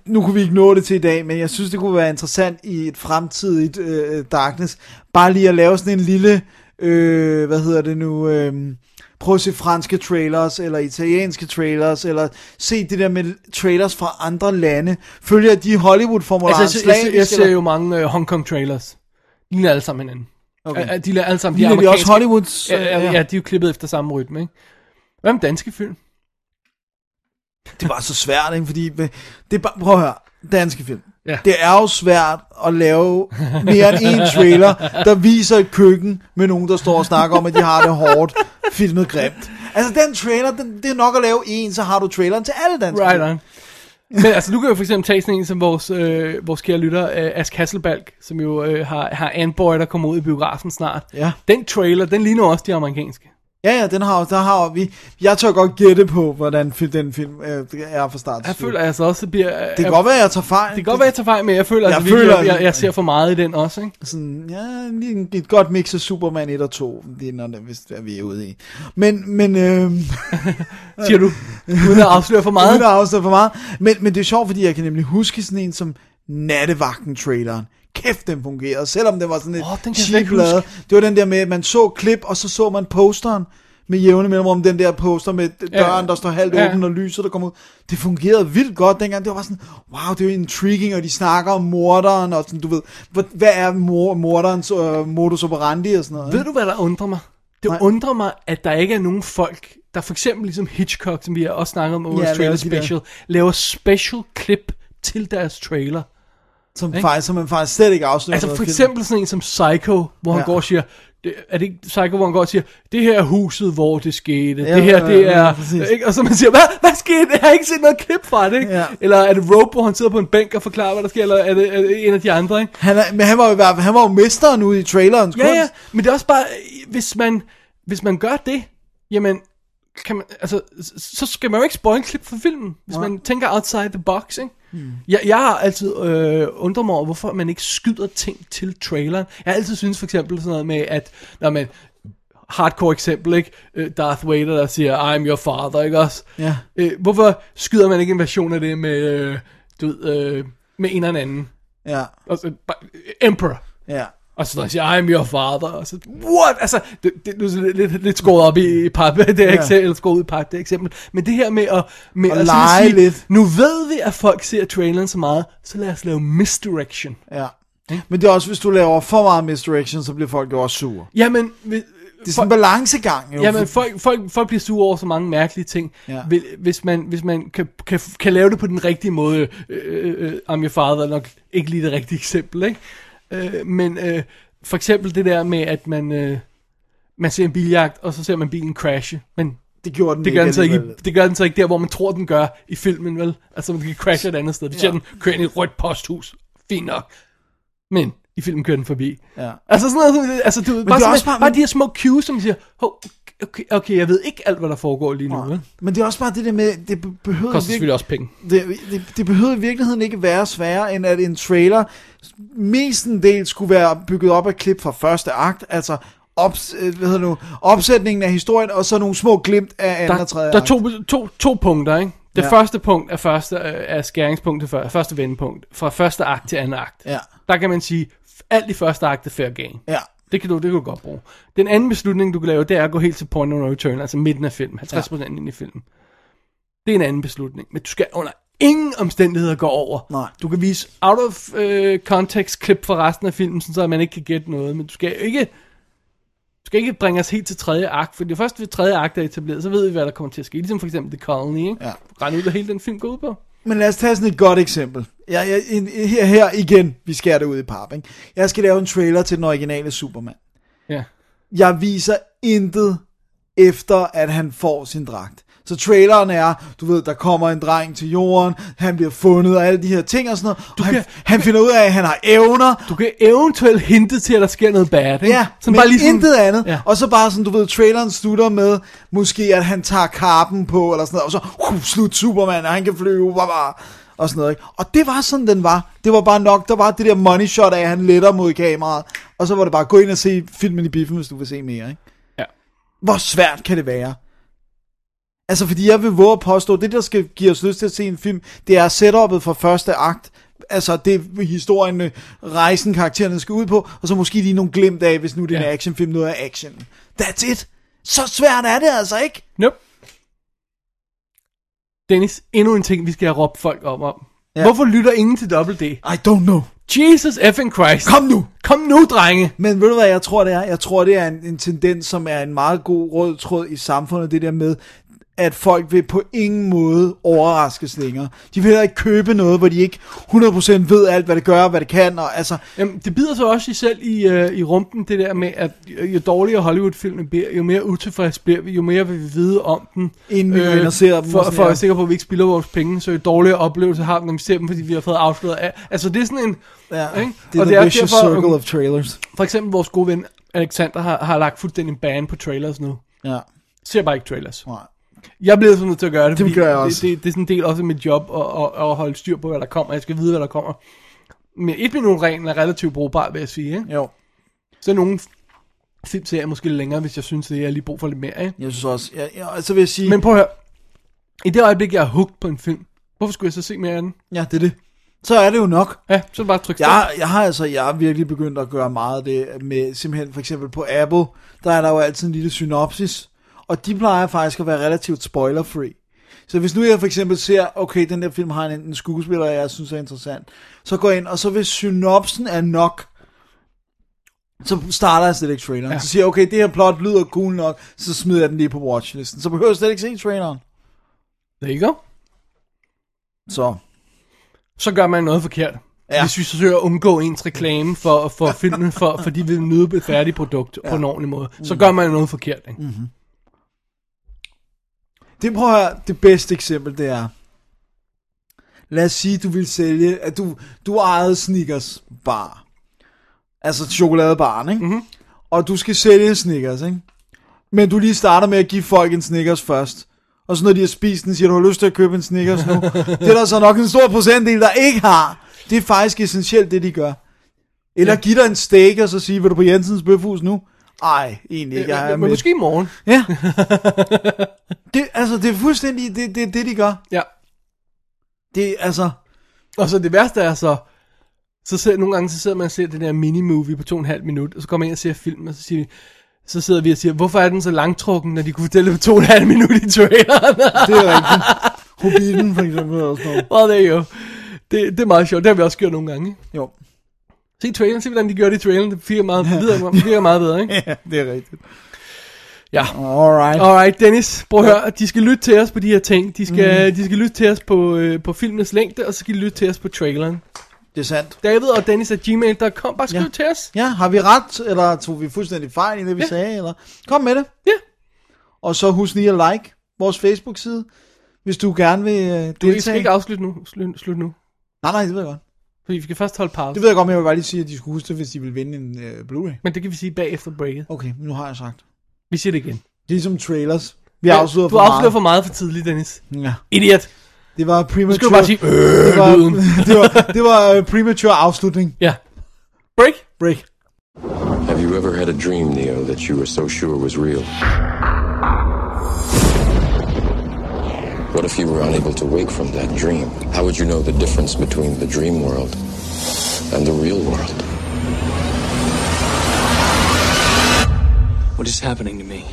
Speaker 4: nu kunne vi ikke nå det til i dag, men jeg synes, det kunne være interessant i et fremtidigt øh, Darkness, bare lige at lave sådan en lille, øh, hvad hedder det nu, øh, prøve at se franske trailers, eller italienske trailers, eller se det der med trailers fra andre lande. Følger de Hollywood-formularen
Speaker 5: Altså, jeg, jeg, jeg, jeg ser jo mange uh, Hong Kong trailers. De ligner alle sammen hinanden.
Speaker 4: Okay.
Speaker 5: Okay. De ligner alle sammen, de
Speaker 4: de også
Speaker 5: amerikanske-
Speaker 4: Hollywoods,
Speaker 5: Ja, ja,
Speaker 4: øh,
Speaker 5: ja,
Speaker 4: ja.
Speaker 5: de er jo klippet efter samme rytme, ikke? Hvad med danske film?
Speaker 4: Det var så svært, ikke? Fordi det er bare, prøv at høre, danske film.
Speaker 5: Ja.
Speaker 4: Det er jo svært at lave mere end en trailer, der viser et køkken med nogen, der står og snakker om, at de har det hårdt, filmet grimt. Altså den trailer, den, det er nok at lave en, så har du traileren til alle danske
Speaker 5: Right on. Men altså, nu kan jeg for eksempel tage sådan en som vores, øh, vores kære lytter, øh, Ask Hasselbalg, som jo øh, har, har Anboy, der kommer ud i biografen snart.
Speaker 4: Ja.
Speaker 5: Den trailer, den ligner også de amerikanske.
Speaker 4: Ja, ja, den har, der har vi. Jeg tør godt gætte på, hvordan fi- den film øh, er fra start til
Speaker 5: Jeg
Speaker 4: slut.
Speaker 5: føler altså også, det bliver...
Speaker 4: Det kan godt være, jeg tager fejl.
Speaker 5: Det kan godt være, jeg tager fejl, men jeg føler,
Speaker 4: Jeg
Speaker 5: altså, virkelig,
Speaker 4: føler,
Speaker 5: jeg, jeg, jeg ser for meget i den også, ikke?
Speaker 4: Sådan, ja, lige en- et godt mix af Superman 1 og 2, det er, når det, hvis det er, vi er ude i. Men, men, øh,
Speaker 5: Siger du, uden at afsløre for meget?
Speaker 4: Uden at afsløre for meget. Men, men det er sjovt, fordi jeg kan nemlig huske sådan en som Nattevagten-traileren. Kæft, den fungerede, selvom det var sådan et
Speaker 5: Åh, den kan jeg
Speaker 4: cheap
Speaker 5: slet ikke
Speaker 4: lavet.
Speaker 5: huske.
Speaker 4: Det var den der med, at man så klip, og så så man posteren med jævne mellemrum, den der poster med døren, der står halvt
Speaker 5: Ja.
Speaker 4: åben, og lyset, der kommer ud. Det fungerede vildt godt dengang. Det var sådan, wow, det er jo intriguing, og de snakker om morderen, og sådan, du ved, hvad, er mor, morderens uh, modus operandi og sådan noget.
Speaker 5: Ved du, hvad der undrer mig? Det
Speaker 4: Nej.
Speaker 5: undrer mig, at der ikke er nogen folk, der for eksempel ligesom Hitchcock, som vi har også snakket om i vores
Speaker 4: Ja,
Speaker 5: ja, trailer special, laver special clip til deres trailer.
Speaker 4: Som,
Speaker 5: Ikke?
Speaker 4: faktisk, som man faktisk slet ikke afslører.
Speaker 5: Altså for
Speaker 4: film.
Speaker 5: eksempel sådan en som Psycho, hvor han
Speaker 4: Ja.
Speaker 5: går og siger, det, er det ikke Psycho, hvor han går og siger, det her er huset, hvor det skete,
Speaker 4: Ja,
Speaker 5: det her,
Speaker 4: ja,
Speaker 5: det
Speaker 4: ja,
Speaker 5: er,
Speaker 4: præcis.
Speaker 5: ikke? og så man siger, hvad, hvad skete, jeg har ikke set noget klip fra det, ikke?
Speaker 4: Ja.
Speaker 5: Eller er det Rope, hvor han sidder på en bænk og forklarer, hvad der sker, eller er det, er det en af de andre, ikke?
Speaker 4: Han er, men han var jo, han var jo mesteren ude i trailerens
Speaker 5: Ja,
Speaker 4: kunst.
Speaker 5: ja, men det er også bare, hvis man, hvis man gør det, jamen, kan man, altså, så skal man jo ikke spoil en klip fra filmen, hvis
Speaker 4: Nej.
Speaker 5: man tænker outside the box, ikke?
Speaker 4: Hmm.
Speaker 5: Jeg, jeg har altid øh, undret mig over, hvorfor man ikke skyder ting til traileren. Jeg har altid synes for eksempel sådan noget med, at når man, hardcore eksempel, ikke? Øh, Darth Vader, der siger, I'm your father, ikke også?
Speaker 4: Ja.
Speaker 5: Øh, hvorfor skyder man ikke en version af det med, øh, du ved, øh, med en eller anden?
Speaker 4: Ja,
Speaker 5: Altså, bare- Emperor.
Speaker 4: ja.
Speaker 5: Og så siger, I'm your father. Og så, what? Altså, det, det, det er lidt, lidt, skåret op i, i pap, det er eksempel, eller skåret ud i pap, det er eksempel. Men det her med at, med
Speaker 4: At
Speaker 5: at
Speaker 4: lege
Speaker 5: sige,
Speaker 4: lidt.
Speaker 5: nu ved vi, at folk ser traileren så meget, så lad os lave misdirection.
Speaker 4: Ja. Men det er også, hvis du laver for meget misdirection, så bliver folk jo også sure.
Speaker 5: Jamen, vi,
Speaker 4: Det er sådan en balancegang, jo.
Speaker 5: Jamen, folk, folk, folk bliver sure over så mange mærkelige ting.
Speaker 4: Ja.
Speaker 5: Hvis man, hvis man kan, kan, kan lave det på den rigtige måde, øh, øh, I'm your father er nok ikke lige det rigtige eksempel, ikke? Øh, men øh, for eksempel det der med, at man, øh, man ser en biljagt, og så ser man bilen crashe, men
Speaker 4: det gjorde den
Speaker 5: det gør
Speaker 4: ikke
Speaker 5: den, så ikke, det gør den så ikke der, hvor man tror, den gør i filmen, vel? Altså, man kan crashe et andet sted. Vi ser
Speaker 4: Ja.
Speaker 5: den køre ind i et rødt posthus. Fint nok. Men i filmen kører den forbi.
Speaker 4: Ja.
Speaker 5: Altså sådan noget, altså du
Speaker 4: Men
Speaker 5: bare,
Speaker 4: er
Speaker 5: sådan,
Speaker 4: også
Speaker 5: bare-
Speaker 4: bare
Speaker 5: de her små cues, som siger, Hov, okay, okay, jeg ved ikke alt, hvad der foregår lige nu, vel?
Speaker 4: Men det er også bare det der med, det be- behøver
Speaker 5: Det koster selvfølgelig også penge.
Speaker 4: det, det, det behøver i virkeligheden ikke være sværere, end at en trailer mestendels skulle være bygget op af klip fra første akt, altså ops, øh, hvad hedder nu, opsætningen af historien, og så nogle små glimt af anden og tredje
Speaker 5: Der, der er to, to, to punkter, ikke? Det
Speaker 4: Ja.
Speaker 5: ja. første punkt er, første, øh, er skæringspunktet for, første vendepunkt, fra første akt til anden akt.
Speaker 4: Ja.
Speaker 5: Der kan man sige, alt i første akt er fair game.
Speaker 4: Ja.
Speaker 5: Det kan, du, det kan du godt bruge. Den anden beslutning, du kan lave, det er at gå helt til point of no return, altså midten af filmen, 50% ja. ind i filmen. Det er en anden beslutning, men du skal under ingen omstændigheder gå over.
Speaker 4: Nej.
Speaker 5: Du kan vise out of uh, context klip fra resten af filmen, sådan så man ikke kan gætte noget, men du skal ikke du skal ikke bringe os helt til tredje akt, for det først ved tredje akt er etableret, så ved vi, hvad der kommer til at ske. Ligesom for eksempel The Colony, ikke?
Speaker 4: Ja.
Speaker 5: Rende ud af hele den film går ud på.
Speaker 4: Men lad os tage sådan et godt eksempel. Jeg, jeg, en- her, her igen, vi skærer det ud i pap, ikke? Jeg skal lave en trailer til den originale Superman.
Speaker 5: Ja.
Speaker 4: Jeg viser intet efter, at han får sin dragt. Så traileren er, du ved, der kommer en dreng til jorden, han bliver fundet og alle de her ting og sådan noget. Du og han,
Speaker 5: kan-
Speaker 4: han finder ud af, at han har evner.
Speaker 5: Du kan eventuelt hinte til, at der sker noget bad, ikke?
Speaker 4: Ja,
Speaker 5: Sådan
Speaker 4: men
Speaker 5: bare lige sådan-
Speaker 4: intet andet.
Speaker 5: Ja.
Speaker 4: Og så bare sådan, du ved, traileren slutter med, måske at han tager karpen på, eller sådan noget, og så uh, slut Superman, og han kan flyve, blah, blah, og sådan noget. Ikke? Og det var sådan, den var. Det var bare nok, der var det der money shot af, at han letter mod kameraet, og så var det bare, gå ind og se filmen i biffen, hvis du vil se mere. Ikke?
Speaker 5: Ja.
Speaker 4: Hvor svært kan det være? Altså, fordi jeg vil våge at påstå, det der skal give os lyst til at se en film, det er setup'et for første akt. Altså, det historien, øh, rejsen, karaktererne skal ud på, og så måske lige nogle glimt af, hvis nu det er en
Speaker 5: Ja.
Speaker 4: actionfilm, noget af action. That's it. Så svært er det altså ikke.
Speaker 5: Nope. Dennis, endnu en ting, vi skal have råbt folk om. om.
Speaker 4: Ja.
Speaker 5: Hvorfor lytter ingen til Double D?
Speaker 4: I don't know.
Speaker 5: Jesus effing Christ.
Speaker 4: Kom nu.
Speaker 5: Kom nu, drenge.
Speaker 4: Men ved du hvad jeg tror det er? Jeg tror det er en, en tendens, som er en meget god rød tråd i samfundet, det der med, at folk vil på ingen måde overraskes længere. De vil heller ikke købe noget, hvor de ikke 100% ved alt, hvad det gør, hvad det kan, og altså...
Speaker 5: Jamen, det bider så også i selv i, uh, i rumpen, det der med, at jo dårligere Hollywood-filmen bliver, jo mere utilfreds bliver vi, jo mere vil vi vide om den.
Speaker 4: Inden vi og ser dem
Speaker 5: For, for at være sikker på, at vi ikke spilder vores penge, så jo dårligere oplevelse har vi, når vi ser dem, fordi vi har fået afsløret af. Altså, det er sådan en...
Speaker 4: Ja,
Speaker 5: ikke?
Speaker 4: det er
Speaker 5: Og
Speaker 4: the vicious circle
Speaker 5: um,
Speaker 4: of trailers.
Speaker 5: For eksempel vores gode ven Alexander har, har lagt fuldstændig en ban på trailers nu.
Speaker 4: Ja.
Speaker 5: Ser bare ikke trailers.
Speaker 4: Nej.
Speaker 5: Jeg bliver sådan nødt til at gøre det,
Speaker 4: Det gør jeg også.
Speaker 5: Det, det, det er sådan en del også af mit job at, at, at holde styr på, hvad der kommer. Jeg skal vide, hvad der kommer. Men et minut reglen er relativt brugbar, vil jeg sige. Ikke?
Speaker 4: Jo.
Speaker 5: Så er nogle film ser jeg måske længere, hvis jeg synes, det er lige brug for lidt mere. Ikke?
Speaker 4: Jeg synes også, ja, ja, så vil jeg sige...
Speaker 5: Men prøv at høre. I det øjeblik, jeg er hooked på en film, hvorfor skulle jeg så se mere af den?
Speaker 4: Ja, det er det. Så er det jo nok.
Speaker 5: Ja, så er bare tryk.
Speaker 4: Jeg, jeg har altså, jeg har virkelig begyndt at gøre meget af det med, simpelthen for eksempel på Apple, der er der jo altid en lille synopsis, og de plejer faktisk at være relativt spoiler-free. Så hvis nu jeg for eksempel ser, okay, den der film har en, en skuespiller, jeg synes er interessant, så går jeg ind, og så hvis synopsen er nok, så starter jeg slet ikke traileren. Ja. Så siger jeg, okay, det her plot lyder cool nok, så smider jeg den lige på watchlisten. Så behøver jeg slet ikke se traileren.
Speaker 5: There you go.
Speaker 4: Så,
Speaker 5: Så gør man noget forkert.
Speaker 4: Ja.
Speaker 5: Hvis vi forsøger at undgå ens reklame for, for filmen, for, fordi vi vil nyde et færdigt produkt ja. på en ordentlig måde, så gør man noget forkert. Ikke? Mm.
Speaker 4: Det prøver høre, det bedste eksempel, det er, lad os sige, du vil sælge, at du, du ejede Snickers bar. Altså chokoladebaren, ikke? Mm-hmm. Og du skal sælge Snickers, ikke? Men du lige starter med at give folk en Snickers først. Og så når de har spist den, siger du, har du lyst til at købe en Snickers nu? det er der så nok en stor procentdel, der ikke har. Det er faktisk essentielt, det de gør. Eller ja. give dig en steak, og så sige, vil du på Jensens Bøfhus nu? Ej, egentlig ikke. Jeg
Speaker 5: Men
Speaker 4: med.
Speaker 5: måske i morgen.
Speaker 4: Ja. det, altså, det er fuldstændig det, det, det, de gør.
Speaker 5: Ja.
Speaker 4: Det er altså...
Speaker 5: Og så det værste er så, så sidder, nogle gange så sidder man og ser det der mini-movie på to og en halv minut, og så kommer man ind og ser filmen, og så siger vi, så sidder vi og siger, hvorfor er den så langtrukken, når de kunne fortælle det på to og en halv minut i traileren?
Speaker 4: Det er rigtigt. Hobbiten for eksempel og sådan noget.
Speaker 5: Well, there you go. Det, det er meget sjovt, det har vi også gjort nogle gange.
Speaker 4: Jo.
Speaker 5: Se traileren, se hvordan de gør det i traileren, det virker meget, det virker, det virker meget bedre, ikke?
Speaker 4: Ja, det er rigtigt.
Speaker 5: Ja.
Speaker 4: Alright.
Speaker 5: Alright, Dennis, prøv at høre, de skal lytte til os på de her ting. De skal, mm. de skal lytte til os på, øh, på filmens længde, og så skal de lytte til os på traileren.
Speaker 4: Det er sandt.
Speaker 5: David og Dennis at gmail.com, bare skriv
Speaker 4: Ja.
Speaker 5: til os.
Speaker 4: Ja, har vi ret, eller tog vi fuldstændig fejl i det, vi
Speaker 5: Ja.
Speaker 4: sagde? Eller? Kom med det.
Speaker 5: Ja.
Speaker 4: Og så husk lige at like vores Facebook-side, hvis du gerne vil uh, deltage.
Speaker 5: Du skal ikke afslutte nu. Slut, slut nu.
Speaker 4: Nej, nej, det ved jeg godt.
Speaker 5: Fordi vi skal først holde pause.
Speaker 4: Det ved jeg godt, men jeg vil bare lige sige, at de skulle huske det, hvis de vil vinde en uh, Blu-ray.
Speaker 5: Men det kan vi sige bagefter breaket.
Speaker 4: Okay, men nu har jeg sagt.
Speaker 5: Vi siger det igen.
Speaker 4: Ligesom trailers. Vi har afsløret
Speaker 5: du
Speaker 4: for
Speaker 5: afslører
Speaker 4: meget.
Speaker 5: for meget for tidligt, Dennis.
Speaker 4: Ja.
Speaker 5: Idiot.
Speaker 4: Det var
Speaker 5: Nu
Speaker 4: premature.
Speaker 5: skal du bare sige,
Speaker 4: det var,
Speaker 5: øh,
Speaker 4: det var, det var uh, premature afslutning.
Speaker 5: Ja. Break.
Speaker 4: Break.
Speaker 13: Have you ever had a dream, Neo, that you were so sure was real? What if you were unable to wake from that dream? How would you know the difference between the dream world and the real world?
Speaker 7: What is happening to me?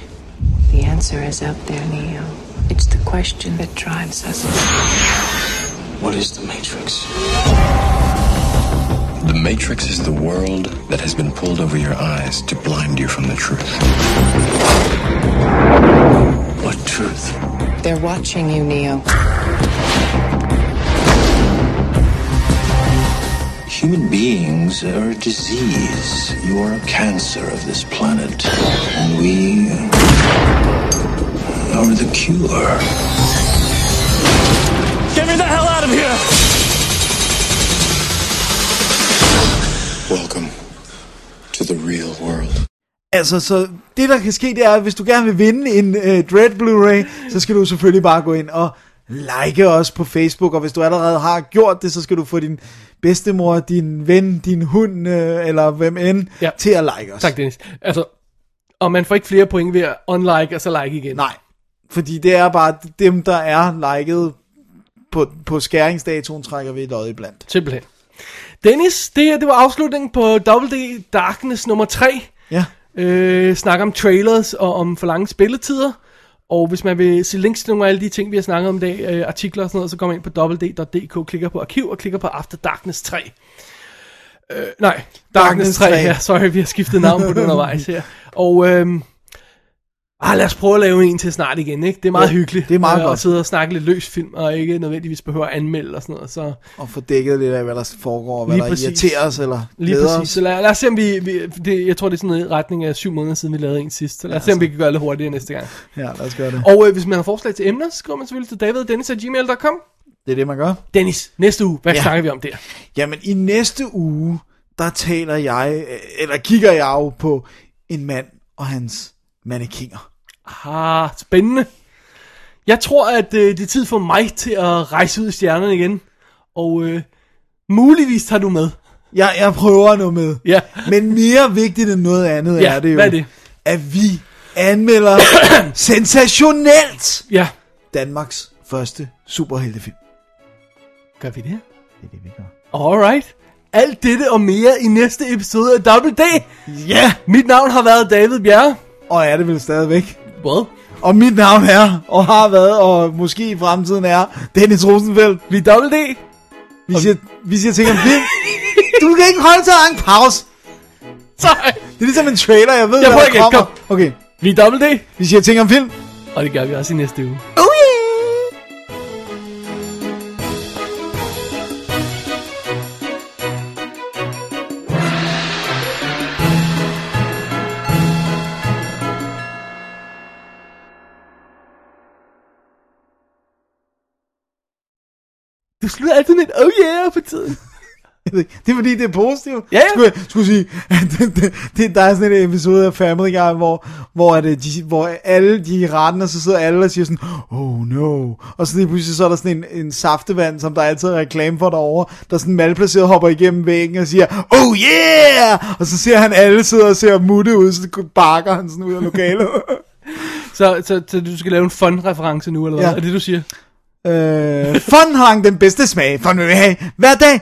Speaker 10: The answer is up there, Neo. It's the question that drives us.
Speaker 7: What is the Matrix?
Speaker 13: The Matrix is the world that has been pulled over your eyes to blind you from the truth.
Speaker 7: What truth?
Speaker 10: They're watching you, Neo.
Speaker 9: Human beings are a disease. You are a cancer of this planet. And we are the cure.
Speaker 7: Get me the hell out of here!
Speaker 13: Welcome to the real world.
Speaker 4: Altså, så det der kan ske, det er, at hvis du gerne vil vinde en uh, Dread Blu-ray, så skal du selvfølgelig bare gå ind og like os på Facebook, og hvis du allerede har gjort det, så skal du få din bedstemor, din ven, din hund, uh, eller hvem end, ja. til at like os.
Speaker 5: Tak, Dennis. Altså, og man får ikke flere point ved at unlike og så like igen.
Speaker 4: Nej, fordi det er bare dem, der er liket på, på skæringsdatoen, trækker vi lod i blandt.
Speaker 5: Simpelthen. Dennis, det her, det var afslutningen på Double D Darkness nummer 3.
Speaker 4: Ja.
Speaker 5: Øh, snakker om trailers og om for lange spilletider. Og hvis man vil se links til nogle af alle de ting, vi har snakket om i dag, øh, artikler og sådan noget, så man ind på www.dk, klikker på arkiv og klikker på After Darkness 3. Øh, nej, Darkness,
Speaker 4: Darkness
Speaker 5: 3,
Speaker 4: 3.
Speaker 5: ja, sorry, vi har skiftet navn på det undervejs her. Og øhm, ah, lad os prøve at lave en til snart igen, ikke? Det er meget
Speaker 4: Ja,
Speaker 5: hyggeligt.
Speaker 4: det er meget
Speaker 5: øh,
Speaker 4: godt.
Speaker 5: At sidde og snakke lidt løs film, og ikke nødvendigvis behøver at anmelde og sådan noget. Så
Speaker 4: Og få dækket lidt af, hvad der foregår, og hvad
Speaker 5: Lige
Speaker 4: der
Speaker 5: præcis.
Speaker 4: irriterer os, eller
Speaker 5: Lige præcis.
Speaker 4: os.
Speaker 5: Så lad, lad os se, om vi... vi det, jeg tror, det er sådan noget i retning af syv måneder siden, vi lavede en sidst. Så lad os se, om vi kan gøre det hurtigere næste gang.
Speaker 4: Ja, lad os gøre det.
Speaker 5: Og øh, hvis man har forslag til emner, så skriver man selvfølgelig til daviddennis.gmail.com.
Speaker 4: Det er det, man gør.
Speaker 5: Dennis, næste uge, hvad
Speaker 4: Ja.
Speaker 5: ja. snakker vi om der?
Speaker 4: Jamen, i næste uge, der taler jeg, øh, eller kigger jeg jo på en mand og hans mannekinger.
Speaker 5: Ah, spændende. Jeg tror, at øh, det er tid for mig til at rejse ud i stjernerne igen. Og øh, muligvis tager du med.
Speaker 4: Jeg, jeg prøver noget med.
Speaker 5: Ja.
Speaker 4: Men mere vigtigt end noget andet
Speaker 5: Ja,
Speaker 4: er det jo,
Speaker 5: hvad er det?
Speaker 4: at vi anmelder sensationelt
Speaker 5: Ja.
Speaker 4: Danmarks første superheltefilm.
Speaker 5: Gør vi det?
Speaker 4: Det er det, vi gør.
Speaker 5: Alright. Alt dette og mere i næste episode af Double D.
Speaker 4: Ja!
Speaker 5: Mit navn har været David Bjerre.
Speaker 4: Og er det vel stadigvæk.
Speaker 5: Hvad?
Speaker 4: Og mit navn er, og har været, og måske i fremtiden er, Dennis Rosenfeldt.
Speaker 5: Vi er Double D.
Speaker 4: Vi siger, vi siger ting om film. Du kan ikke holde til en pause.
Speaker 5: Sorry.
Speaker 4: Det er ligesom en trailer, jeg ved,
Speaker 5: Jeg
Speaker 4: hvad der
Speaker 5: igen,
Speaker 4: kommer.
Speaker 5: kom.
Speaker 4: Okay,
Speaker 5: Vi er Double D.
Speaker 4: vi siger ting om film.
Speaker 5: Og det gør vi også i næste uge.
Speaker 4: Oh yeah!
Speaker 5: Du slutter altid med et oh yeah på tiden.
Speaker 4: Det er fordi, det er positivt.
Speaker 5: Ja, ja.
Speaker 4: Skulle, jeg, skulle sige, at det, det, det, der er sådan en episode af Family Guy, hvor, hvor, er det, de, hvor alle de er retten, og så sidder alle og siger sådan, oh no. Og så lige pludselig så er der sådan en, en saftevand, som der altid er reklame for derovre, der sådan malplaceret hopper igennem væggen og siger, oh yeah! Og så ser han alle sidder og ser mutte ud, så bakker han sådan ud af lokalet.
Speaker 5: Så, så, så du skal lave en fun-reference nu, eller hvad?
Speaker 4: Ja.
Speaker 5: Er det, du siger?
Speaker 4: Øh, fun har langt den bedste smag, fun vil vi have hver dag.